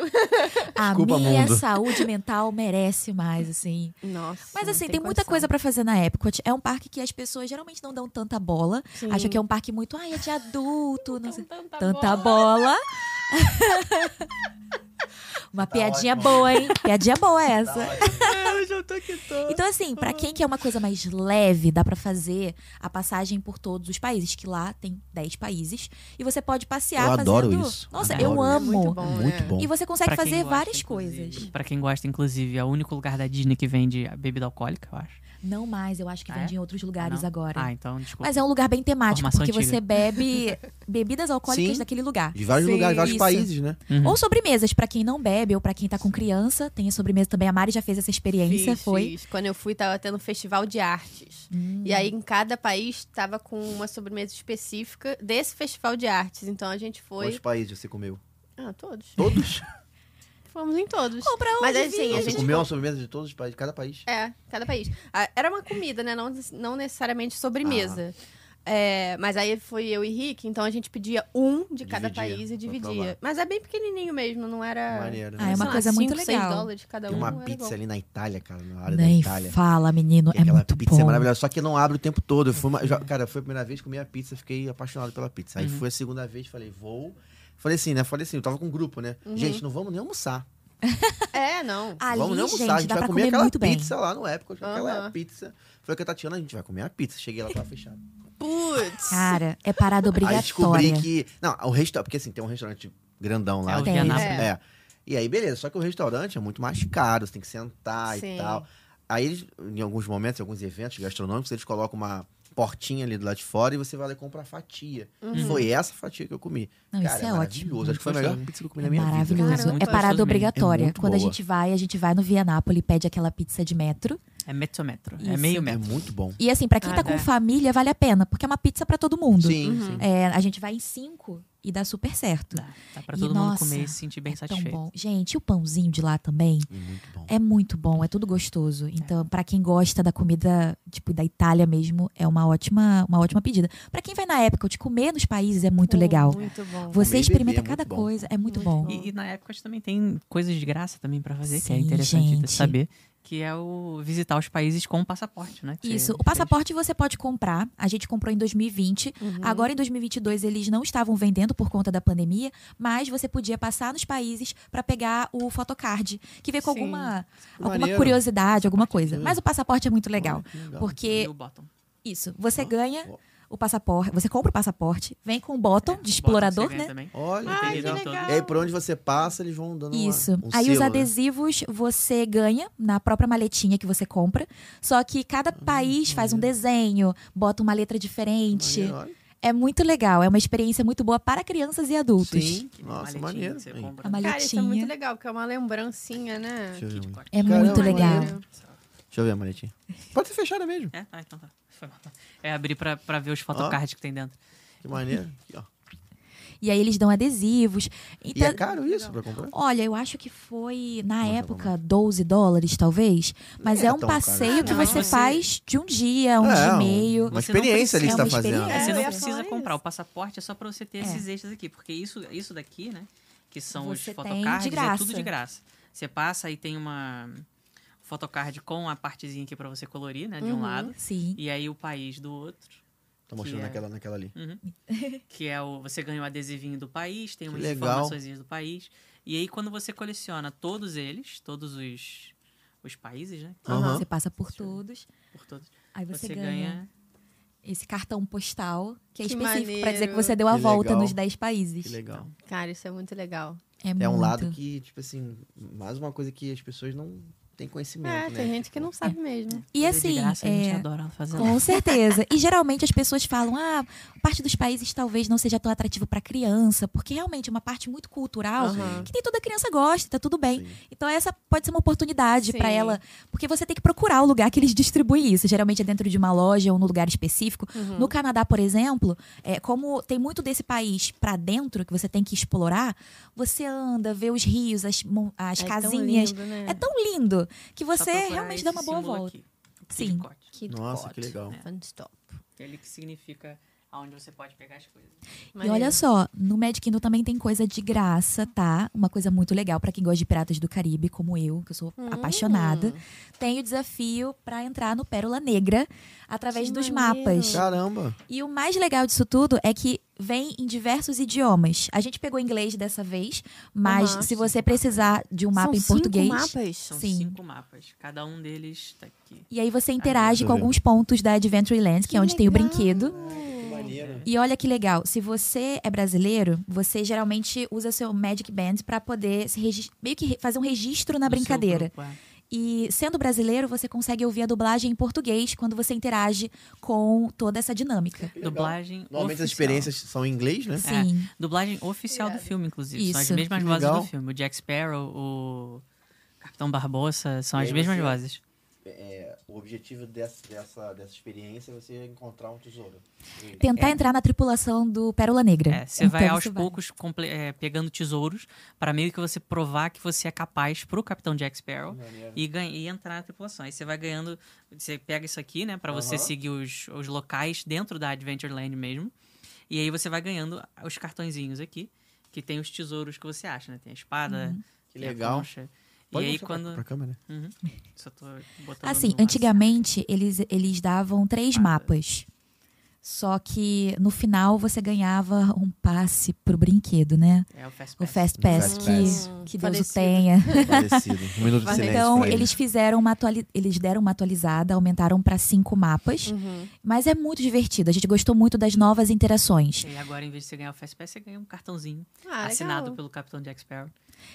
A Desculpa, minha mundo. saúde mental merece mais, assim. Nossa. Mas não assim, tem, muita condição. coisa pra fazer na Epcot. É um parque que as pessoas geralmente não dão tanta bola. Acham que é um parque muito, ai, é de adulto, não sei. Tanta Tanta bola. bola. Uma Tá piadinha ótimo. boa, hein? Piadinha boa essa. Eu já tô aqui todo. Então, assim, pra quem quer uma coisa mais leve, dá pra fazer a passagem por todos os países, que lá tem 10 países. E você pode passear Eu adoro fazendo... isso. Nossa, Adoro eu isso. amo. Muito bom. Muito é. bom. E você consegue fazer gosta, várias inclusive. coisas. Pra quem gosta, inclusive, é o único lugar da Disney que vende a bebida alcoólica, eu acho. Não mais, eu acho que Ah, vende é? em outros lugares não? agora. Ah, então, desculpa. Mas é um lugar bem temático, Informação porque você antiga. bebe bebidas alcoólicas Sim. daquele lugar. De vários Sim, lugares, vários isso. países, né? Uhum. Ou sobremesas, pra quem não bebe, ou pra quem tá com criança, tem a sobremesa também. A Mari já fez essa experiência, Fiz, foi. fiz. Quando eu fui, tava tendo um festival de artes. Hum. E aí, em cada país, tava com uma sobremesa específica desse festival de artes. Então, a gente foi... Quantos países você comeu? Ah, todos. Todos? Fomos em todos. Ou pra onde Mas assim, a você gente... comeu uma sobremesa de todos os países, de cada país? É, cada país. Ah, Era uma comida, né? Não, não necessariamente sobremesa. É, mas aí foi eu e Rick, então a gente pedia um de cada Dividia, país e pra provar. dividia. Mas é bem pequenininho mesmo, não era. Maneiro. Ah, é uma sei lá, coisa muito cinco, seis legal. dólares cada Tem um. uma era pizza bom. ali na Itália, cara, na área da Nem Itália. fala, menino. E É aquela muito pizza bom. é maravilhosa, só que não abre o tempo todo. Eu fui uma- já- cara, foi a primeira vez que comi a pizza, fiquei apaixonado pela pizza. Aí Uhum. foi a segunda vez, falei, vou. Falei assim, né? Falei assim, eu tava com um grupo, né? Uhum. Gente, não vamos nem almoçar. É, não. Ali, vamos nem almoçar, gente, a gente vai comer comer aquela muito bem. pizza lá no época. Aquela é pizza. Falei com a Tatiana, a gente vai comer a pizza. Cheguei lá, tava fechado. Putz. Cara, é parada Aí descobri obrigatória. que. Não, o restaurante. Porque assim, tem um restaurante grandão lá. É o Tem. É. É. E aí, beleza. Só que o restaurante é muito mais caro, você tem que sentar Sim. e tal. Aí, eles, em alguns momentos, em alguns eventos gastronômicos, eles colocam uma portinha ali do lado de fora e você vai lá e compra a fatia. Uhum. Foi essa fatia que eu comi. Não, Cara, isso é maravilhoso. ótimo. Acho que foi a melhor pizza que eu comi É na minha vida. maravilhoso. É é parada obrigatória. É Quando a boa. gente vai, a gente vai no Vianápolis e pede aquela pizza de metro. É metro metro. É meio É metro. muito bom. E assim, pra quem Ah, tá com é. família, vale a pena, porque é uma pizza pra todo mundo. Sim, Uhum. sim. É, a gente vai em cinco e dá super certo. Dá, dá pra E, todo mundo nossa, comer e se sentir bem é tão satisfeito. bom. Gente, e o pãozinho de lá também E Muito bom. é muito bom, é tudo gostoso. Então, pra quem gosta da comida, tipo, da Itália mesmo, é uma ótima, uma ótima pedida. Pra quem vai na época de comer nos países, é muito Pô, legal. Muito bom. Você Comer e experimenta é cada muito bom. coisa, é muito, Muito bom. bom. E, e na época também tem coisas de graça também pra fazer, que é Sim, interessante de gente. saber, que é o visitar os países com passaporte, né? Que Isso, você o passaporte você pode comprar. A gente comprou em 2020. Uhum. Agora em 2022 eles não estavam vendendo por conta da pandemia, mas você podia passar nos países para pegar o photocard, que vem com Sim. alguma, Que alguma maneiro. curiosidade, alguma coisa. maneiro. Mas o passaporte é muito legal, legal. porque E o isso, você ganha ó. O passaporte, você compra o passaporte, vem com o bottom É, de explorador, né? também. Olha, Ai, que legal. E aí, por onde você passa, eles vão dando uma- Isso. um Aí os selo, né? adesivos você ganha na própria maletinha que você compra. Só que cada Hum, país faz um desenho, bota uma letra diferente. Olha. É muito legal, é uma experiência muito boa para crianças e adultos. Sim, uma nossa, maletinha maneiro. que você Aí. compra. A maleta- Cara, isso é muito maletinha. legal, porque é uma lembrancinha, né? Uma-. É Caramba, muito legal. maneiro. Deixa eu ver a maletinha. Pode ser fechada mesmo. É? Ah, então tá. Foi mal. É abrir pra, pra ver os photocards que tem dentro. Que maneiro. Aqui, ó. E aí eles dão adesivos. E Então, é caro isso pra comprar? Olha, eu acho que foi, na Nossa, época, 12 dólares, talvez. Mas é, é um tão caro. passeio que Não, você você- faz de um dia, um É, dia e um- meio. Uma experiência tá é uma fazendo. É, Você não precisa falar comprar. isso. O passaporte é só pra você ter É. esses extras aqui. Porque isso, isso daqui, né? Que são os Você tem photocards, de é graça. tudo de graça. Você passa e tem uma photocard com a partezinha aqui pra você colorir, né? De um Uhum. lado. Sim. E aí o país do outro. Tô mostrando Que é- naquela, naquela ali. Uhum. que é o. Você ganha o adesivinho do país, tem Que umas legal. informações do país. E aí, quando você coleciona todos eles, todos os, os países, né? Aham. Você passa por todos. Por todos, Aí você, você, ganha, ganha. esse cartão postal, que é Que específico pra dizer que você deu a Que volta legal. nos 10 países. Que legal. Cara, isso é muito legal. É, É muito. um lado que, tipo assim, mais uma coisa que as pessoas não têm conhecimento, É, né? tem gente que não sabe mesmo. E Coisa assim, de graça, a gente é, adora fazer lá. Com certeza. E geralmente as pessoas falam: ah, parte dos países talvez não seja tão atrativo para criança, porque realmente é uma parte muito cultural Aham. que nem toda criança gosta, tá tudo bem. Sim. Então essa pode ser uma oportunidade para ela, porque você tem que procurar o lugar que eles distribuem isso. Geralmente é dentro de uma loja ou num lugar específico. Uhum. No Canadá, por exemplo, é, como tem muito desse país para dentro que você tem que explorar, você anda, vê os rios, as, as É tão casinhas. lindo, né? É tão lindo que você realmente dá uma boa volta. aqui, Sim. Kid Nossa, Cot. que legal. Fun stop. Ele que significa aonde você pode pegar as coisas. E Maneiro. olha só, no Magic Kingdom também tem coisa de graça, tá? Uma coisa muito legal pra quem gosta de Piratas do Caribe, como eu, que eu sou Hum. apaixonada. Tem o desafio pra entrar no Pérola Negra através Que dos maneiro. mapas. Caramba! E o mais legal disso tudo é que vem em diversos idiomas. A gente pegou inglês dessa vez, mas Aham. se você precisar de um mapa São em cinco português, mapas? São Sim. cinco mapas. Cada um deles tá aqui. e aí você interage com alguns pontos da Adventureland, que, é onde tem o legal. brinquedo. Maneiro. E olha que legal, se você é brasileiro, você geralmente usa seu Magic Band pra poder meio que fazer um registro na brincadeira. grupo, é. E sendo brasileiro, você consegue ouvir a dublagem em português quando você interage com toda essa dinâmica. Dublagem Normalmente as oficial. experiências são em inglês, né? Sim. Dublagem oficial do Irado. filme, inclusive. São as Isso. mesmas vozes do filme. O Jack Sparrow, o Capitão Barbosa, são as mesmas vozes. É, o objetivo dessa, dessa, dessa experiência é você encontrar um tesouro. Tentar É. entrar na tripulação do Pérola Negra. É, você vai Então aos você poucos comple- é, pegando tesouros para meio que você provar que você é capaz pro Capitão Jack Sparrow e, e entrar na tripulação. Aí você vai ganhando. Você pega isso aqui, né? Pra você Aham. seguir os, os locais dentro da Adventureland mesmo. E aí você vai ganhando os cartõezinhos aqui, que tem os tesouros que você acha, né? Tem a espada, Que tem a legal. concha. Pode e aí quando. Pra câmera. Uhum. Só tô botando Assim, máximo. antigamente eles, eles davam três Mapas. mapas. Só que no final você ganhava um passe pro brinquedo, né? É o Fast O Pass. Fast Pass, Fast que, Pass. que Deus o tenha. Um minuto de Mas silêncio. Então, eles fizeram uma atuali... eles deram uma atualizada, aumentaram para cinco mapas, Uhum. mas é muito divertido. A gente gostou muito das novas interações. E agora, em vez de você ganhar o Fast Pass, você ganha um cartãozinho Ah, assinado legal. pelo Capitão Jack Sparrow.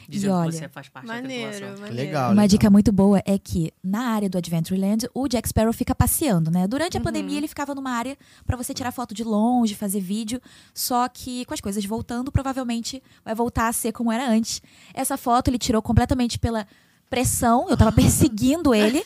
Dizendo olha, que você faz parte da Maneiro, tripulação. maneiro. Legal. Uma dica muito boa é que na área do Adventureland, o Jack Sparrow fica passeando, né? Durante a Uhum. pandemia, ele ficava numa área para você tirar foto de longe, fazer vídeo. Só que com as coisas voltando, provavelmente vai voltar a ser como era antes. Essa foto ele tirou completamente pela pressão. Eu tava perseguindo ele.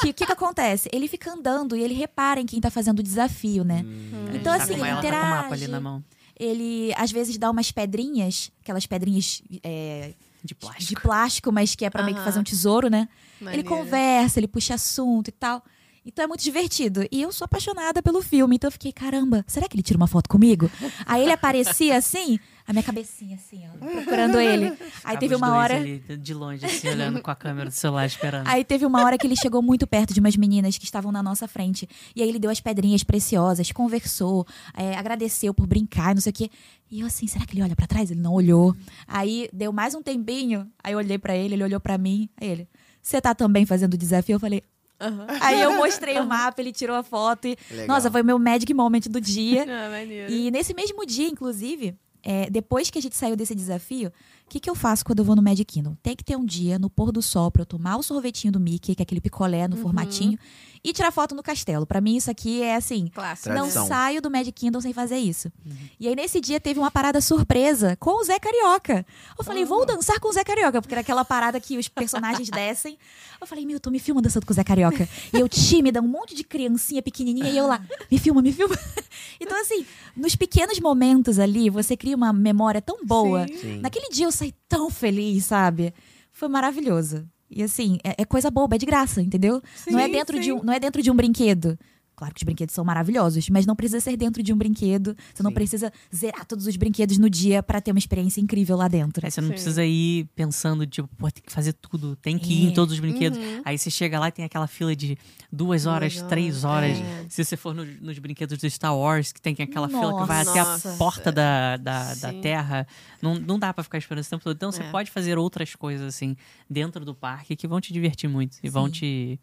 Que o que, que acontece? Ele fica andando e ele repara em quem tá fazendo o desafio, né? Hum. Então, Tá assim, ele tá com o mapa interage. ali na mão. Ele às vezes dá umas pedrinhas, aquelas pedrinhas é, De plástico. de plástico, mas que é pra meio que fazer um tesouro, né? Maneiro. Ele conversa, ele puxa assunto e tal. Então é muito divertido. E eu sou apaixonada pelo filme, então eu fiquei, caramba, será que ele tira uma foto comigo? Aí ele aparecia assim, a minha cabecinha assim, ó, procurando ele. Aí teve uma hora. ali de longe, assim, olhando com a câmera do celular, esperando. Aí teve uma hora que ele chegou muito perto de umas meninas que estavam na nossa frente. E aí ele deu as pedrinhas preciosas, conversou, é, agradeceu por brincar, não sei o quê. E eu assim, será que ele olha pra trás? Ele não olhou. Aí deu mais um tempinho, aí eu olhei pra ele, ele olhou pra mim. Aí ele, você tá também fazendo o desafio? Eu falei. Aham. Aí eu mostrei o mapa, ele tirou a foto e. Legal. Nossa, foi o meu magic moment do dia. Ah, maneiro. E nesse mesmo dia, inclusive, é, depois que a gente saiu desse desafio, o que, que eu faço quando eu vou no Magic Kingdom? Tem que ter um dia no pôr do sol pra eu tomar o sorvetinho do Mickey, que é aquele picolé no formatinho, e tirar foto no castelo. Pra mim, isso aqui é assim. Clássico. Não Tradição. saio do Magic Kingdom sem fazer isso. E aí, nesse dia, teve uma parada surpresa com o Zé Carioca. Eu falei, vou dançar com o Zé Carioca, porque era aquela parada que os personagens descem. Eu falei, Milton, me filma dançando com o Zé Carioca. E eu tímida, um monte de criancinha pequenininha, e eu lá, me filma, me filma. Então, assim, nos pequenos momentos ali, você cria uma memória tão boa. Sim. Sim. Naquele dia eu saí tão feliz, sabe? Foi maravilhoso. E assim, é, é coisa boba, é de graça, entendeu? não, é Sim, dentro de sim. um, não é dentro de um brinquedo. Claro que os brinquedos são maravilhosos, mas não precisa ser dentro de um brinquedo. Você não Sim. precisa zerar todos os brinquedos no dia pra ter uma experiência incrível lá dentro. Aí você não Sim. precisa ir pensando, tipo, pô, tem que fazer tudo, tem que ir É. em todos os brinquedos. Uhum. Aí você chega lá e tem aquela fila de duas horas, horas, três horas. é. Se você for no- nos brinquedos do Star Wars, que tem aquela fila que vai até Nossa. a porta da, da, da. Terra, não, não dá pra ficar esperando esse tempo todo. Então você É. pode fazer outras coisas, assim, dentro do parque que vão te divertir muito e vão Sim. te,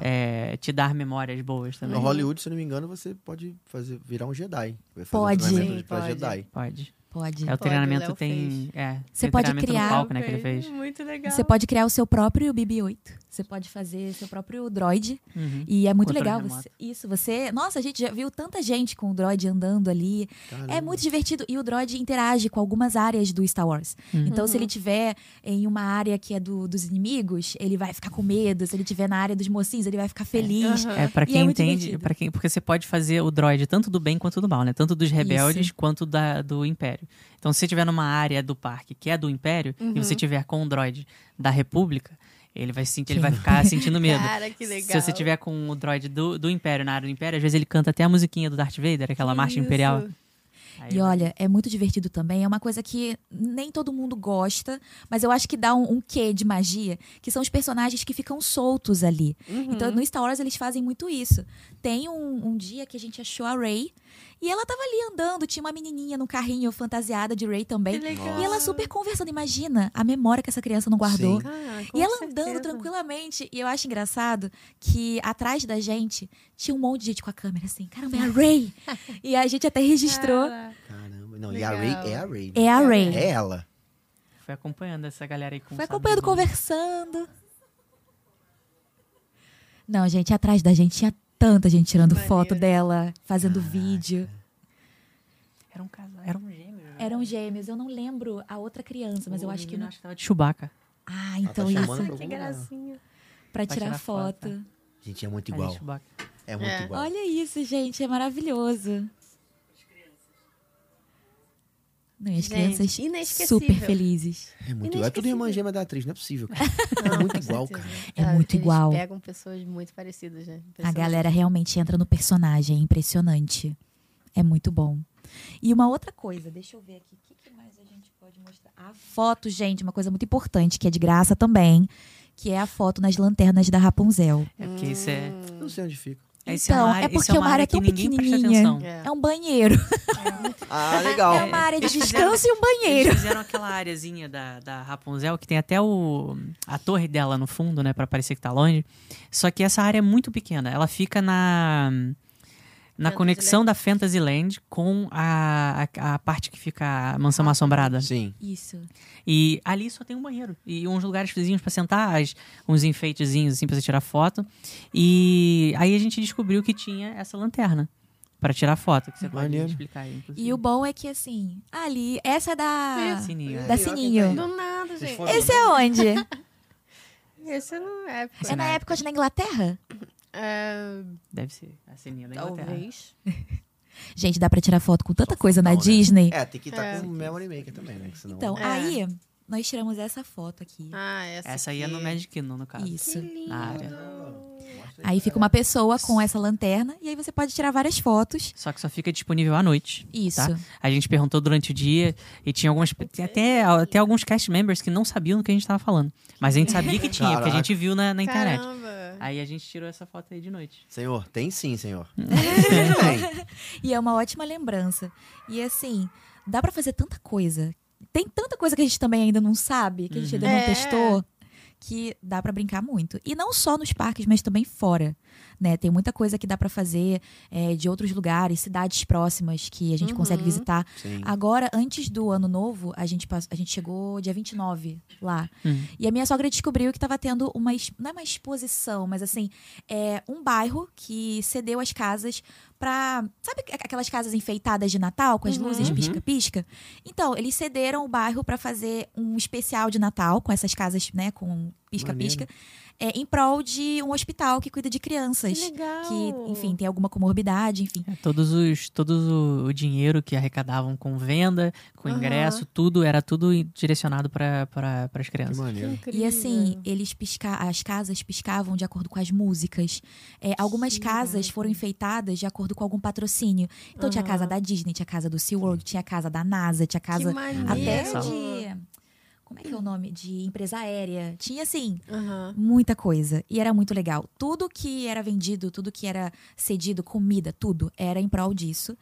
é, te dar memórias boas também. No Hollywood, se eu não me engano, você pode fazer, virar um Jedi. Vai fazer Pode. Um treinamento Sim, pode. Jedi. Pode. Pode. É, o Pode, treinamento o tem. É, Você tem pode criar- palco, né, que ele fez. Muito legal. Você pode criar o seu próprio BB-8. Você pode fazer seu próprio droid. Uhum. E é muito Controle legal. Você, isso, você. Nossa, a gente já viu tanta gente com o droid andando ali. Caramba. É muito divertido. E o droid interage com algumas áreas do Star Wars. Uhum. Então, se ele tiver em uma área que é do, dos inimigos, ele vai ficar com medo. Se ele tiver na área dos mocinhos, ele vai ficar feliz. Aham. É, pra E quem é entende, para quem, porque você pode fazer o droid tanto do bem quanto do mal, né? Tanto dos rebeldes quanto da, do Império. Então, se você estiver numa área do parque que é do Império e Uhum. você tiver com o droid da República, ele vai sentir, ele vai ficar sentindo medo. Cara, que legal. Se você tiver com o droid do, do Império na área do Império, às vezes ele canta até a musiquinha do Darth Vader, aquela marcha Isso. imperial. Aí E olha, é muito divertido também. É uma coisa que nem todo mundo gosta, mas eu acho que dá um, um quê de magia, que são os personagens que ficam soltos ali. Uhum. Então, no Star Wars, eles fazem muito isso. Tem um, um dia que a gente achou a Ray e ela tava ali andando, tinha uma menininha no carrinho fantasiada de Ray Que também. legal. E ela super conversando. Imagina a memória que essa criança não guardou. Sim. Ah, E ela certeza. andando tranquilamente. E eu acho engraçado que atrás da gente tinha um monte de gente com a câmera assim. Caramba, é a Ray! e a gente até registrou. Cara, Caramba. Não, e a Legal. Ray é a Ray. É a Ray. É ela. Foi acompanhando essa galera aí com Foi acompanhando, conversando. Não, gente, atrás da gente tinha tanta gente tirando Que foto maneiro. dela, fazendo vídeo. Era um casal, era um gêmeo. né? Eram gêmeos. Eu não lembro a outra criança, mas O eu acho que menino não. acho que tava de Chewbacca. Ah, tá então chamando isso. que gracinha. Pra Pra tirar tirar foto, foto. Gente, é muito Ali, igual. Chewbacca. É muito É. igual. Olha isso, gente, é maravilhoso. Não, e as Gente, crianças super felizes. É muito igual. É tudo irmã gêmea da atriz, não é possível. cara. É muito igual, cara. É Ah, muito eles igual. pegam pessoas muito parecidas, né? A Impressionante. galera realmente entra no personagem, é impressionante. É muito bom. E uma outra coisa, deixa eu ver aqui, o que, que mais a gente pode mostrar? A foto, gente, uma coisa muito importante, que é de graça também, que é a foto nas lanternas da Rapunzel. É porque isso é. Não sei onde fica. Isso então, é, uma área, é porque é é uma área área tão pequenininha. É. É um banheiro. Ah, legal. É uma área de Eles fizeram- descanso e um banheiro. Eles fizeram aquela areazinha da, da Rapunzel, que tem até o, a torre dela no fundo, né? Pra parecer que tá longe. Só que essa área é muito pequena. Ela fica na, na conexão da Fantasyland com a, a, a parte que fica a Mansão Assombrada. Sim. Isso. E ali só tem um banheiro. E uns lugares vizinhos pra sentar, as- uns enfeitezinhos assim pra você tirar foto. E aí a gente descobriu que tinha essa lanterna pra tirar foto, que você pode Maneiro. explicar aí. inclusive. E o bom é que, assim, ali, essa é da. Sininho. Da Sininho. Do nada, gente. Esse é onde? Esse não é época. é na época de na Inglaterra? É, Deve ser a Sininho da Inglaterra. talvez. Gente, dá pra tirar foto com tanta Só coisa na né? Disney. É, tem que estar É. com o Memory Maker também, né? senão- Então, É. aí, nós tiramos essa foto aqui. Ah, essa Essa aí é aqui. no Magic Kingdom, no caso. Isso. Que lindo. Na área. Aí fica uma pessoa com essa lanterna e aí você pode tirar várias fotos. Só que só fica disponível à noite. Isso. Tá? A gente perguntou durante o dia e tinha algumas. Tem até, até alguns cast members que não sabiam do que a gente tava falando. Mas a gente sabia que tinha, porque a gente viu na, na internet. Caramba. Aí a gente tirou essa foto aí de noite. Senhor, tem sim, senhor. tem. E é uma ótima lembrança. E assim, dá pra fazer tanta coisa. Tem tanta coisa que a gente também ainda não sabe, que a gente Uhum. ainda não É. testou, que dá pra brincar muito. E não só nos parques, mas também fora. Né? Tem muita coisa que dá pra fazer é, de outros lugares, cidades próximas que a gente Uhum. consegue visitar. Sim. Agora, antes do ano novo, a gente, a gente chegou dia 29 lá. Hum. E a minha sogra descobriu que estava tendo uma. Não é uma exposição, mas assim, é um bairro que cedeu as casas pra. Sabe aqu- aquelas casas enfeitadas de Natal, com as Uhum. luzes pisca-pisca? Então, eles cederam o bairro para fazer um especial de Natal, com essas casas, né, com pisca-pisca. É, em prol de um hospital que cuida de crianças. Que legal. Que, enfim, tem alguma comorbidade, enfim. É, todos os todos o, o dinheiro que arrecadavam com venda, com ingresso, tudo era tudo direcionado para pra, as Que crianças. maneiro. E assim, eles pisca as casas piscavam de acordo com as músicas. É, algumas Que casas legal. foram enfeitadas de acordo com algum patrocínio. Então tinha a casa da Disney, tinha a casa do SeaWorld, tinha a casa da NASA, tinha a casa que até de. Como é que é o nome? De empresa aérea. Tinha, assim, Aham. muita coisa. E era muito legal. Tudo que era vendido, tudo que era cedido, comida, tudo, era em prol disso.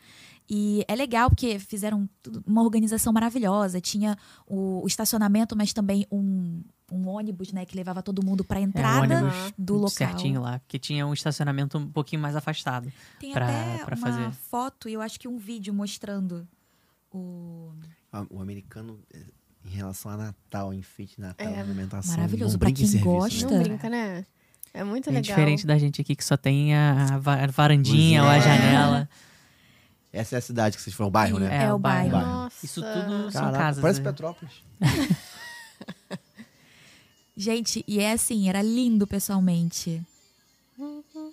E é legal porque fizeram uma organização maravilhosa. Tinha o, o estacionamento, mas também um, um ônibus, né, que levava todo mundo pra É, o entrada ônibus do local. certinho lá, porque tinha um estacionamento um pouquinho mais afastado. Tem pra- até pra uma fazer. foto e eu acho que um vídeo mostrando o. Ah, O americano, eh, em relação a Natal, enfeite de Natal, É. alimentação. Maravilhoso. não Pra quem serviço, gosta. né? Não brinca, né? É muito Bem legal. diferente da gente aqui que só tem a va- varandinha ou a janela. Essa é a cidade que vocês foram, o bairro, né? É, É, o o bairro. bairro. Nossa. Isso tudo são Caraca, casas. parece né? Petrópolis. Gente, e é assim, era lindo pessoalmente.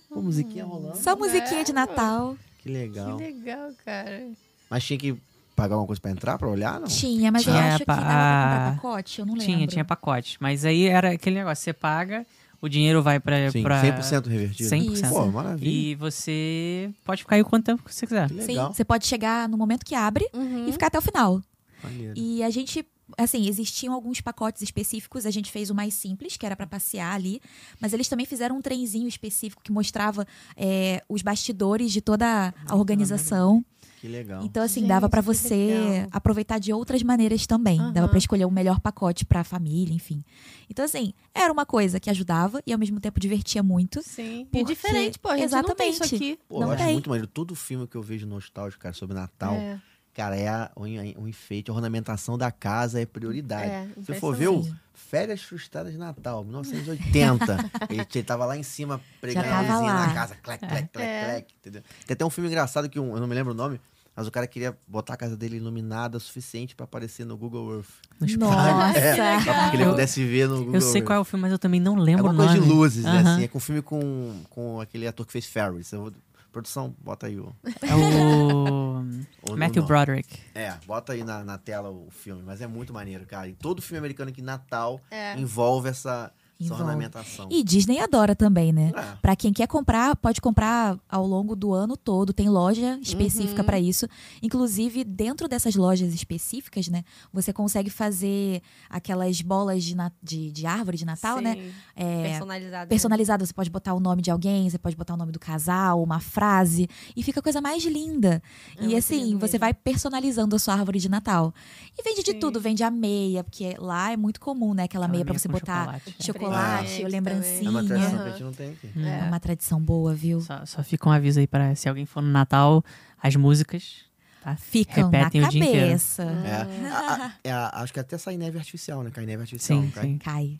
Pô, musiquinha rolando. Só musiquinha de Natal. Que legal. Que legal, cara. Mas tinha que pagar alguma coisa pra entrar, pra olhar, não? Tinha, mas eu Tinha acho que dava pra comprar pacote, eu não lembro. Tinha, tinha pacote. Mas aí era aquele negócio, você paga, o dinheiro vai pra... Sim, pra 100% revertido. 100%. Pô, maravilha. E você pode ficar aí o quanto tempo que você quiser. Que Sim, legal. você pode chegar no momento que abre Uhum. e ficar até o final. Maneiro. E a gente, assim, existiam alguns pacotes específicos. A gente fez o mais simples, que era pra passear ali. Mas eles também fizeram um trenzinho específico que mostrava é, os bastidores de toda a organização. Que legal. Então, assim, Gente, dava pra que você aproveitar de outras maneiras também. Aham. Dava pra escolher o melhor pacote pra família, enfim. Então, assim, era uma coisa que ajudava e ao mesmo tempo divertia muito. Sim. E Porque- diferente, pô. A gente não tem isso Exatamente. aqui. Pô, não eu acho tem. muito maneiro. Todo filme que eu vejo nostálgico, cara, sobre Natal, É, cara, é a- en- o enfeite, a ornamentação da casa é prioridade. é, Se for ver o. Férias Frustradas de Natal, 1980, ele, ele tava lá em cima pregando a lá. na casa, clec, clec, clec, É. clec, entendeu? Tem até um filme engraçado que um- eu não me lembro o nome, mas o cara queria botar a casa dele iluminada o suficiente pra aparecer no Google Earth. Nossa! É, pra que ele Eu- pudesse ver no Google Eu sei Earth. qual é o filme, mas eu também não É lembro uma o coisa nome. de luzes, né? Aham. Assim, é com um filme com, com aquele ator que fez Ferris. Eu vou- Produção, bota aí o. É o o Matthew nome. Broderick. É, bota aí na, na tela o filme, mas é muito maneiro, cara. E todo filme americano aqui, Natal, É. envolve essa, essa Envolve. ornamentação. E Disney adora também, né? É. Pra quem quer comprar, pode comprar ao longo do ano todo. Tem loja específica Uhum. pra isso. Inclusive, dentro dessas lojas específicas, né? Você consegue fazer aquelas bolas de, de, de árvore de Natal, né? Sim. É, Personalizado. personalizado. Você pode botar o nome de alguém, você pode botar o nome do casal, uma frase. E fica a coisa mais linda. É e assim, você mesmo. vai personalizando a sua árvore de Natal. E vende de Sim. tudo. Vende a meia, porque lá é muito comum, né? Aquela, meia pra meia você com botar chocolate. chocolate, Presente ou lembrancinha. É uma tradição que a gente não tem aqui. É É. uma tradição boa, viu? Só, só fica um aviso aí para se alguém for no Natal, as músicas tá? Ficam repetem na o dia inteiro. cabeça. É. A- a- é a- acho que até sai neve artificial, né? Cai neve artificial. Sim, cai? sim. Cai.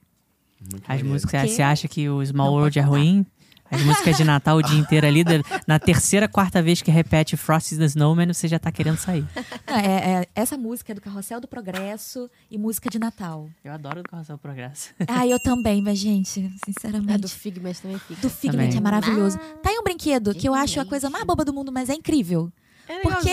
Muito As maneiro. músicas, você acha que o Small Não World é ruim? As músicas de Natal o dia inteiro ali, na terceira, quarta vez que repete Frosty the Snowman, você já tá querendo sair. Não, é- é- essa música é do Carrossel do Progresso e música de Natal. Eu adoro o Carrossel Progresso. Ah, eu também, mas, gente, É do sinceramente. Figment também fica. Do Figment Também. é maravilhoso. Tá aí um brinquedo que eu acho a coisa mais boba do mundo, mas é incrível. É Porque-?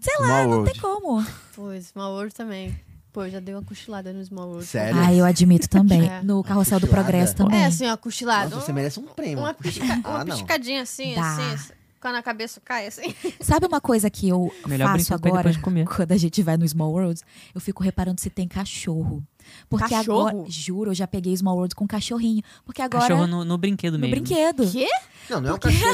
Sei lá, Small não World. tem como. Pô, Small World também. Pô, eu já dei uma cochilada no Small World. Sério? Ah, eu admito também. É. No Carrossel do? Progresso também. É, assim, uma cochilada. Nossa, você merece um prêmio. Uma, pisca... uma Ah, não. piscadinha assim, Dá. assim, assim. Quando a cabeça cai, assim. Sabe uma coisa que eu Melhor faço agora, depois de comer. quando a gente vai no Small World? Eu fico reparando se tem cachorro. Porque Cachorro? agora, juro, eu já peguei Small World com cachorrinho. Porque agora, Cachorro no, no brinquedo no mesmo. brinquedo. Quê? Não, não é um cachorro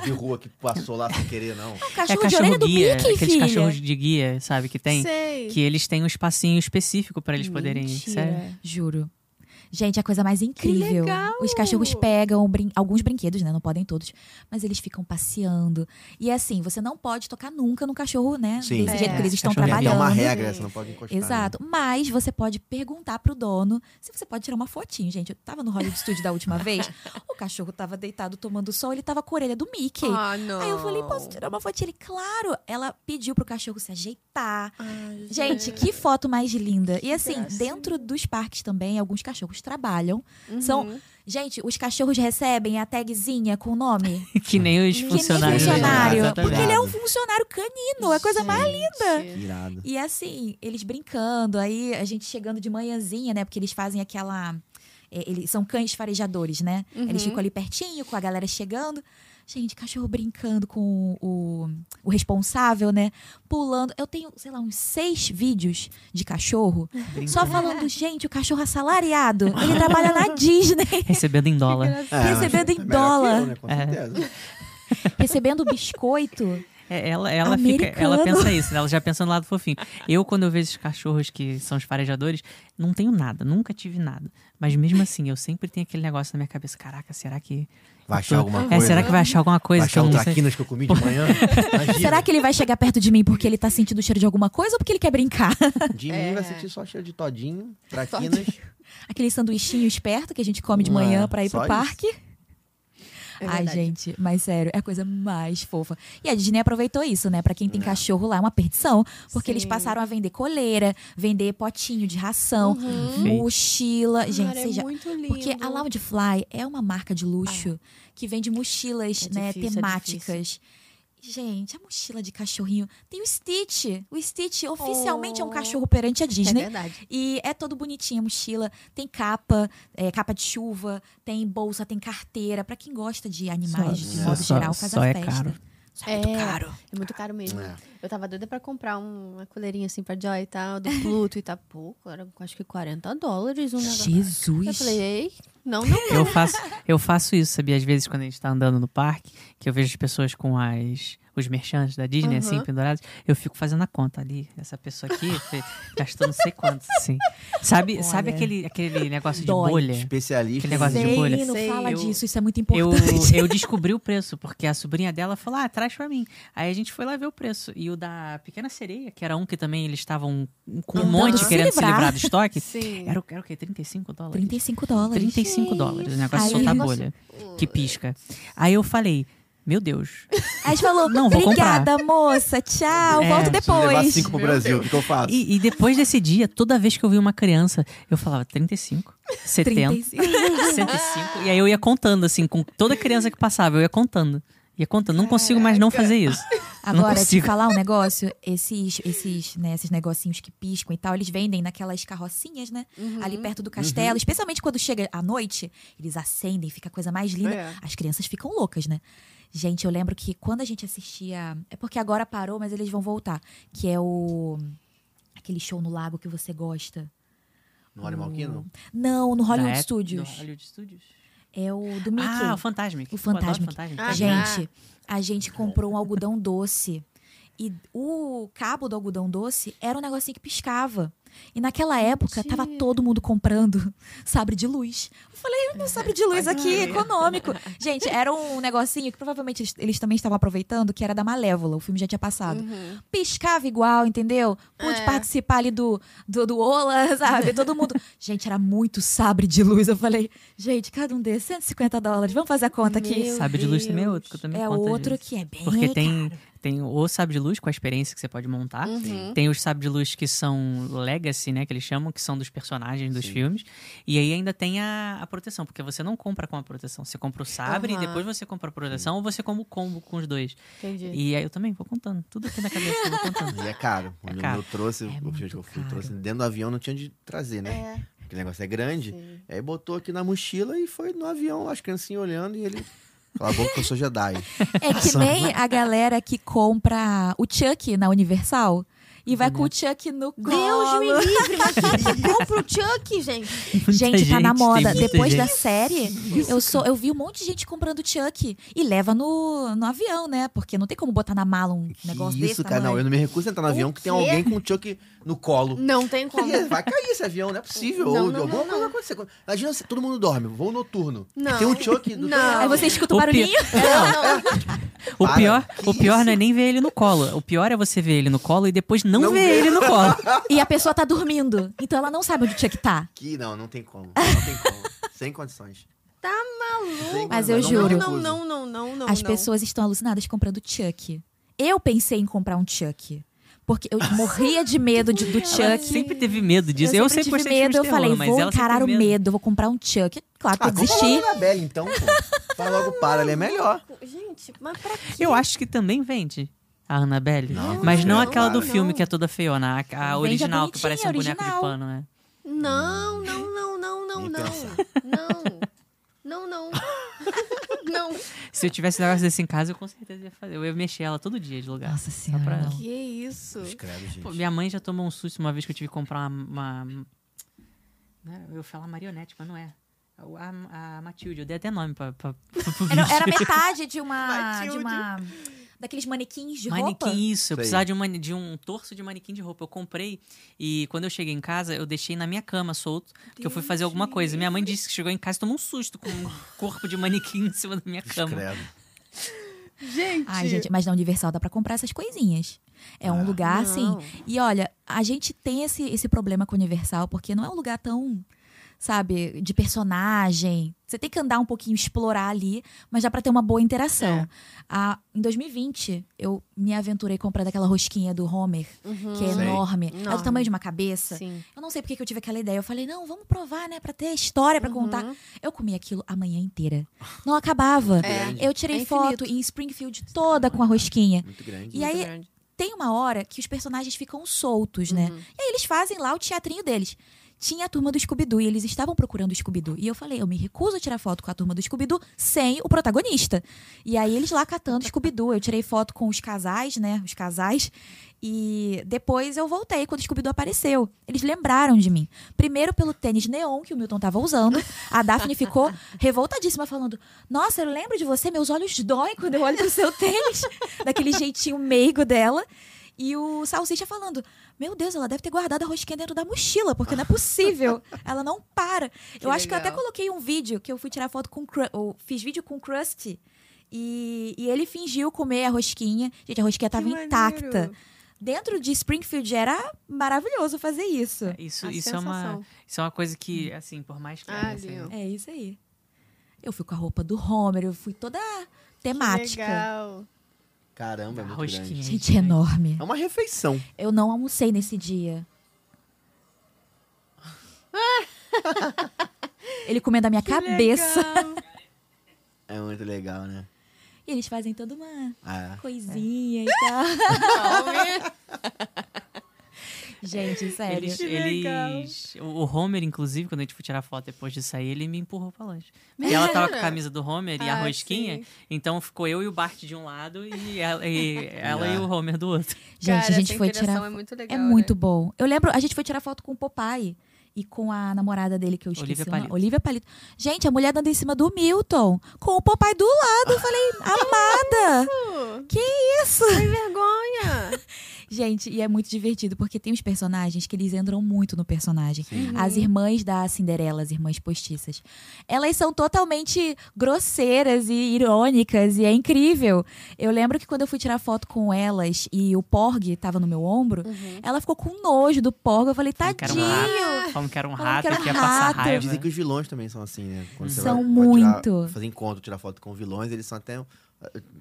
que- de rua que passou lá sem querer, não. Um É cachorro de cachorro do guia, Mickey, aqueles filha. cachorros de guia, sabe, que tem. Sei. Que eles têm um espacinho específico pra eles poderem. Mentira. Sério. Juro. Gente, a coisa mais incrível. legal! Os cachorros pegam brin- alguns brinquedos, né? Não podem todos. Mas eles ficam passeando. E assim, você não pode tocar nunca no cachorro, né? Sim. Desse É. jeito que eles estão Cachorro até trabalhando. uma regra, você não pode encostar. né? Exato. Mas você pode perguntar pro dono se você pode tirar uma fotinho, gente. Eu tava no Hollywood Studio da última vez, o cachorro tava deitado tomando sol, ele tava com a orelha do Mickey. Ah, não. Aí eu falei, posso tirar uma fotinha? Ele, claro. Ela pediu pro cachorro se ajeitar. Ai, Gente, que foto mais linda. E assim, dentro dos parques também, alguns cachorros trabalham. Uhum. São, Gente, os cachorros recebem a tagzinha com o nome. que nem os Que nem funcionários. funcionário. Porque ele é um funcionário canino. É a coisa mais linda. Irado. E assim, eles brincando, aí a gente chegando de manhãzinha, né? Porque eles fazem aquela. é, eles são cães farejadores, né? Eles ficam ali pertinho, com a galera chegando. Gente, cachorro brincando com o, o responsável, né? Pulando. Eu tenho, sei lá, uns seis vídeos de cachorro. Só falando, gente, o cachorro assalariado. Ele trabalha na Disney, Recebendo em dólar. É, recebendo em é dólar. eu, né? Com É. certeza. recebendo biscoito. É, ela, ela, fica, ela pensa isso, né? ela já pensa no lado fofinho. Eu, quando eu vejo esses cachorros que são os farejadores, não tenho nada, nunca tive nada. Mas mesmo assim, eu sempre tenho aquele negócio na minha cabeça: caraca, será que. Vai achar alguma É, coisa? será que vai achar alguma coisa Vai achar o traquinas que eu comi de manhã? Imagina. Será que ele vai chegar perto de mim porque ele tá sentindo o cheiro de alguma coisa ou porque ele quer brincar? De É. mim vai sentir só cheiro de todinho, traquinas. Aquele sanduichinho esperto que a gente come de manhã pra ir só pro parque. É Ai, gente, mas sério, é a coisa mais fofa. E a Disney aproveitou isso, né? Pra quem tem cachorro lá, é uma perdição. Porque eles Sim. passaram a vender coleira, vender potinho de ração, Perfeito. mochila. Gente, Cara, é seja. muito lindo. Porque a Loudfly é uma marca de luxo que vende mochilas, É né, difícil, é temáticas. Gente, a mochila de cachorrinho tem o Stitch. O Stitch oficialmente é um Oh. cachorro perante a É Disney. verdade. E é todo bonitinho a mochila. Tem capa, é, capa de chuva, tem bolsa, tem carteira. Pra quem gosta de animais, de só- modo só- geral, faz só a é festa. caro. É muito caro. É muito caro mesmo. É. Eu tava doida pra comprar um- uma coleirinha assim pra Joy e tal, do Pluto e tal. Pô, era acho que 40 dólares um negócio. Eu Jesus. falei, ei, não, não. Eu faço, eu faço isso, sabia? Às vezes, quando a gente tá andando no parque, que eu vejo as pessoas com as, os merchantes da Disney, assim, Uhum. pendurados, eu fico fazendo a conta ali. Essa pessoa aqui gastou não sei quanto, assim. Sabe, sabe Olha. aquele, aquele negócio de Dói. bolha? Especialista. Aquele negócio de Sei, bolha. não Sei, fala eu- disso, isso é muito Eu, importante. eu descobri o preço, porque a sobrinha dela falou, ah, traz pra mim. Aí a gente foi lá ver o preço. E o da Pequena Sereia, que era um que também eles estavam com um monte se querendo se livrar. livrar do estoque, Sim. era, o- era o quê? 35 dólares? 35 dólares. 35 dólares, o negócio Aí- de soltar bolha, que pisca. Aí eu falei, meu Deus, Aí a gente falou, Não, vou obrigada, moça, tchau, É, volto Preciso levar depois. cinco pro Brasil. O que, que eu faço? E, e depois desse dia, toda vez que eu vi uma criança, eu falava 35, 70, 35. 105. E aí eu ia contando, assim, com toda criança que passava, eu ia contando. Ia contando. Não consigo mais não fazer isso. Agora, te falar um negócio, esses, esses, né, esses negocinhos que piscam e tal, eles vendem naquelas carrocinhas, né? Uhum. Ali perto do castelo. Especialmente quando chega à noite, eles acendem, fica a coisa mais linda. É. As crianças ficam loucas, né? Gente, eu lembro que quando a gente assistia. É porque agora parou, mas eles vão voltar. Que é o. Aquele show no lago que você gosta. No Animal Kingdom? Não, no Hollywood Da Studios. do Hollywood Studios. É o do Mickey. Ah, o Fantasmic. O Fantasmic. Fantasmic. Ah, Gente, a gente comprou um algodão doce. E o cabo do algodão doce era um negocinho que piscava. E naquela época, tava Mentira. todo mundo comprando sabre de luz. Eu falei, um sabre de luz aqui, econômico. Gente, era um negocinho que provavelmente eles, eles também estavam aproveitando, que era da Malévola. O filme já tinha passado. Uhum. Piscava igual, entendeu? Pude É. participar ali do, do, do Ola, sabe? Todo mundo. Gente, era muito sabre de luz. Eu falei, gente, cada um desses, 150 dólares. Vamos fazer a conta aqui. Meu Sabe de luz também é Deus. outro que eu também É outro vezes. que é bem Porque caro. tem o sabre de luz com a experiência que você pode montar. Uhum. Tem os sabre de luz que são legacy, né? Que eles chamam, que são dos personagens dos Sim. filmes. E aí ainda tem a, a proteção, porque você não compra com a proteção. Você compra o sabre Aham. e depois você compra a proteção ou você compra o combo com os dois. Entendi. E aí eu também vou contando. Tudo aqui na cabeça eu vou contando. E é caro. É Quando caro. eu trouxe, É o que eu fui, caro. trouxe dentro do avião, não tinha de trazer, né? É, Aquele negócio é grande. sim. Aí botou aqui na mochila e foi no avião, as criancinhas olhando e ele. Cala a boca que eu sou Jedi. É que nem a galera que compra o Chuck na Universal e vai com o Chuck no colo. Deus me livre, mas quem compra o Chuck, gente? Gente, tá na moda. Depois gente. da série, eu, sou, eu vi um monte de gente comprando Chuck. E leva no, no avião, né? Porque não tem como botar na mala um negócio desse isso, cara. Não, eu não me recuso a entrar no avião que tem alguém com o Chuck no colo. Não tem como. Vai cair esse avião, não é possível. Não, Ou não, alguma não, coisa não. vai acontecer. Imagina se todo mundo dorme, voo noturno. Não. Tem um Chuck do Não. Aí você escuta o O pi- barulhinho. O Para, pior, o pior não é nem ver ele no colo. O pior é você ver ele no colo e depois não, Não ver ver. ele no colo. E a pessoa tá dormindo. Então ela não sabe onde o Chuck tá. Que não, não tem como. Não tem como. Sem condições. Tá Sem Mas eu não juro. Não, não, não, não, não. As não. pessoas estão alucinadas comprando Chuck. Eu pensei em comprar um Chuck. Porque eu morria de medo de- do Ela Chuck. sempre teve medo disso. Eu, sempre, tive gostei de medo, eu falei, terror, vou ela sempre encarar o teve medo, vou comprar um Chuck. Claro que Ah, eu desisti. logo na Bela, então, pô. Faz logo para, ali é melhor. Gente, mas pra quê? Eu acho que também vende a Annabelle. Não, mas não não, aquela do filme que é toda feiona, a, a original que parece um boneco de pano, né? Não, não, não, não, não, não. pensar. Não. Não, não. Não. Se eu tivesse um negócio desse em casa, eu com certeza ia fazer. Eu ia mexer ela todo dia de lugar. Nossa senhora. pra- não. Que isso? Escreve, gente. Pô, minha mãe já tomou um susto uma vez que eu tive que comprar uma. uma- né, eu ia falar marionete, mas não é. A, a Matilde, eu dei até nome pra, pra, pro Era, era metade de uma, Matilde. de uma. Daqueles manequins de Manequim, roupa. isso. Eu Sei. precisava de, uma, de um torso de manequim de roupa. Eu comprei e quando eu cheguei em casa, eu deixei na minha cama solto, porque eu fui fazer alguma coisa. Minha mãe disse que chegou em casa e tomou um susto com um corpo de manequim em cima da minha cama. Escreve. Gente. Ai, gente, mas na Universal dá pra comprar essas coisinhas. É um Ah. lugar Não. assim. E olha, a gente tem esse, esse problema com Universal, porque não é um lugar tão, sabe, de personagem. Você tem que andar um pouquinho, explorar ali, mas dá pra ter uma boa interação. É. Ah, em 2020, eu me aventurei comprando aquela rosquinha do Homer, que é Sei. enorme. É do Enorme. tamanho de uma cabeça. Sim. Eu não sei porque que eu tive aquela ideia. Eu falei, não, vamos provar, né? Pra ter história pra contar. Uhum. Eu comi aquilo a manhã inteira. Não acabava. É. Eu tirei É foto em Springfield toda com a rosquinha. Muito grande. E aí, Muito grande. tem uma hora que os personagens ficam soltos, né? Uhum. E aí eles fazem lá o teatrinho deles. Tinha a turma do Scooby-Doo e eles estavam procurando o Scooby-Doo. E eu falei, eu me recuso a tirar foto com a turma do Scooby-Doo sem o protagonista. E aí eles lá catando Scooby-Doo. Eu tirei foto com os casais, né? Os casais. E depois eu voltei quando o Scooby-Doo apareceu. Eles lembraram de mim. Primeiro pelo tênis neon que o Milton tava usando. A Daphne ficou revoltadíssima, falando: Nossa, eu lembro de você, meus olhos doem quando eu olho pro seu tênis. Daquele jeitinho meigo dela. E o Salsicha falando: Meu Deus, ela deve ter guardado a rosquinha dentro da mochila, porque não é possível. ela não para. eu acho que eu até legal. coloquei um vídeo que eu fui tirar foto com. Ou fiz vídeo com o Krusty. E, e ele fingiu comer a rosquinha. Gente, a rosquinha tava maneiro. intacta. Dentro de Springfield era maravilhoso fazer isso. Isso, A isso, é uma, isso é uma coisa que, assim, por mais que. Ah, assim. É isso aí. Eu fui com a roupa do Homer, eu fui toda temática. Legal. Caramba, é muito rosquinha. grande. Gente, é enorme. É uma refeição. Eu não almocei nesse dia. Ele comendo a minha cabeça. Legal. É muito legal, né? E eles fazem toda uma Ah, coisinha e tal. Gente, sério. Eles, Que legal. eles- o Homer, inclusive, quando a gente foi tirar foto depois de sair, ele me empurrou pra longe. E ela tava com a camisa do Homer e a Ah, rosquinha, sim. então ficou eu e o Bart de um lado e ela e, ela e o Homer do outro. Gente, Cara, a gente foi tirar. É muito É legal. muito né? bom. Eu lembro, a gente foi tirar foto com o Popeye e com a namorada dele, que eu esqueci. Olivia. Palito. Olivia Palito. Gente, a mulher dando em cima do Milton, com o Popeye do lado. Eu falei, amada! Que isso? Sem vergonha. Gente, e é muito divertido, porque tem os personagens que eles entram muito no personagem. sim. As irmãs da Cinderela, as irmãs postiças. Elas são totalmente grosseiras e irônicas, e é incrível. Eu lembro que quando eu fui tirar foto com elas e o Porg tava no meu ombro, Uhum. ela ficou com nojo do Porg. Eu falei, Falando que era um tadinho. rato, falando que era um rato que ia um passar rato. raiva. Dizem que os vilões também são assim, né? Quando você São vai- vai muito. tirar- fazer encontro, tirar foto com vilões, eles são até.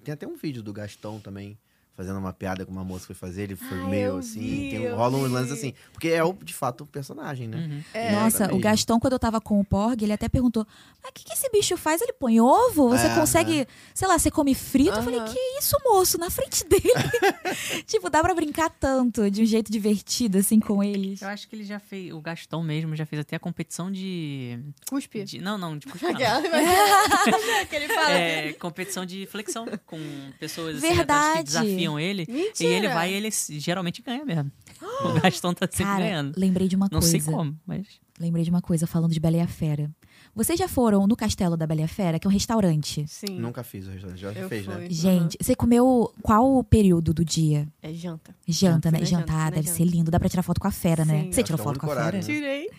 Tem até um vídeo do Gaston também. Fazendo uma piada com uma moça que foi fazer, ele foi Ai, meio eu assim. vi, tem, rola um lance assim. Porque é o, de fato o personagem, né? Uhum. É. Nossa, mesmo. o Gaston, quando eu tava com o Porg, ele até perguntou: Mas o que, que esse bicho faz? Ele põe ovo? Você É, consegue, sei lá, você come frito? Eu falei. Que isso, moço? Na frente dele. tipo, dá pra brincar tanto, de um jeito divertido, assim, com eles. Eu acho que ele já fez, o Gastão mesmo já fez até a competição de. Cuspe. de- não, não, de cuspir, não. Aquela- que ele fala. É, competição de flexão com pessoas assim, Verdade. que desafiam ele. Mentira. E ele vai e ele geralmente ganha mesmo. O Gastão tá sempre Cara, ganhando. lembrei de uma Não coisa. sei como, mas. Lembrei de uma coisa falando de Bela e a Fera. Vocês já foram no Castelo da Bela e a Fera, que é um restaurante? Sim. Nunca fiz o restaurante. Já Eu fez, fui. né? Gente, você comeu qual o período do dia? É janta. Janta, né? janta, Jantar, fui na deve janta. ser lindo. Dá pra tirar foto com a fera, né? Sim. Você Acho tirou o foto com a fera? horário, né? Tirei.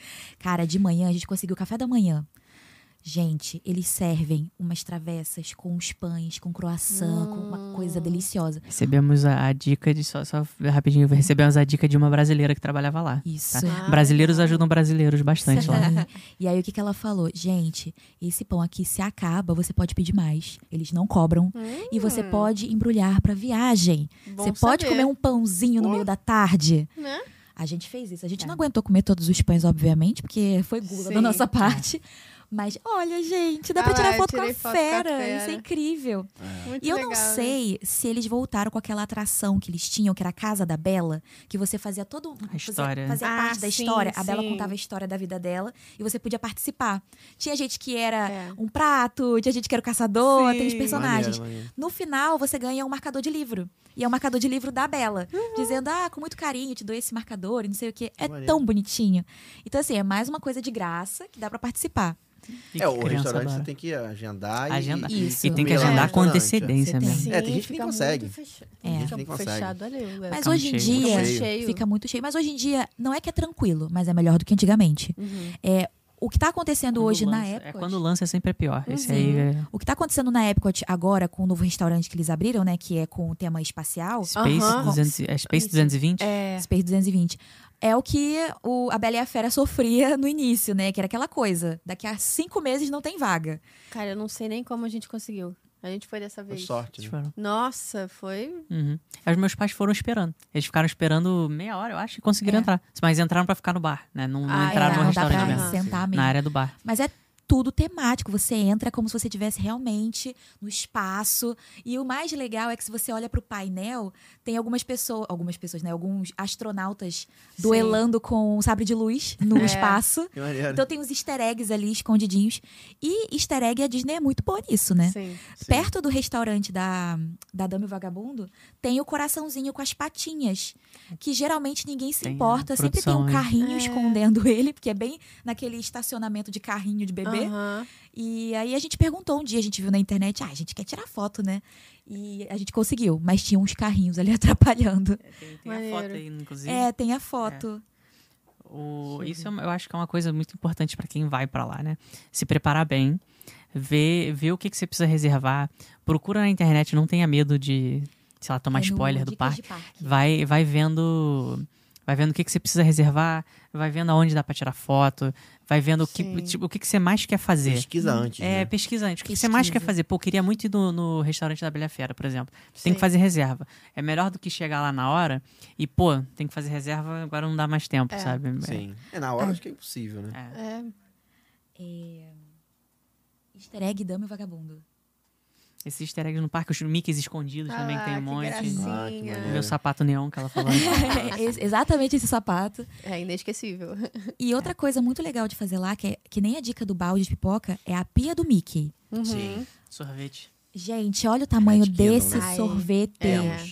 Cara, de manhã a gente conseguiu café da manhã. Gente, eles servem umas travessas com uns pães, com croissant, com uma coisa deliciosa. Recebemos a, a dica de. Só, só rapidinho, recebemos a dica de uma brasileira que trabalhava lá. Isso. tá? Ah, brasileiros ajudam brasileiros bastante lá. Sim. E aí o que, que ela falou? Gente, esse pão aqui se acaba, você pode pedir mais. Eles não cobram. E você Hum, pode embrulhar pra viagem. bom você pode saber, comer um pãozinho no Pô. meio da tarde. Né? A gente fez isso. A gente É. não aguentou comer todos os pães, obviamente, porque foi gula Sim. da nossa parte. Mas olha, gente, dá pra Ah tirar lá, eu foto com a foto com a fera. fera. Isso é incrível. Muito E eu legal, não né? sei se eles voltaram com aquela atração que eles tinham, que era a Casa da Bela, que você fazia todo. A história. Fazia, fazia Ah, parte da sim, história. A Bela sim. contava a história da vida dela e você podia participar. Tinha gente que era É. um prato, tinha gente que era o caçador, Sim. aqueles personagens. Maneiro, maneiro. No final, você ganha um marcador de livro. E é um marcador de livro da Bela. Uhum. Dizendo, ah, com muito carinho, te dou esse marcador e não sei o quê. É Maneiro. tão bonitinho. Então, assim, é mais uma coisa de graça que dá pra participar. E É, o restaurante adora. você tem que agendar Agenda. e, Isso. E tem que agendar com restaurante. antecedência Você tem. mesmo. É, tem gente que nem consegue. É. Tem gente nem consegue. fechado ali. o lugar. Mas Fica hoje em dia, Fica muito cheio. fica muito cheio. Mas hoje em dia, não é que é tranquilo, mas é melhor do que antigamente. Uhum. É, o que tá acontecendo Quando hoje na lança- época. É quando lança sempre é pior. Esse Uhum. aí é O que tá acontecendo na época agora com o novo restaurante que eles abriram, né? Que é com o tema espacial. Space, Aham. 200, é Space Isso. 220. É. Space 220. É o que o, a Bela e a Fera sofria no início, né? Que era aquela coisa. Daqui a cinco meses não tem vaga. Cara, eu não sei nem como a gente conseguiu. A gente foi dessa Foi vez. sorte, Eles né? Nossa, foi. Uhum. Os meus pais foram esperando. Eles ficaram esperando meia hora, eu acho, e conseguiram É. entrar. Mas entraram pra ficar no bar, né? Não, não Ah, entraram é, no não restaurante mesmo. sentar mesmo. Na área do bar. Mas é tudo temático. Você entra como se você estivesse realmente no espaço. E o mais legal é que se você olha pro painel, tem algumas pessoas, algumas pessoas, né? Alguns astronautas duelando com um sabre de luz no É. espaço. Então tem uns easter eggs ali escondidinhos. E easter egg a Disney é muito boa nisso, né? Sim. Sim. Perto do restaurante da, da Dama e o Vagabundo, tem o coraçãozinho com as patinhas. Que geralmente ninguém se Tem, importa. né? Sempre tem um carrinho É. escondendo ele, porque é bem naquele estacionamento de carrinho de bebê. Aham. E aí a gente perguntou um dia, a gente viu na internet, ah, a gente quer tirar foto, né? E a gente conseguiu, mas tinha uns carrinhos ali atrapalhando. Tem, tem a foto aí, inclusive. É, tem a foto. O- isso é eu acho que é uma coisa muito importante pra quem vai pra lá, né? Se preparar bem, ver, ver o que, que você precisa reservar. Procura na internet, não tenha medo de, sei lá, tomar É spoiler do parque. parque. Vai, vai vendo. Vai vendo o que, que você precisa reservar, vai vendo aonde dá pra tirar foto, vai vendo o que, Sim. tipo, o que, que você mais quer fazer. Pesquisa antes, É, né? pesquisa antes. O que, que você mais quer fazer? Pô, eu queria muito ir no, no restaurante da Bela Fera, por exemplo. Tem que Sim. fazer reserva. É melhor do que chegar lá na hora e, pô, tem que fazer reserva, agora não dá mais tempo, É. sabe? Sim. É, na hora acho que é impossível, né? É. É. É... Easter egg Dama e Vagabundo. Esses easter eggs no parque, os Mickeys escondidos também Ah, tem um monte. Ah, maneiro. Meu sapato neon que ela falou. É, ex- exatamente esse sapato. É inesquecível. E outra coisa muito legal de fazer lá, que, é, que nem a dica do balde de pipoca, é a pia do Mickey. Uhum. Sim. Sorvete. Gente, olha o tamanho desse né? Ai, sorvete. é.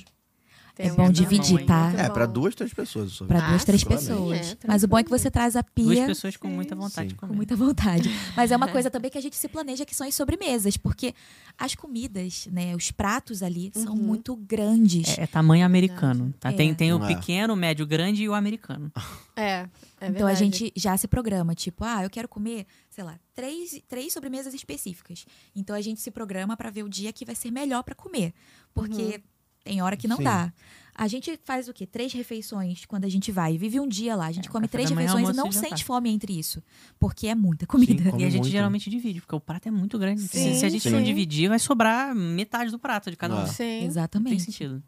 É Tem bom um- dividir, bom, tá? É, bom. pra duas, três pessoas. sorvete. Pra duas, Ah, três pessoas. é, Mas o bom é que você traz a Duas pia pessoas com muita vontade sim. de com muita vontade. Mas é uma coisa também que a gente se planeja que são as sobremesas, porque as comidas, né, os pratos ali são Uhum. muito grandes. É, é tamanho americano, tá? É. Tem, tem o É. pequeno, o médio, o grande e o americano. É, é então a gente já se programa, tipo, ah, eu quero comer, sei lá, três, três sobremesas específicas. Então a gente se programa pra ver o dia que vai ser melhor pra comer, porque tem hora que não Sim. dá. A gente faz o quê? Três refeições quando a gente vai. Vive um dia lá. A gente É, come três manhã, refeições e não e sente fome entre isso. Porque é muita comida. Sim, e a gente muito. geralmente divide, porque o prato é muito grande. Se- Sim, se, a gente não sim. dividir, vai sobrar metade do prato de cada um. Não Sim. tem Exatamente. sentido.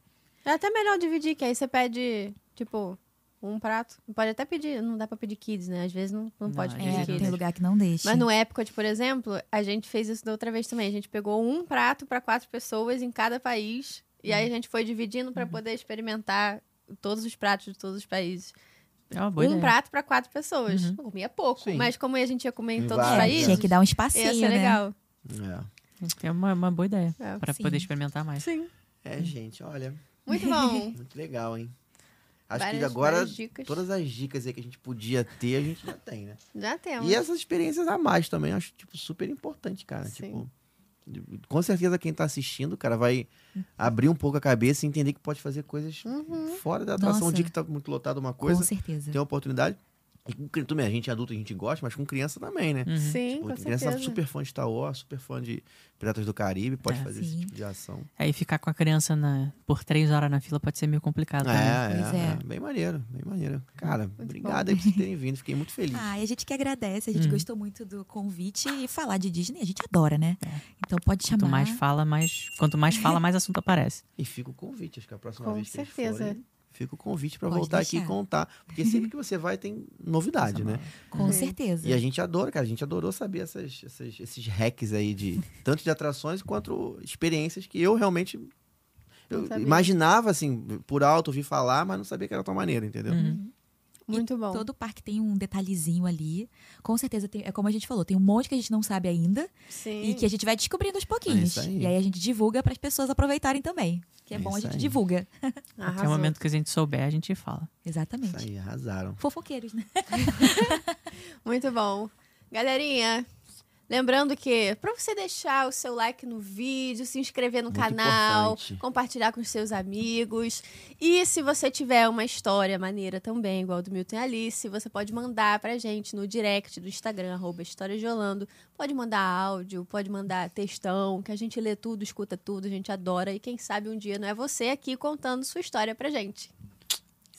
É até melhor dividir, que aí você pede, tipo, um prato. Pode até pedir, não dá pra pedir kids, né? Às vezes não, não, Não, pode pedir É, kids. tem lugar que não deixa. Mas no Epcot, por exemplo, a gente fez isso da outra vez também. A gente pegou um prato para quatro pessoas em cada país. E aí a gente foi dividindo para poder experimentar todos os pratos de todos os países. É uma boa um ideia. prato para quatro pessoas. Uhum. Comia pouco, Sim. mas como a gente ia comer em Em todos os países, Tinha que dar um ia espacinho, ser né? legal. É. É uma, uma boa ideia É. pra Sim. poder experimentar mais. Sim. É, gente, olha, Muito bom. muito legal, hein? Acho que Várias- agora várias dicas. todas as dicas aí que a gente podia ter, a gente já tem, né? Já temos. E essas experiências a mais também, eu acho, tipo, super importante, cara. Sim. Tipo, com certeza quem tá assistindo, cara, vai abrir um pouco a cabeça e entender que pode fazer coisas Uhum. fora da atração. Um Nossa. dia que tá muito lotado uma Com coisa, certeza. tem a oportunidade. E com também, a gente é adulto, a gente gosta, mas com criança também, né? Uhum. Sim, Tipo, com criança certeza. super fã de Star Wars, super fã de Piratas do Caribe, pode É, fazer esse sim. tipo de ação. Aí ficar com a criança na- por três horas na fila pode ser meio complicado também. É, Pois é, é. é, bem maneiro, bem maneiro. Cara, bom. obrigado aí por vocês terem vindo, fiquei muito feliz. Ah, e a gente que agradece, a gente Uhum. gostou muito do convite e falar de Disney, a gente adora, né? Então pode Quanto chamar. mais fala, mais. Quanto mais fala, mais assunto aparece. E fica o convite, acho que a próxima Com vez que certeza. forem, fica o convite pra Pode voltar aqui e deixar. contar. Porque sempre que você vai tem novidade, né? Com Uhum. certeza. E a gente adora, cara. A gente adorou saber essas, essas- esses hacks aí de tanto de atrações quanto experiências que eu realmente eu imaginava assim, por alto, ouvi falar, mas não sabia que era tão maneiro, entendeu? Uhum. Muito bom. Todo parque tem um detalhezinho ali. Com certeza, tem- é como a gente falou, tem um monte que a gente não sabe ainda Sim. e que a gente vai descobrindo aos É pouquinhos. isso aí. e aí a gente divulga para as pessoas aproveitarem também. Que é, É bom a gente aí. divulga. Qualquer Arrasou. momento que a gente souber, a gente fala. Exatamente. Isso aí, arrasaram. Fofoqueiros, né? Muito bom. Galerinha, lembrando que para você deixar o seu like no vídeo, se inscrever no Muito canal, importante. compartilhar com os seus amigos. E se você tiver uma história maneira também, igual do Milton e Alice, você pode mandar pra gente no direct do Instagram, arroba História de Orlando. Pode mandar áudio, pode mandar textão, que a gente lê tudo, escuta tudo, a gente adora. E quem sabe um dia não é você aqui contando sua história pra gente.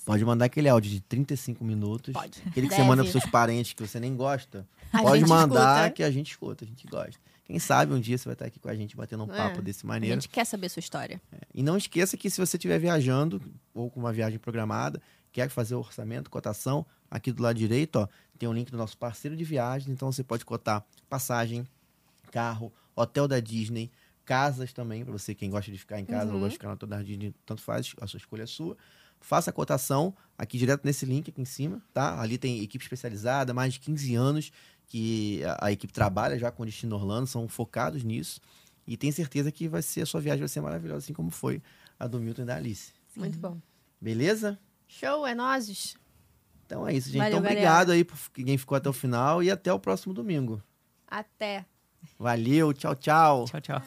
Pode mandar aquele áudio de 35 minutos. Pode. Aquele que Deve. você manda pros seus parentes que você nem gosta. A Pode mandar escuta. que a gente escuta, a gente gosta. Quem sabe um dia você vai estar aqui com a gente batendo um É. papo desse A maneiro. gente quer saber sua história. E não esqueça que se você estiver viajando ou com uma viagem programada, quer fazer o orçamento, cotação, aqui do lado direito, ó, tem um link do nosso parceiro de viagens, então você pode cotar passagem, carro, hotel da Disney, casas também, para você quem gosta de ficar em casa ou Uhum. gosta de ficar no hotel da Disney, tanto faz, a sua escolha é sua. Faça a cotação aqui direto nesse link aqui em cima, tá? Ali tem equipe especializada, mais de 15 anos que a, a equipe trabalha já com o Destino Orlando, são focados nisso. E tenho certeza que vai ser a sua viagem vai ser maravilhosa, assim como foi a do Milton e da Alice. Muito bom. Beleza? Show, é nozes. Então é isso, gente. Valeu, então galera. obrigado aí por quem ficou até o final e até o próximo domingo. Até. Valeu, tchau, tchau. Tchau, tchau.